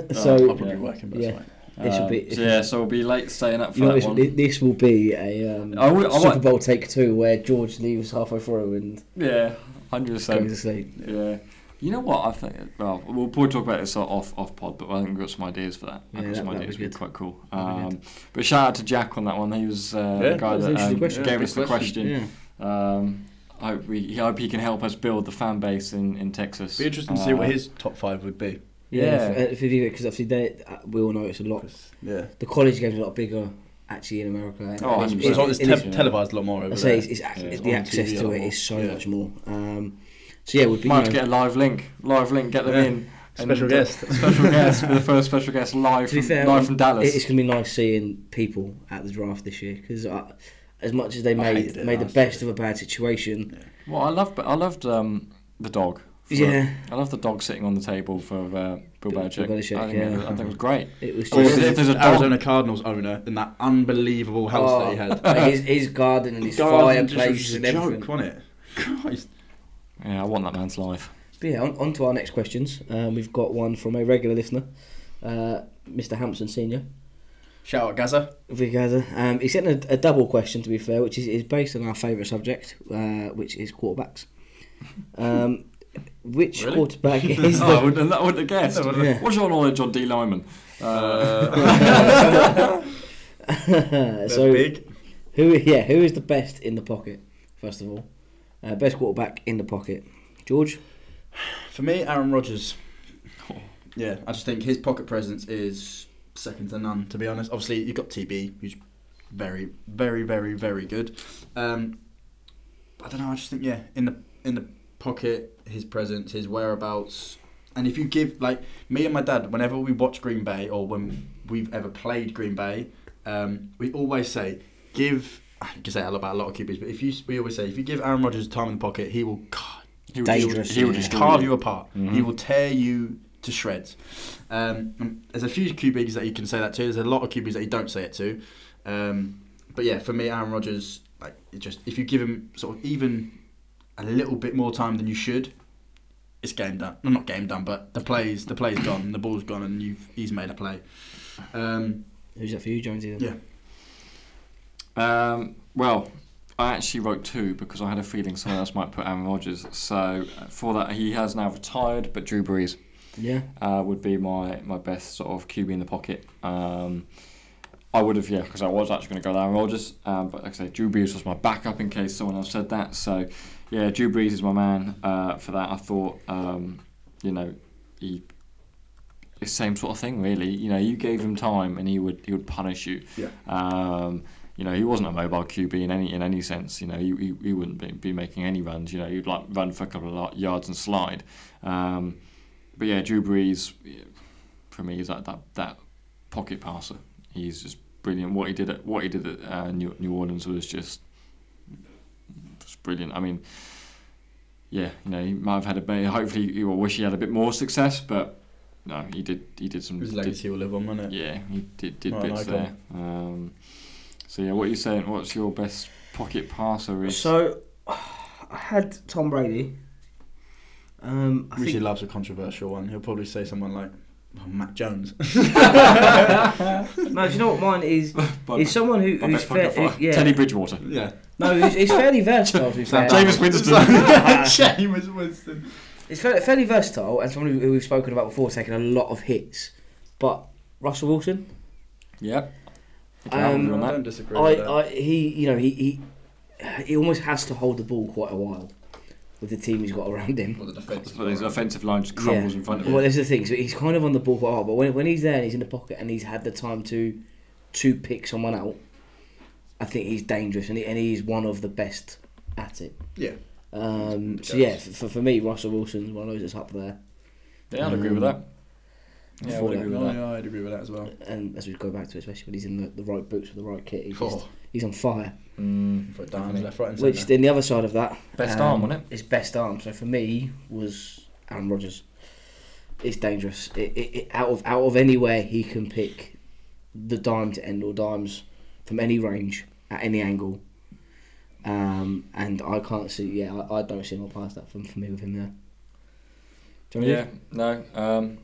so I'll probably yeah. be working, but Yeah. it's fine. this will Um, be. so yeah, so we'll be late staying up for you know, that this, one. thi- this will be a um, I would- I Super want- Bowl take two where George leaves halfway through and Yeah, hundred goes percent. to sleep. Yeah. You know what? I think. Well, we'll probably talk about this off off pod, but I think we've got some ideas for that. Yeah, I've got some ideas. be Would be quite cool. That'd be Um, but shout out to Jack on that one. He was uh, Yeah, the guy that that um, question. gave Yeah, us the question. question. Yeah. Um, I hope, we, I hope he can help us build the fan base in, in Texas. Be interesting to see what Uh, his top five would be. Yeah. because obviously they, uh, we all know it's a lot. Yeah. The college game's a lot bigger actually in America. Oh, it's- It's, it's- it's it's- te- televised a lot more over I say there. it's, it's, Yeah, it's the access TV to lot it more. is so Yeah. much more. Um, so yeah, would be Might you to know, get a live link. Live link, get them Yeah. in. Special And, uh, guest. special guest. For the first special guest live from, fair, live from Dallas. It's going to be nice seeing people at the draft this year because as much as they made it made the best year. of a bad situation, Well, I loved, I loved um, the dog. for- Yeah. I love the dog sitting on the table for uh, Bill Bill Belichick. Belichick, I, think yeah. it, was- I think it was great. it was Oh, just if there's a dog- Arizona Cardinals owner in that unbelievable house that he had. Oh, his, his garden and his Garden fireplace just and everything. joke, wasn't it? Christ. Yeah, I want that man's life. But yeah, on, on to our next questions. Um, we've got one from a regular listener, uh, Mr. Hampson Senior. Shout out Gaza. Vigada. Um, he sent a, a double question, to be fair, which is, is based on our favourite subject, uh, which is quarterbacks. Um, which Really? quarterback is oh, I the wouldn't, I wouldn't have guessed. Yeah. What's your knowledge on D. Lyman? Uh, so big. who? Yeah, who is the best in the pocket? First of all, uh, best quarterback in the pocket. George. For me, Aaron Rodgers. Yeah, I just think his pocket presence is second to none. To be honest, obviously you've got TB, who's very, very, very, very good. Um, I don't know. I just think yeah, in the in the pocket, his presence, his whereabouts, and if you give like me and my dad, whenever we watch Green Bay or when we've ever played Green Bay, um, we always say give. I can say that about a lot of QBs, but if you we always say if you give Aaron Rodgers time in the pocket, he will. He would Dangerous, Just, he would yeah. destroy carve you. you apart. Mhm. He will tear you to shreds. Um, there's a few QBs that you can say that to. There's a lot of QBs that you don't say it to. Um, but yeah, for me, Aaron Rodgers, like it just if you give him sort of even a little bit more time than you should, it's game done. No, not game done, but the plays the play's gone, the ball's gone, and you've he's made a play. Um, Who's that for you, Jonesy? then? Yeah. Um, well, I actually wrote two because I had a feeling someone else might put Aaron Rodgers. So uh, for that, he has now retired, but Drew Brees Yeah. uh, would be my, my best sort of QB in the pocket. Um, I would have, yeah, because I was actually going to go with Aaron Rodgers, um, but like I say, Drew Brees was my backup in case someone else said that. So, yeah, Drew Brees is my man uh, for that. I thought, um, you know, he it's the same sort of thing, really. You know, you gave him time and he would he would punish you. Yeah. Um, you know, he wasn't a mobile QB in any in any sense. You know, he, he, he wouldn't be, be making any runs. You know, he'd like run for a couple of yards and slide. Um, but yeah, Drew Brees, for me, is that, that that pocket passer. He's just brilliant. What he did at what he did at uh, New, New Orleans was just just brilliant. I mean, yeah, you know, he might have had a bit. Hopefully, he will wish he had a bit more success, but no, he did. He did some. his did- legacy will live on, won't it? yeah, he did did bits there. Um, so yeah, what are you saying? What's your best pocket passer? Is So I had Tom Brady. Um, I Richie think, loves a controversial one. He'll probably say someone like oh, Mac Jones. no, do you know what mine is? Is someone who, who's fair, passer? yeah. Teddy Bridgewater. yeah. No, he's, he's fairly versatile. To be fair. Jameis Winston. Jameis Winston. It's fairly, fairly versatile, and someone who, who we've spoken about before, taking a lot of hits. But Russell Wilson, yep. I Um, can argue on I don't disagree with that. I, I, he, you know, he, he, he almost has to hold the ball quite a while with the team he's got around him. Well, the defense. But his offensive line just crumbles in front of him. Well, there's the thing. So he's kind of on the ball quite hard, but when, when he's there and he's in the pocket and he's had the time to to pick someone out, I think he's dangerous and, he, and he's one of the best at it. Yeah. Um, so yeah, for, for me, Russell Wilson's one of those that's up there. Yeah, I'd agree with that. Yeah, I would agree with No, that. yeah, I'd agree with that as well. And as we go back to it, especially when he's in the, the right boots with the right kit, he's, just, Oh. he's on fire. Mm, For downs, left, right, and Which centre. then the other side of that, Best um, arm, wasn't it? His best arm. So for me was Aaron Rodgers. It's dangerous. It, it, it, out of out of anywhere he can pick the dime to end all dimes from any range at any angle. Um, and I can't see. Yeah, I, I don't see more past that from for me with him there. Do you know Yeah, what no. Um,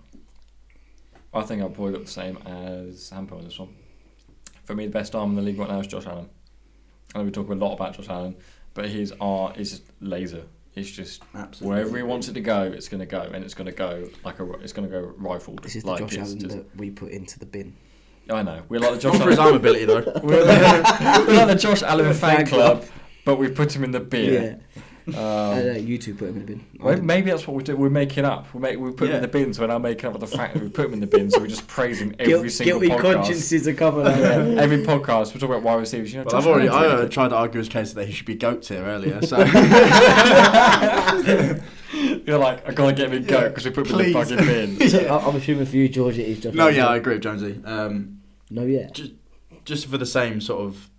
I think I'll probably look the same as Hampo on this one. For me, the best arm in the league right now is Josh Allen. I know we talk a lot about Josh Allen, but his art is laser. It's just Absolutely. wherever he wants it to go, it's going to go, and it's going to go like a, it's going to go rifled. This is the Josh Allen just- that we put into the bin. I know we're like the Josh Not for his arm ability though. we're, like, we're like the Josh Allen fan Fan club. club, but we put him in the bin. Yeah. Uh, Um, you two put him in the bin. Well, maybe that's what we do. We're making up. We make we put him Yeah. in the bin, so we're now making up with the fact that we put him in the bin. So we're just praise him every Guilt- single guilty podcast. consciences are coming out. Every podcast we talk about wide receivers. You know, Well, I've already I really uh, tried to argue his case that he should be goats here earlier. So You're like, I gotta get him in goat because we put him in the Please. fucking bin. So, I- I'm assuming for you, George, it is Josh. no, yeah, I agree with Jonesy. Um, No, yeah. just just for the same sort of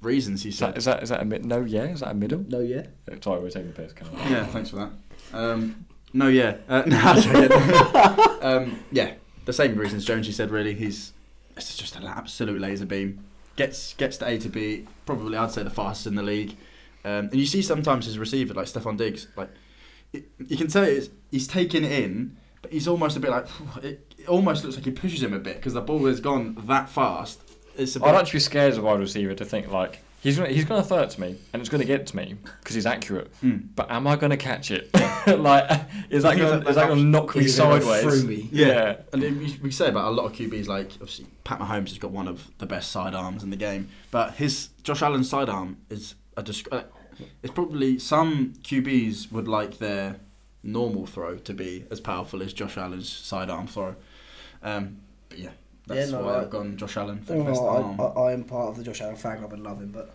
reasons he Is that, said. is that is that a mid? No, yeah. Is that a middle? No, yeah. Sorry, we're taking the piss. Come on. Yeah, thanks for that. Um, no, yeah, uh, no, I'm um, yeah, the same reasons Jonesy said. Really, he's it's just an absolute laser beam. Gets gets to A to B. Probably, I'd say the fastest in the league. Um, and you see sometimes his receiver, like Stefon Diggs, like it, you can tell it's, he's taking it in, but he's almost a bit like it, it almost looks like he pushes him a bit because the ball has gone that fast. It's a bit, I'd actually be scared as a wide receiver to think like he's gonna he's gonna throw it to me and it's gonna get to me because he's accurate. Mm. But am I gonna catch it? like, is that gonna that- is that gonna knock me Is it gonna sideways? through me? Yeah, and it- we- we say about a lot of QBs, like obviously Pat Mahomes has got one of the best sidearms in the game, but his Josh Allen's sidearm is a disc- uh, it's probably some QBs would like their normal throw to be as powerful as Josh Allen's sidearm throw. Um, but yeah, that's Yeah, no, why I- I've gone Josh Allen for the Oh. I, I, I am part of the Josh Allen fan club and love him, but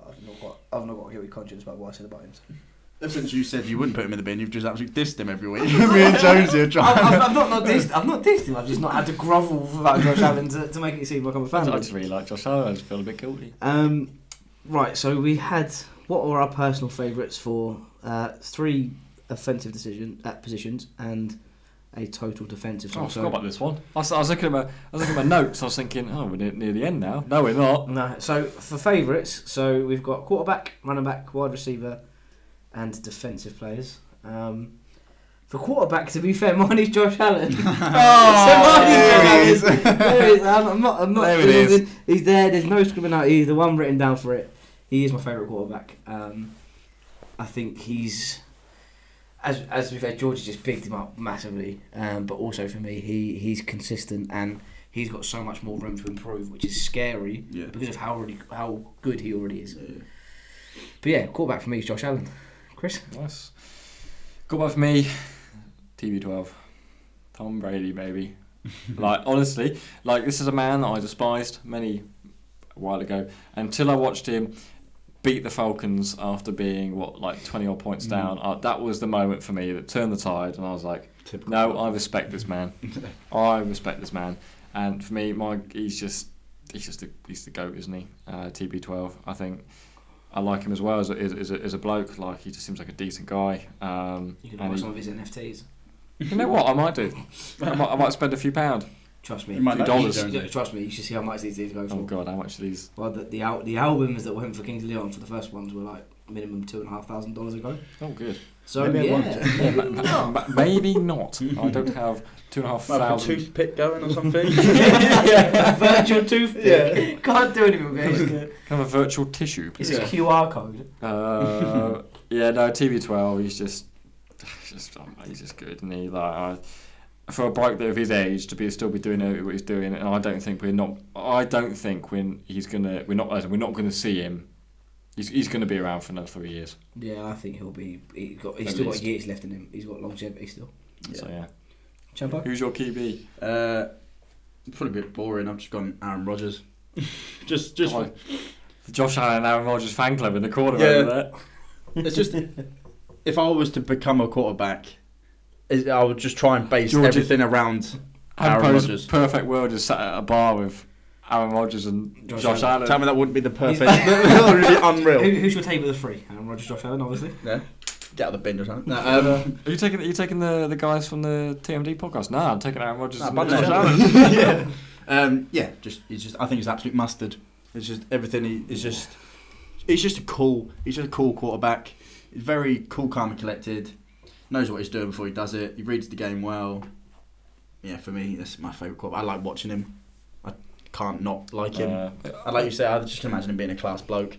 I've not got I've not got a guilty conscience about what I said about him. Ever since you said you wouldn't put him in the bin, you've just absolutely dissed him every week. Me and Jonesy are I've, trying. I've, I've not, not dissed, I've not dissed him. I've just not had to grovel about Josh Allen to, to make it seem like I'm a fan. I just really like Josh Allen. I just feel a bit guilty. Um, right, so we had what were our personal favourites for uh, three offensive decision uh, positions and a total defensive. Oh, I forgot about this one. I was, I was looking at my I was looking at my notes. I was thinking, oh, we're near, near the end now. No, we're not. No, so for favourites, so we've got quarterback, running back, wide receiver, and defensive players. Um, for quarterback, to be fair, mine is Josh Allen. Oh, so mine is Josh Allen. There it is. I'm, I'm not. I'm not. There it is. scribbling. He's there. There's no scribbling out. He's the one written down for it. He is my favourite quarterback. Um, I think he's. As, as we've had, George has just picked him up massively, um, but also for me, he, he's consistent and he's got so much more room to improve, which is scary Yeah. because of how already how good he already is. But yeah, quarterback for me is Josh Allen. Chris, Nice. Good one for me. TB12. Tom Brady, baby. like honestly, like this is a man that I despised many a while ago until I watched him beat the Falcons after being what like twenty odd points down. Uh, that was the moment for me that turned the tide, and I was like, Typical. no, I respect this man. I respect this man, and for me, my he's just he's just a, he's the goat, isn't he? Uh, TB12. I think I like him as well as a, as, a, as a bloke. Like he just seems like a decent guy. Um, you can and buy he- some of his NFTs. you know what? I might do. I might, I might spend a few pound. Trust me. You Two dollars. Trust me, you should see how much these things go for. Oh god, how much are these? Well, the the, al- the albums that went for Kings of Leon for the first ones were like minimum two and a half thousand dollars ago. Oh good. So Maybe I yeah, won't. maybe not. Ma- Maybe not. I don't have two and a half Might have a toothpick going or something. a virtual toothpick. Can't do anything with it. It's just a- a virtual tissue. It's please. a QR code. Uh, yeah, no, TB12. He's just, just oh, he's just good, and he like I, for a bloke that of his age to be still be doing what he's doing, and I don't think we're not. I don't think when he's gonna, we're not, as we're not gonna see him. He's, he's going to be around for another three years. Yeah, I think he'll be. He's got. He's At still least. got years left in him. He's got longevity still. So yeah. Champo. Who's your QB? Uh, probably a bit boring. I've just gone Aaron Rodgers. just, just. Come. The Josh Allen and Aaron Rodgers fan club in the corner Yeah. over there. It's just if I was to become a quarterback, is- I would just try and base George- everything around Aaron Hampo's Rodgers. perfect world is sat at a bar with Aaron Rodgers and Josh Josh, Allen. Allen. Tell me that wouldn't be the perfect, really Who, unreal. who's your table of the three? Aaron Rodgers, Josh Allen, obviously. Yeah. Get out of the bin or something. No, um, Are you taking are you taking the, the guys from the TMD podcast? Nah, I'm taking Aaron Rodgers Nah, and Josh. Allen. yeah. Um, yeah, just he's just I think he's absolute mustard. It's just everything he is just he's just a cool he's just a cool quarterback. He's very cool, calm and collected. Knows what he's doing before he does it. He reads the game well. Yeah, for me, that's my favourite quarterback. I like watching him. I can't not like him. Uh, I like you say, I just can imagine him being a class bloke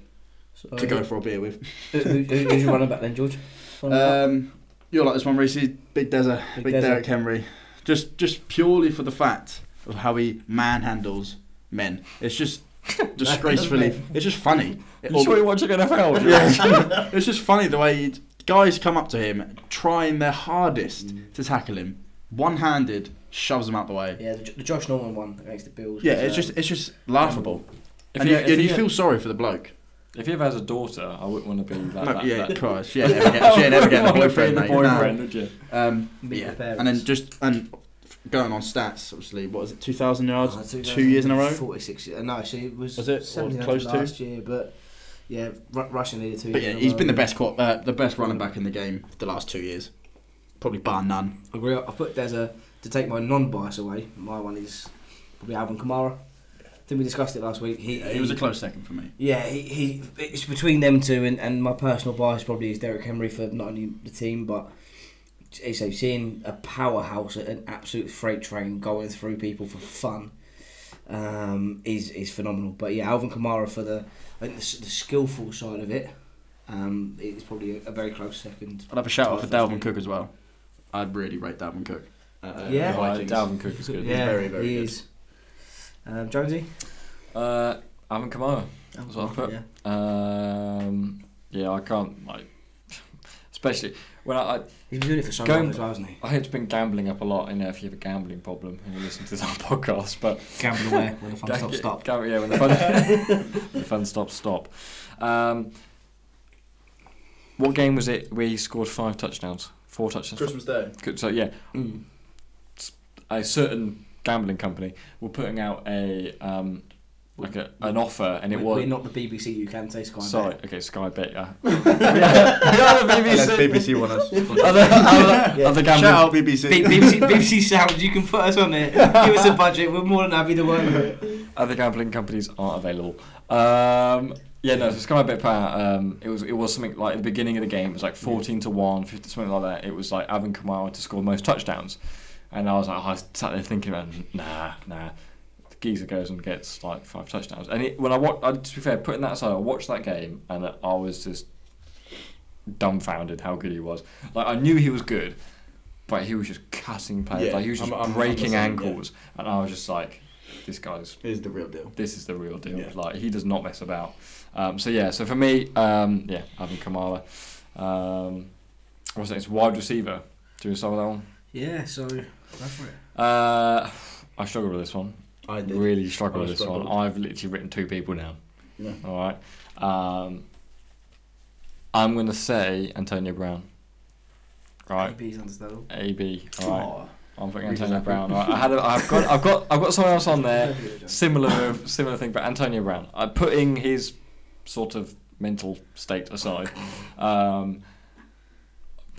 So, to go for a beer with. who, who, who's your running back then, George? Um, you'll like this one, Reese. Big Desert, Big Big. Derrick Henry. Just, just purely for the fact of how he manhandles men. It's just disgracefully. it's just funny. You sure you're watching NFL? Yeah, it's just funny the way he- guys come up to him, trying their hardest to tackle him, one-handed, shoves him out the way. Yeah, the, the Josh Norman one against the Bills. Yeah, it's um, just it's just laughable. If and he- you, if and he- you feel sorry for the bloke. If he ever has a daughter, I wouldn't want to be that. No, that, yeah, that. Christ, she ain't never get, she ain't never getting a boyfriend, the mate. boyfriend, Nah. would you? Um, yeah, the and then just and going on stats, obviously, what was it, two thousand yards, Oh, two years in a row? 46 years. No, so it was, Was it? Or 1700 close to? last year, but yeah, Ru- Russian needed two But yeah, he's been the best, uh, the best running back in the game the last two years, probably bar none. I agree. I put there's a to take my non-bias away. My one is probably Alvin Kamara. I think we discussed it last week. He, He was a close second for me. Yeah, he, he it's between them two, and, and my personal bias probably is Derrick Henry for not only the team but as I've seen a powerhouse, an absolute freight train going through people for fun. Um, is is phenomenal. But yeah, Alvin Kamara for the I think the, the skillful side of it. Um, is probably a, a very close second. I'd have a shout out for Dalvin. Cook as well. I'd really rate Dalvin Cook. Uh, Yeah. the Right, Dalvin Cook is good. yeah, very, very he good. is. Um, Jonesy. Uh, Alvin Kamara. That's what I put. Yeah. Um, yeah, I can't like, especially when I, I He's been doing it for so Going- long as well, hasn't he? I heard been gambling up a lot. You know, if you have a gambling problem and you listen to this on podcast, but Gamble away when the fun Ga- stops. Stop. ga- yeah, when the fun, when the fun stops, stop. Um, what game was it where he scored five touchdowns? Four touchdowns. Christmas Day. Good, So yeah, Mm. a certain gambling company were putting out a um, like a, an offer, and it We- was We're not the BBC. You can say Sky. sorry. Bet. Okay, Sky Bet. Yeah, we are the Unless BBC. BBC want us. Other, other, Yeah. other Shout out BBC. B- BBC, BBC Sounds, you can put us on it. Give us a budget. We're more than happy to work with it. other gambling companies aren't available. Um, yeah, no, so Sky Bet Power, um, it was it was something like at the beginning of the game, it was like 14 to 1, 50, something like that. It was like Alvin Kamara to score the most touchdowns. And I was like, I was sat there thinking, about, nah, nah. The geezer goes and gets like five touchdowns. And it, when I watched, I, to be fair, putting that aside, I watched that game and I was just dumbfounded how good he was. Like, I knew he was good, but he was just cutting players. Yeah, like, he was just I'm- I'm- I'm breaking the yeah. ankles. And I was just like, this guy's Is the real deal. this is the real deal. Yeah. Like he does not mess about. Um, so yeah, so for me, um, yeah, Alvin Kamara. Um, what's next? Wide receiver. Do you start with that one? Yeah, so go for it. Uh, I struggle with this one. I did. Really struggle I with this one. I've literally written two people down. Yeah. All right. Um, I'm going to say Antonio Brown. Right. AB's understandable. AB. All right. Oh, I'm putting Reader's Antonio happy. Brown. All right. I had. A, I've got. I've got. I've got someone else on there. similar similar thing, but Antonio Brown. I'm putting his sort of mental state aside. Um,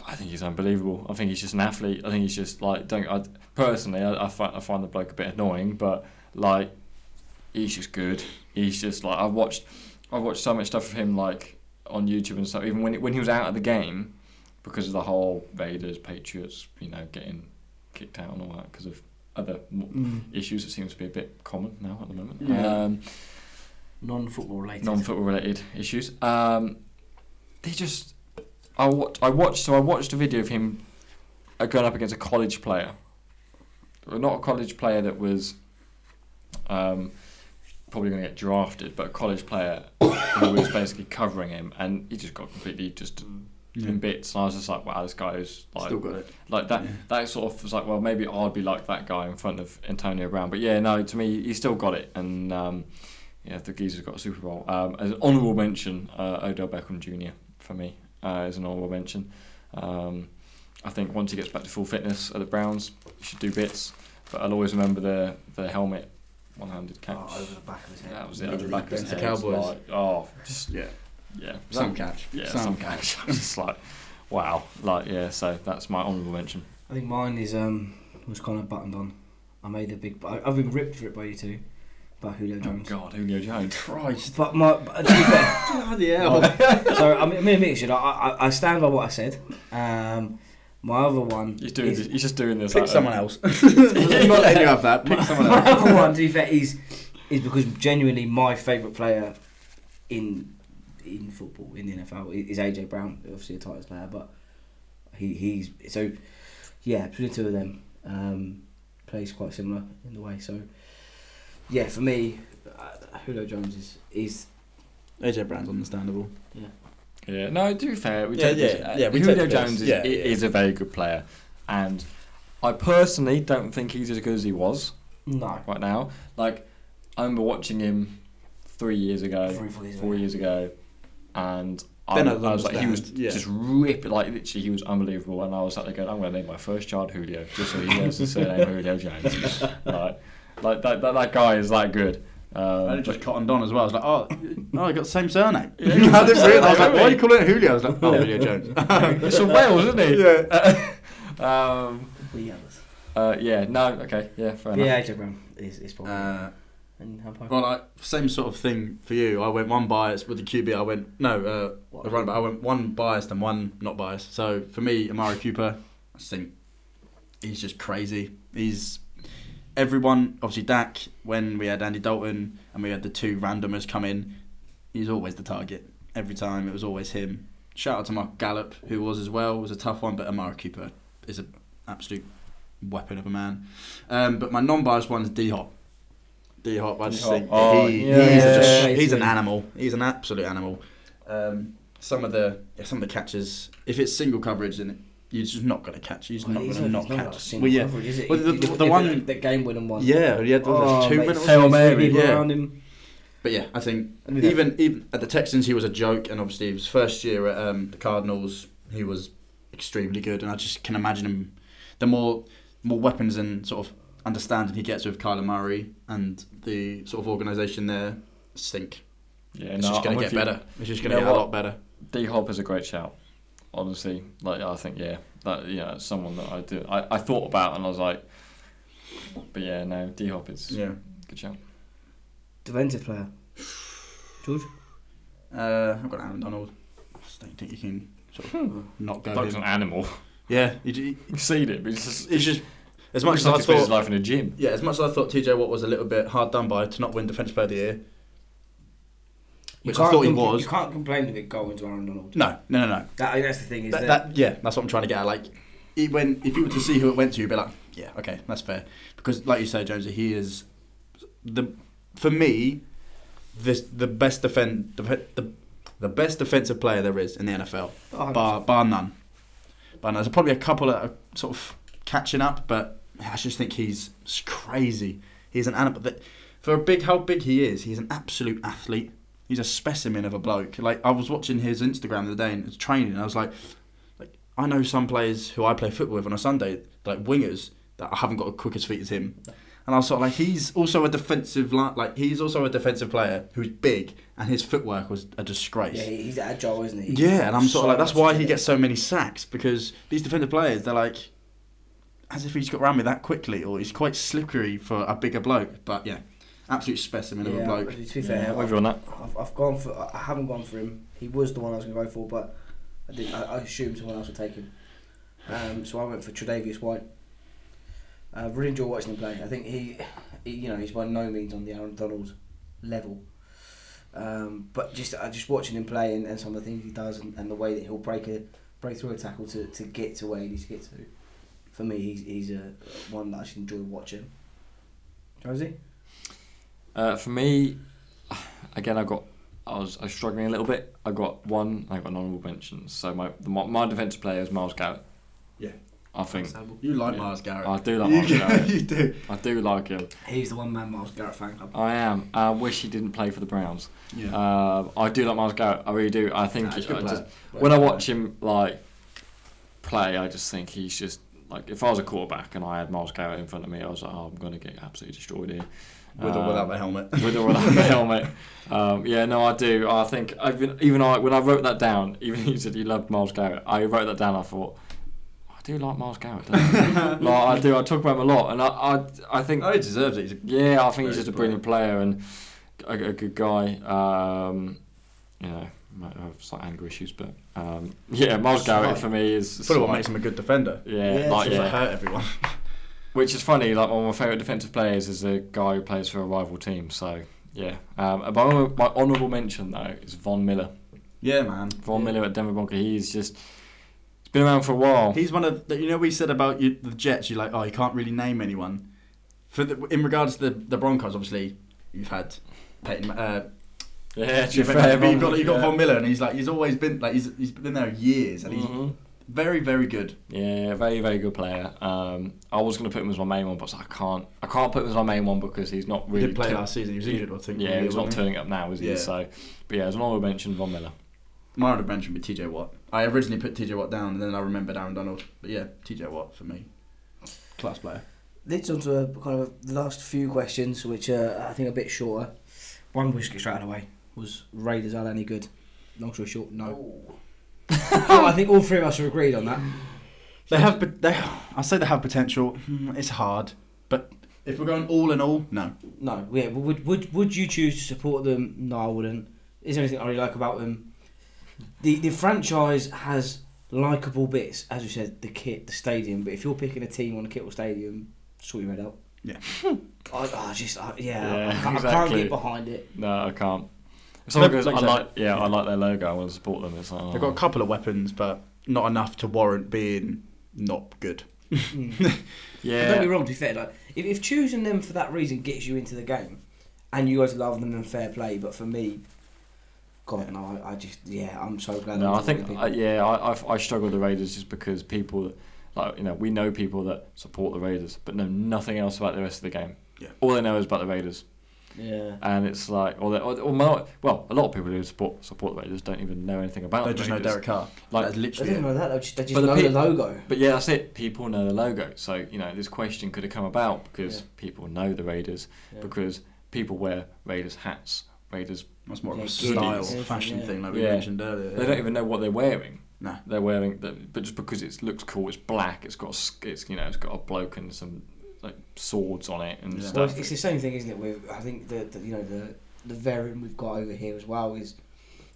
I think he's unbelievable. I think he's just an athlete. I think he's just like don't. I, personally, I, I find I find the bloke a bit annoying, but like he's just good. He's just like I watched. I watched so much stuff of him like on YouTube and stuff. Even when when he was out of the game, because of the whole Raiders Patriots, you know, getting kicked out and all that because of other m- issues that seems to be a bit common now at the moment. Yeah. Um, Non-football related. non-football related issues. Um, they just, I watched, I watched, so I watched a video of him going up against a college player, not a college player that was um, probably going to get drafted, but a college player who was basically covering him, and he just got completely just in bits. And I was just like, wow, this guy is like Still got it. like that. Yeah. That sort of was like, well, maybe I'd be like that guy in front of Antonio Brown. But yeah, no, to me, he still got it. And um, yeah, the geezer's got a Super Bowl. Um, as an honourable mention, uh, Odell Beckham Jr. for me uh, is an honourable mention. Um, I think once he gets back to full fitness at the Browns, he should do bits. But I'll always remember the the helmet one-handed catch. Oh, over the back of his head. that was it over the back of his Against the. Cowboys. Like, oh, just Yeah. yeah, Some catch. yeah, Some some catch. I was just like, wow, like yeah. So that's my honourable mention. I think mine is um was kind of buttoned on. I made a big. I- I've been ripped for it by you two, by Julio Oh Jones. God, Julio Jones. Christ. But my, but to be fair, Bloody hell. so I'm, I'm gonna admit, I, I I stand by what I said. Um, my other one. He's doing is, this. He's just doing this. Pick like, someone else. I'm not letting you have that. Pick someone my other one, to be fair, is is because genuinely my favourite player in in football in the NFL is AJ Brown, obviously a Titans player, but he he's so yeah between the two of them um, plays quite similar in the way. So yeah, for me, uh, Julio Jones is is AJ Brown's understandable. Yeah, no, to be fair, we Yeah, take yeah, this- uh, yeah, we Julio take. Jones is, Yeah, yeah. is a very good player, and I personally don't think he's as good as he was no. right now. Like, I remember watching him three years ago, Three, four years four ago. years ago, and I, Then I I was like, he was yeah. just ripping, like literally, he was unbelievable, and I was like, there going, I'm going to name my first child Julio, just so he has the surname Julio Jones. like, like that, that, that guy is that good. Um, I but- just cottoned on as well. I was like, oh, oh, I got the same surname. Yeah, I didn't realise. I was like, why are you calling it Julio? I was like, oh, Julio Jones. it's from Wales, isn't he? Yeah. um, We others. uh, yeah, no, okay, yeah, fair enough. Yeah, AJ Brown is, is probably. Uh, and how about well, like, same sort of thing for you. I went one bias with the QB. I went no, uh, the running back. I went one biased and one not biased. So for me, Amari Cooper, I think he's just crazy. He's everyone. Obviously, Dak. When we had Andy Dalton and we had the two randomers come in, he's always the target every time. It was always him. Shout out to Mark Gallup, who was as well. Was a tough one, but Amari Cooper is an absolute weapon of a man. Um, but my non-biased one is D Hop. D Hop, I just D-Hop. think Oh, he, yeah. he's, just, he's an animal. He's an absolute animal. Um, some of the yeah, some of the catches, if it's single coverage, then you're just not going to catch. You're just not going to not catch. Well, Well, yeah, coverage, is it? Well, the- You- the- the one- the game winning one. yeah, he had Oh, two mate, minutes. Hail Mary. Yeah. around him. But yeah, I think I mean, that- even even at the Texans, he was a joke, and obviously his first year at um, the Cardinals, he was extremely good, and I just can imagine him. The more more weapons and sort of understanding he gets with Kyler Murray and the sort of organisation there, I just think Yeah, it's no, just going I'm to with get you. better. It's just going to know get a what? lot better. D Hop is a great shout. Honestly, like I think, yeah, that yeah, it's someone that I do. I, I thought about and I was like, but yeah, no, D Hop is Yeah. good shout. Defensive player. George? Uh, I've got Aaron Donald. I just don't think you can sort of not go Doug's him. an animal. Yeah, you, you, You've seen it, but it's just it's just as as much much as like I he spent his thought. life in a gym. Yeah, as much as I thought TJ Watt was a little bit hard done by to not win Defensive Player of the Year, You which I thought he was. You can't complain with it going to Aaron Donald. No, no, no, no. That, that's the thing, is That, that, yeah, that's what I'm trying to get at. Like, it, when if you were to see who it went to, you'd be like, yeah, okay, that's fair. Because, like you say, Jonesy, he is the for me, this the best defend the, the the best defensive player there is in the NFL, Oh, bar bar none. Bar none. There's probably a couple that are sort of catching up, but I just think he's crazy. He's an animal. That for a big how big he is, he's an absolute athlete. He's a specimen of a bloke. Like I was watching his Instagram the other day and his training, and I was like, like I know some players who I play football with on a Sunday, like wingers that I haven't got as quick as feet as him. And I was sort of like, he's also a defensive, li- like he's also a defensive player who's big, and his footwork was a disgrace. yeah, he's agile, isn't he? Yeah, and I'm sort of like, that's why he gets so many sacks because these defensive players, they're like, as if he's got around me that quickly, or he's quite slippery for a bigger bloke. But yeah, absolute specimen of a bloke. to be fair, I'm with you on that. I've, I've gone for. I haven't gone for him. He was the one I was going to go for, but I did. I, I assumed someone else would take him. Um, so I went for Tre'Davious White. I really enjoy watching him play. I think he, he, you know, he's by no means on the Aaron Donald level. Um, but just I just watching him play and, and some of the things he does and, and the way that he'll break a break through a tackle to, to get to where he needs to get to. For me, he's he's a one that I should enjoy watching. Josie? Uh, for me, again, I got I was, I was struggling a little bit. I got one. I got an honourable mentions. So my the, my, my defensive player is Myles Garrett. Yeah. I think You like Yeah. Myles Garrett. I do like you, Myles Garrett. you do. I do like him. He's the one man Myles Garrett fan club. I am. I wish he didn't play for the Browns. Yeah. Um, I do like Myles Garrett. I really do. I think Nah, he's a I just, when I watch him like play, I just think he's just like if I was a quarterback and I had Myles Garrett in front of me, I was like, oh, I'm going to get absolutely destroyed here. With or Um, without the helmet. with or without the helmet. Um, yeah, no, I do. I think I've been, even I when I wrote that down, even you said you loved Myles Garrett. I wrote that down. I thought. I do like Myles Garrett. Don't I? like, I do. I talk about him a lot, and I, I, I think Oh, he deserves it. He's a, yeah, I think he's just a good brilliant player and a, a good guy. Um, you know, might have slight anger issues, but um, yeah, Myles Garrett Right. for me is It's probably what slight- makes him a good defender. yeah, Yeah, like Just to yeah. hurt everyone. Which is funny. Like one of my favourite defensive players is a guy who plays for a rival team. So yeah, um, my, my honourable mention though is Von Miller. yeah, man. Von Yeah. Miller at Denver Broncos. He's just he's been around for a while. He's one of the, you know we said about you, the Jets. You're like, oh, you can't really name anyone. For the, in regards to the, the Broncos, obviously, you've had Peyton. Uh, Yeah, you've, fair, you've got you've got yeah. Von Miller, and he's like he's always been like he's he's been there years, and he's Mhm. Very very good. Yeah, very very good player. Um, I was going to put him as my main one, but I can't. I can't put him as my main one because he's not He really. did play tu- last season. He was injured, I think. Yeah, he's not turning up now, is he? Yeah. So, but yeah, as an honorable mention, Von Miller. My honourable mention would be TJ Watt. I originally put TJ Watt down, and then I remembered Aaron Donald. But yeah, TJ Watt for me, class player. Leads on to a, kind of the last few questions, which are I think a bit shorter. One we just get straight out of the way was Raiders are any good? Long story short, no. So I think all three of us are agreed on that. They have, but they. I say they have potential. Hmm, It's hard, but if we're going all in all, no. No, yeah. but Would would would you choose to support them? No, I wouldn't. Is there anything I really like about them? The the franchise has likable bits, as you said, the kit, the stadium. But if you're picking a team on a kit or stadium, sort your head out. Yeah. I, I just I, yeah, Yeah, I, can't, I can't get behind it. No, I can't. It's They've- like I I like. Yeah, I like their logo. I want to support them. It's like, They've got a oh. couple of weapons, but not enough to warrant being not good. But Don't be wrong. To be fair, like if, if choosing them for that reason gets you into the game, and you guys love them and fair play, but for me, God no, I, I just yeah, I'm so glad. No, I'm I think with uh, yeah, I, I I struggle with the Raiders just because people, like you know, we know people that support the Raiders but know nothing else about the rest of the game. Yeah. All they know is about the Raiders, yeah. and it's like, or, they, or, or mo- well, a lot of people who support support the Raiders don't even know anything about. They the just know Derek Carr. Like- That's They literally didn't know that. They just, they just But the know the, logo. But yeah, that's it. People know the logo, so you know this question could have come about because Yeah. people know the Raiders Yeah. because people wear Raiders hats, Raiders. That's more of a goodies. style, fashion yeah. thing, like we mentioned earlier. They don't even know what they're wearing. No. They're wearing, the, but just because it looks cool, it's black. It's got, a s it's you know, it's got a bloke and some like swords on it and Yeah. Stuff. it's, it's the same thing, isn't it? With I think the, the you know the the variant we've got over here as well is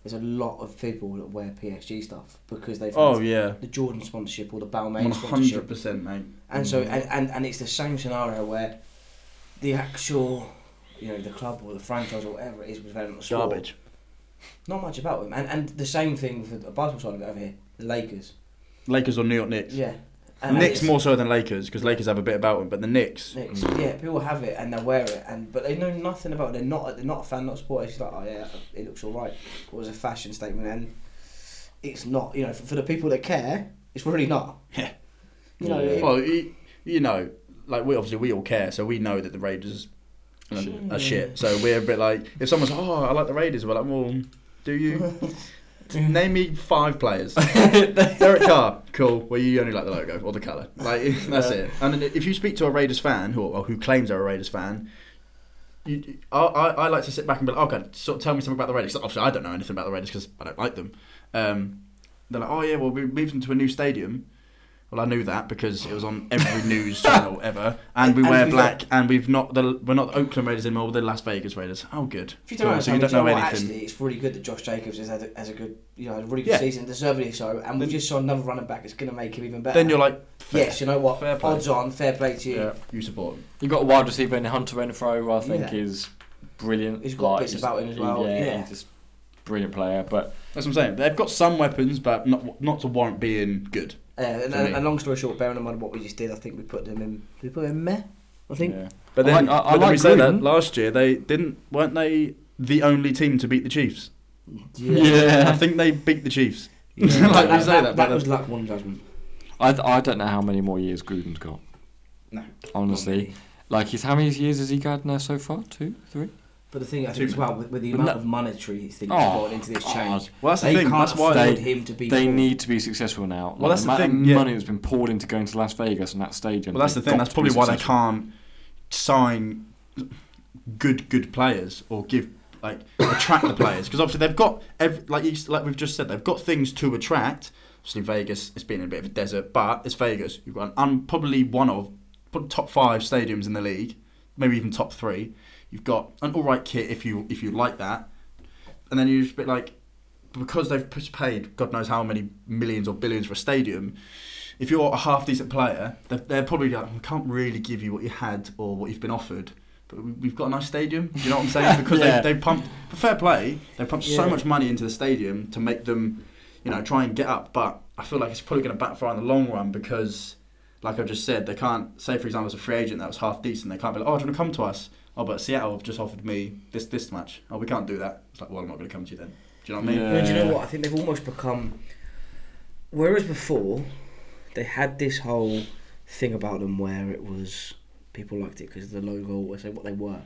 there's a lot of people that wear PSG stuff because they've oh, had Oh yeah, the Jordan sponsorship or the Balmain one sponsorship. hundred percent, mate. And so, and, and, and it's the same scenario where the actual, you know, the club or the franchise or whatever it is was very much sport. Garbage. Not much about them. And and the same thing for the basketball side of it over here, the Lakers. Lakers or New York Knicks. Yeah. And Knicks more so than Lakers because Lakers have a bit about them, but the Knicks. Knicks. Yeah, people have it and they wear it, and but they know nothing about it. They're not. They're not a fan, not a supporter. It's like, oh yeah, it looks all right. It was a fashion statement, and it's not. You know, for, for the people that care, it's really not. Yeah. You know, Yeah. it- Well, you, you know, like we obviously we all care, so we know that the Raiders are, are shit. So we're a bit like if someone's oh I like the Raiders, we're like well, do you? Name me five players. Derek Carr, cool. Well, you only like the logo or the colour. Like that's it. And if you speak to a Raiders fan who or who claims they're a Raiders fan, you, I, I, I like to sit back and be like, okay, sort of tell me something about the Raiders. Obviously, I don't know anything about the Raiders because I don't like them. Um, they're like, oh yeah, well we moved them to a new stadium. Well, I knew that because it was on every news channel ever, and we And wear we've black, and we've not the we're not the Oakland Raiders anymore. We're the Las Vegas Raiders. Oh, good. If you don't Cool. know, so you don't know what, anything. Actually, it's really good that Josh Jacobs has had a, has a good, you know, a really good Yeah. season, deservedly so, and we've just saw another running back that's going to make him even better. Then you're like, fair. yes, you know what? Fair play. Odds on, fair play to you. Yeah. you support them. You've got a wide receiver in Hunter Renfrow, who I think Yeah. is brilliant. He's got Like, bits about him as well, Yeah, yeah. he's just brilliant player. But That's what I'm saying. They've got some weapons, but not not to warrant being good. Uh, and, For and long story short, bearing in mind what we just did, I think we put them in. We put them in meh? I think. yeah. But I then, like- I- I but then we like say that Gruden. last year they didn't weren't they the only team to beat the Chiefs? Yeah. I think they beat the Chiefs. Yeah. like that, we say that, that, that but was the- luck one judgment. I, th- I don't know how many more years Gruden's got. No. Honestly. Like, he's how many years has he got now so far? Two? Three? But the thing I think as well with, with the amount no- of monetary things Oh, ah. going into this God. change, Well, that's the they thing. can't That's why afford they- him to be. They poor. need to be successful now. Well, that's the amount of thing, yeah. money that's been poured into going to Las Vegas and that stadium. Well, that's the thing. That's probably why they can't sign good good players or give like attract the players because obviously they've got ev- like you, like we've just said they've got things to attract. Obviously, Vegas it's been a bit of a desert, but it's Vegas. You've got an un- probably one of top five stadiums in the league, maybe even top three. You've got an all right kit if you if you like that, and then you're just a bit like because they've paid God knows how many millions or billions for a stadium. If you're a half decent player, they're, they're probably like, we can't really give you what you had or what you've been offered. But we- we've got a nice stadium. Do you know what I'm saying? Because Yeah. they they pumped for fair play. They pumped so much money into the stadium to make them, you know, try and get up. But I feel like it's probably going to backfire in the long run because, like I've just said, they can't say for example as a free agent that was half decent. They can't be like, oh, do you want to come to us? Oh, but Seattle have just offered me this this match. Oh, we can't do that. It's like, well, I'm not going to come to you then. Do you know what I mean? Yeah. No, do you know what? I think they've almost become. Whereas before, they had this whole thing about them where it was people liked it because of the logo or say what they were.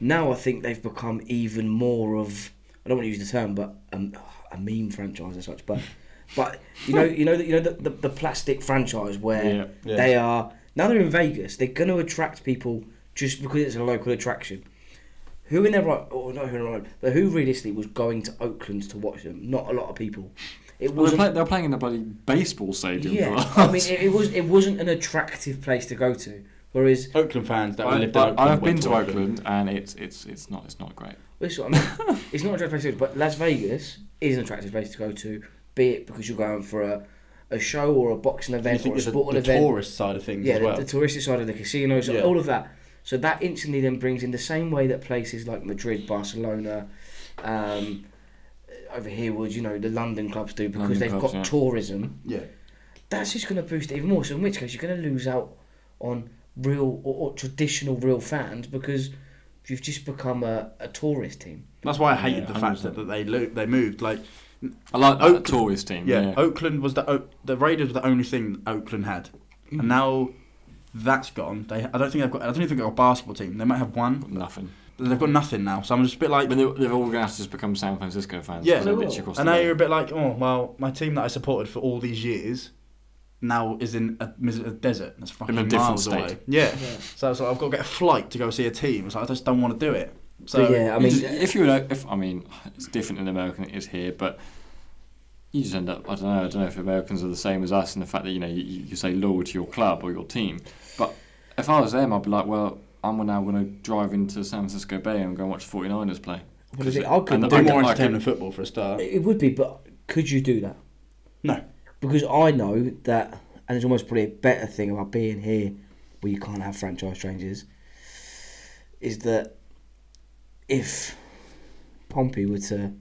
Now I think they've become even more of. I don't want to use the term, but um, a meme franchise as such. But but you know you know the, you know the, the, the plastic franchise where Yeah. Yeah. they are now they're in Vegas. They're going to attract people just because it's a local attraction. Who in their right, or not who in their right, but who realistically was going to Oakland to watch them? Not a lot of people. It Well, they're, wasn't. play, they're playing in the bloody baseball stadium. yeah, I mean, it, it was it wasn't an attractive place to go to. Whereas, Oakland fans that I, lived in I, Oakland. I've been went to Oakland and it's it's it's not it's not great. this what I mean. it's not an attractive place to go to, but Las Vegas is an attractive place to go to. Be it because you're going for a, a show or a boxing You event think or a it's the, sporting the event. tourist side of things yeah, as the- well? the, touristic side of the casinos, Yeah. all of that. So that instantly then brings in the same way that places like Madrid, Barcelona, um, over here would you know the London clubs do because London they've clubs, got yeah. tourism. yeah. That's just going to boost it even more. So in which case you're going to lose out on real or, or traditional real fans because you've just become a, a tourist team. That's why I hated Yeah, the fact that, that they lo- they moved. Like, I like that Oakland- tourist team. yeah, Yeah, Oakland was the o- the Raiders were the only thing Oakland had, and now that's gone. They I don't think they've got I don't even think they've got a basketball team. They might have one. nothing. They've got nothing now. So I'm just a bit like. But they, they've all going to have to just become San Francisco fans. Yeah. because they're They rich will. across And the now you're a bit like, oh well, my team that I supported for all these years now is in a, mis- a desert. That's fucking different miles state. away. Yeah. So it's like I've got to get a flight to go see a team. It's like I just don't want to do it. So But yeah, I mean, just- if you're an, if I mean, it's different in America than it is here, but you just end up. I don't know. I don't know if Americans are the same as us in the fact that you know you, you say loyal to your club or your team. But if I was them, I'd be like, well, I'm now going to drive into San Francisco Bay and go and watch 49ers play. What is it? I couldn't do more can- I entertainment can- than football for a start. It would be, but could you do that? No. Because I know that, and it's almost probably a better thing about being here where you can't have franchise changes, is that if Pompey were to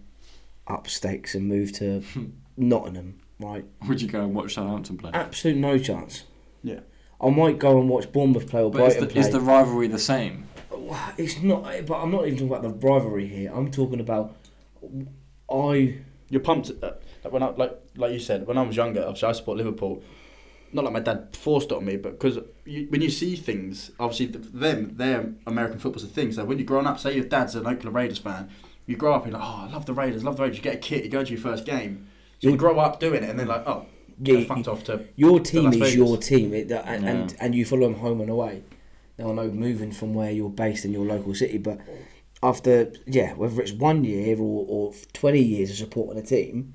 up stakes and move to hmm. Nottingham, right? Would you go and watch Southampton play? Absolute no chance. Yeah. I might go and watch Bournemouth play or But is Brighton the, play. is the rivalry the same? It's not, but I'm not even talking about the rivalry here. I'm talking about I. You're pumped. Uh, like when I like like you said when I was younger. Obviously, I support Liverpool. Not like my dad forced it on me, but because you, when you see things, obviously th- them, their American football's a thing. So when you're growing up, say your dad's an Oakland Raiders fan, you grow up and you're like, oh, I love the Raiders, love the Raiders. You get a kit, you go to your first game. So you grow up doing it, and then like, oh, Yeah, yeah, fucked off to Your team Las is Vegas. your team, it, and, and Yeah. and you follow them home and away. Now I know moving from where you're based in your local city, but after yeah, whether it's one year or, or twenty years of supporting a team,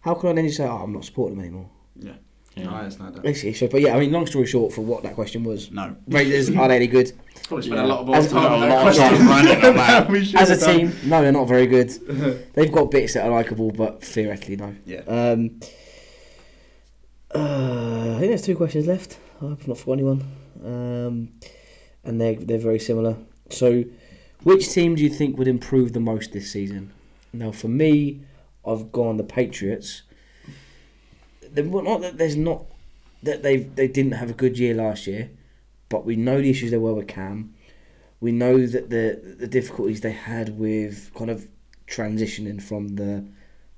how can I then just say, oh, I'm not supporting them anymore? yeah. Yeah. No, I understand that. Basically, so but yeah, I mean, long story short, for what that question was, No. Raiders are they any good Probably spent Yeah. a lot of more As- time on a that lot of question. time running on that. We should as a team? No, they're not very good. They've got bits that are likable, but theoretically, no. Yeah. Um, uh, I think there's two questions left. I hope I've not forgot anyone. Um, and they're, they're very similar. So, which team do you think would improve the most this season? Now, for me, I've gone the Patriots. They're not that there's not that they they didn't have a good year last year, but we know the issues there were with Cam. We know that the the difficulties they had with kind of transitioning from the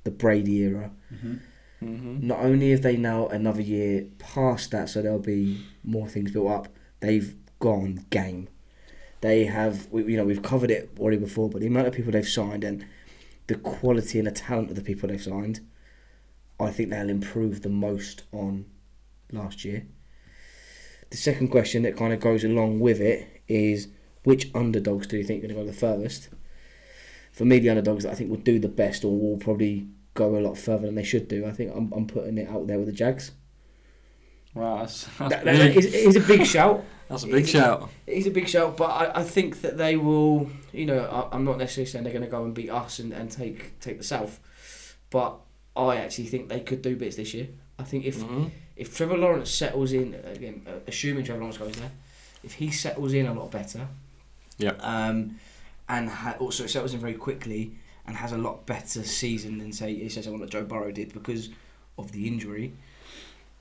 the Brady era. Mm-hmm. Mm-hmm. Not only have they now another year past that, so there'll be more things built up. They've gone game. They have, we, you know, we've covered it already before, but the amount of people they've signed and the quality and the talent of the people they've signed, I think they'll improve the most on last year. The second question that kind of goes along with it is which underdogs do you think are going to go the furthest? For me, the underdogs that I think will do the best or will probably go a lot further than they should do. I think I'm, I'm putting it out there with the Jags. Wow, that's, that's, That, that, big. that is, is a big shout. That's a big shout. It's a big shout, but I, I think that they will. You know, I, I'm not necessarily saying they're going to go and beat us and, and take take the South, but I actually think they could do bits this year. I think if Mhm. if Trevor Lawrence settles in again, uh, assuming Trevor Lawrence goes there, if he settles in a lot better, yeah, um, and ha- also settles in very quickly and has a lot better season than say he says someone like Joe Burrow did because of the injury.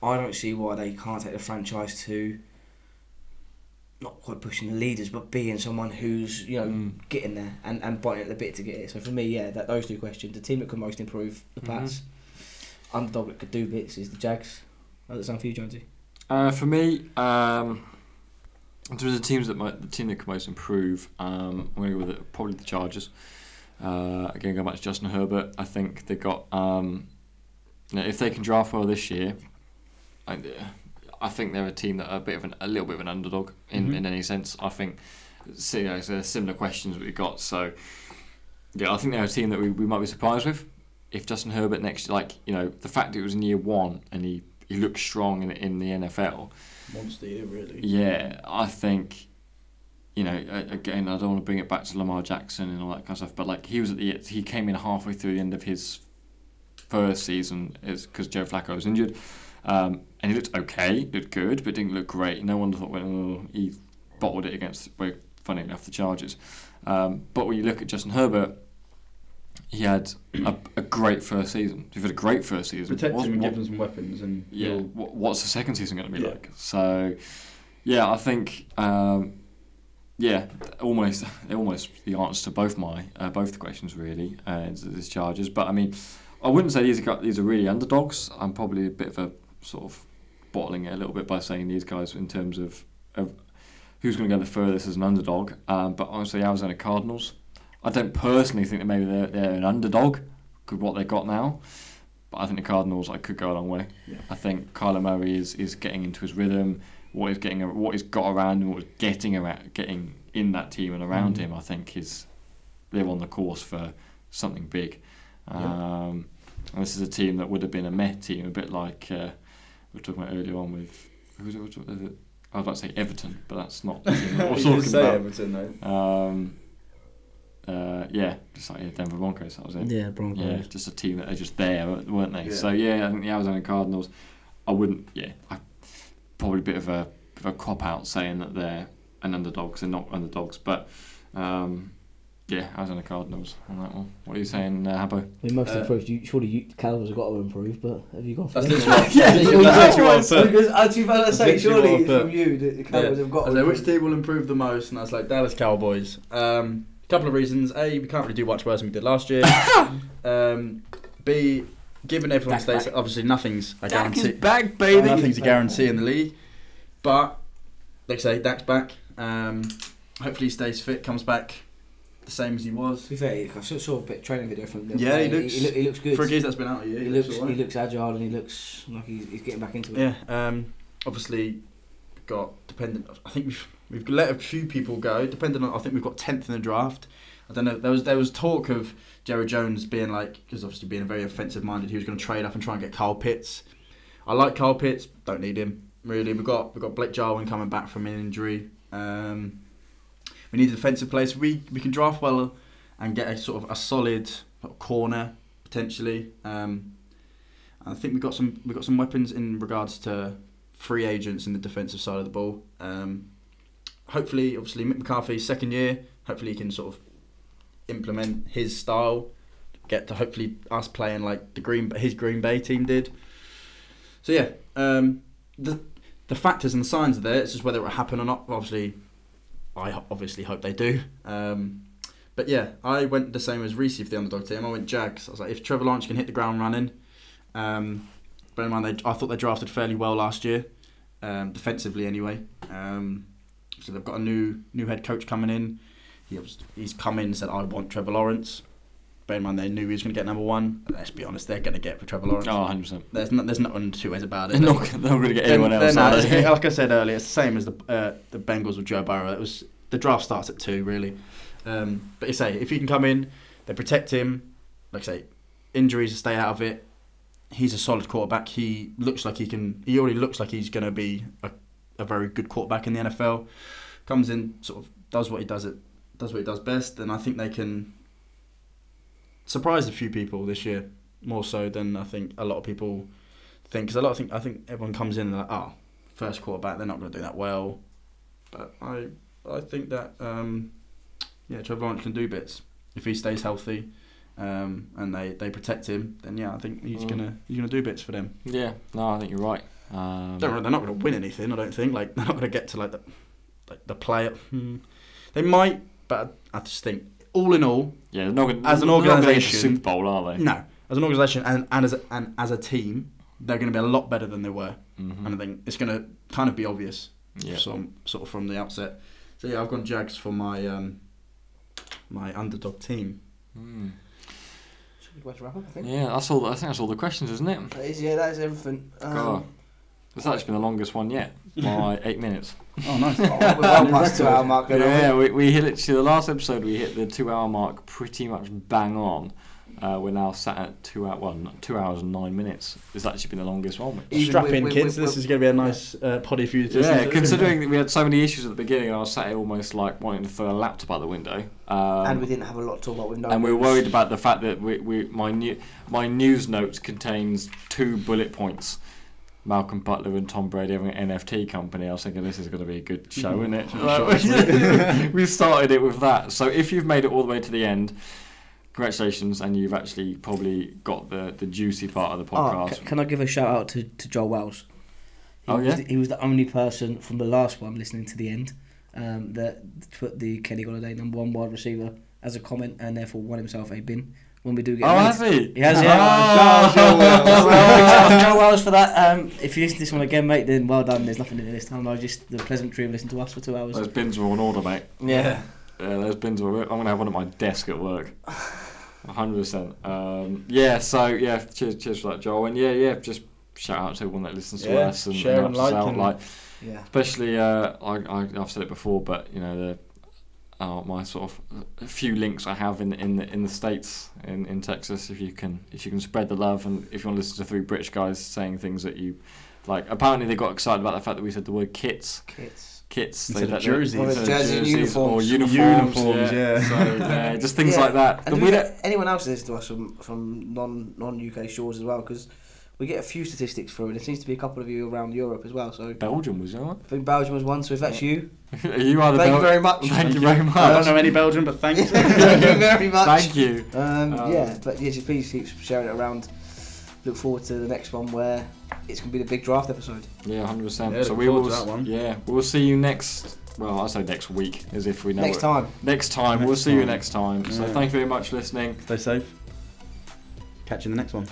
I don't see why they can't take the franchise to not quite pushing the leaders, but being someone who's you know Mm. getting there and, and biting at the bit to get it. So for me, yeah, that those two questions: the team that could most improve, the Mhm. Pats. Underdog that could do bits is the Jags. How does that sound for you, Jonesy? Uh, for me, um, in terms of the teams that might, the team that could most improve, um, I'm going to go with it, probably the Chargers. Uh, again, going back to Justin Herbert, I think they got. Um, you know, if they can draft well this year, I, I think they're a team that are a bit of an, a little bit of an underdog in, Mhm. in any sense. I think. So, you know, so similar questions we've got. So, yeah, I think they're a team that we, we might be surprised with. If Justin Herbert next, year like you know, the fact that it was in year one and he, he looked strong in in the NFL. Monster year, really. Yeah, I think, you know, again, I don't want to bring it back to Lamar Jackson and all that kind of stuff, but like he was at the he came in halfway through the end of his first season is because Joe Flacco was injured, um, and he looked okay, looked good, but didn't look great. No one thought, well, oh, he bottled it against, well, funny enough, the Chargers. Um, but when you look at Justin Herbert. He had a, a great first season. He had a great first season. Protect What- him and what- give him some weapons, and yeah, what, what's the second season going to be Yeah. like? So, yeah, I think, um, yeah, almost, almost the answer to both my, uh, both the questions really, uh, is, is Chargers. But I mean, I wouldn't say these are these are really underdogs. I'm probably a bit of a sort of bottling it a little bit by saying these guys in terms of, of who's going to go the furthest as an underdog. Um, but honestly, Arizona Cardinals. I don't personally think that maybe they're, they're an underdog with what they've got now. But I think the Cardinals I could go a long way. Yeah. I think Kyler Murray is, is getting into his rhythm. What he's getting, what he's got around him, what he's getting around, getting in that team and around Mm. him. I think is they're on the course for something big. Um, this is a team that would have been a Met team, a bit like uh, we were talking about earlier on with who was it? Was it I was about to say Everton, but that's not that we're talking say about. Everton, though. Um, uh, yeah, just like yeah, Denver Broncos. That was it. Yeah, Broncos. Yeah, just a team that are just there, weren't they? Yeah. So yeah, I think the Arizona Cardinals. I wouldn't. Yeah, I, probably a bit of a, bit of a cop out saying that they're an underdog 'cause they're not underdogs, but um, yeah, the Cardinals on that one. What are you saying, uh, Habbo? I mean, most Uh, improved. You, surely you, Cowboys have got to improve, but have you gone for That's them? literally what- Yeah, that's you- literally what I you- put. Because I was about to say, literally what I surely put. from you, the, the Cowboys have got to was which team will improve the most? And I was like, Dallas Cowboys. Um, couple of reasons. A, we can't really do much worse than we did last year. um, B, given everyone Dak stays, obviously nothing's a Dak is guarantee. back, baby. Nothing's a guarantee in the league. But, like I say, Dak's back. Um, hopefully he stays fit, comes back the same as he was. To be fair, I saw, saw a bit of training video from him. Yeah, he He, looks- he, look- he looks good. For a geezer that's been out a year, he he looks looks he looks agile and he looks like he's, he's getting back into it. Yeah, um, obviously got dependent. I think we've we've let a few people go. Depending on, I think we've got tenth in the draft. I don't know. There was there was talk of Jerry Jones being like, because obviously being a very offensive minded, he was going to trade up and try and get Kyle Pitts. I like Kyle Pitts. Don't need him really. We've got we've got Blake Jarwin coming back from an injury. Um, we need a defensive place. We we can draft well and get a sort of a solid corner potentially. Um, I think we've got some we've got some weapons in regards to free agents in the defensive side of the ball. Um, hopefully, obviously, Mick McCarthy's second year. Hopefully, he can sort of implement his style. Get to hopefully us playing like the Green his Green Bay team did. So yeah, um, the the factors and the signs are there. It's just whether it will happen or not. Obviously, I obviously hope they do. Um, but yeah, I went the same as Reese for the underdog team. I went Jags. I was like, if Trevor Lawrence can hit the ground running, um, bear in mind they, I thought they drafted fairly well last year, um, defensively anyway. Um, so they've got a new new head coach coming in. He was, he's come in and said, I want Trevor Lawrence. Bear in mind they knew he was going to get number one. Let's be honest, they're going to get for Trevor Lawrence. Oh, 100 percent. There's no, there's nothing two ways about They're it. not, they're not going to get anyone else. uh, like I said earlier, it's the same as the uh, the Bengals with Joe Burrow. It was the draft starts at two, really. Um, but you say if he can come in, they protect him. Like I say, injuries stay out of it. He's a solid quarterback. He looks like he can. He already looks like he's going to be a, a very good quarterback in the NFL. Comes in, sort of does what he does it, does what he does best, then I think they can surprise a few people this year more so than I think a lot of people think. Because a lot of think I think everyone comes in and like, oh, first quarterback, they're not going to do that well. But I I think that um, yeah, Trevor Lawrence can do bits if he stays healthy. Um, and they, they protect him, then yeah, I think he's Mm. gonna he's gonna do bits for them. yeah, no, I think you're right. Um, Don't, they're not gonna win anything, I don't think. Like they're not gonna get to like the like the player. Hmm, they might, but I just think all in all, Yeah, not As an they're not gonna get the organisation- Super Bowl, are they? no, as an organisation and, and as a, and as a team, they're going to be a lot better than they were, Mhm. and I think it's going to kind of be obvious, Yeah. some sort of from the outset. So yeah, I've gone Jags for my um, my underdog team. Mm. Should be to wrap up, I think. Yeah, that's all. I think that's all the questions, isn't it? That is, yeah, that is everything. Um, God. It's actually been the longest one yet by eight minutes. Oh, nice. oh, we're well past two hour mark. then, aren't we? Yeah, we, we hit literally the last episode. We hit the two-hour mark pretty much bang on. Uh, we're now sat at two hour, well, not- two hours and nine minutes. It's actually been the longest one. which- Even Strap with- in, with- kids. this is going to be a nice uh, poddy for you to Yeah, considering that we had so many issues at the beginning, and I was sat here almost like wanting to throw a laptop out the window. Um, and we didn't have a lot to talk about with no and we were worried about the fact that we, we my new my news notes contains two bullet points. Malcolm Butler and Tom Brady having an NFT company. I was thinking this is going to be a good show, isn't it? Like, we started it with that. So if you've made it all the way to the end, congratulations, and you've actually probably got the, the juicy part of the Oh, podcast. ca- can I give a shout out to, to Joel Wells? He Oh, was yeah? the, he was the only person from the last one listening to the end um, that put the Kenny Golladay number one wide receiver as a comment and therefore won himself a bin when we do get Oh, has he? He has, yeah. Oh, Joel Wells. Joel Wells for that. Um, if you listen to this one again, mate, then well done. There's nothing in it this time. I just the pleasantry of listening to us for two hours. Those bins are all in order, mate. Yeah. Yeah, those bins were. I'm gonna have one at my desk at work. hundred percent. Um, yeah. So yeah, cheers, cheers for that, Joel. And yeah, yeah, just shout out to everyone that listens to Yeah, us and, share and and like out. and- Like, Yeah. especially uh, I, I, I've said it before, but you know the. Uh, my sort of few links I have in in the, in the states in, in Texas. If you can if you can spread the love and if you want to listen to three British guys saying things that you like. Apparently they got excited about the fact that we said the word kits Kids. kits Instead they- of jerseys. Or instead of jersey jerseys or uniforms. uniforms, Uniforms, yeah. So, yeah, just things Yeah, like that. And But we don't- fair, anyone else listens to us from, from non non UK shores as well because we get a few statistics through and there seems to be a couple of you around Europe as well. So Belgium was you? I think Belgium was one. So if that's you, you are the Thank you very much. Thank you very much. I don't know any Belgian, but thanks. thank you very much. Thank you. Um, Um, yeah, but yeah, just please keep sharing it around. Look forward to the next one where it's going to be the big draft episode. Yeah, hundred percent. Yeah, So we will. that one. Yeah, we'll see you next. Well, I say next week, as if we know. next it. time. Next time. we'll Next see you next time. So thank you very much for listening. Stay safe. Catch you in the next one.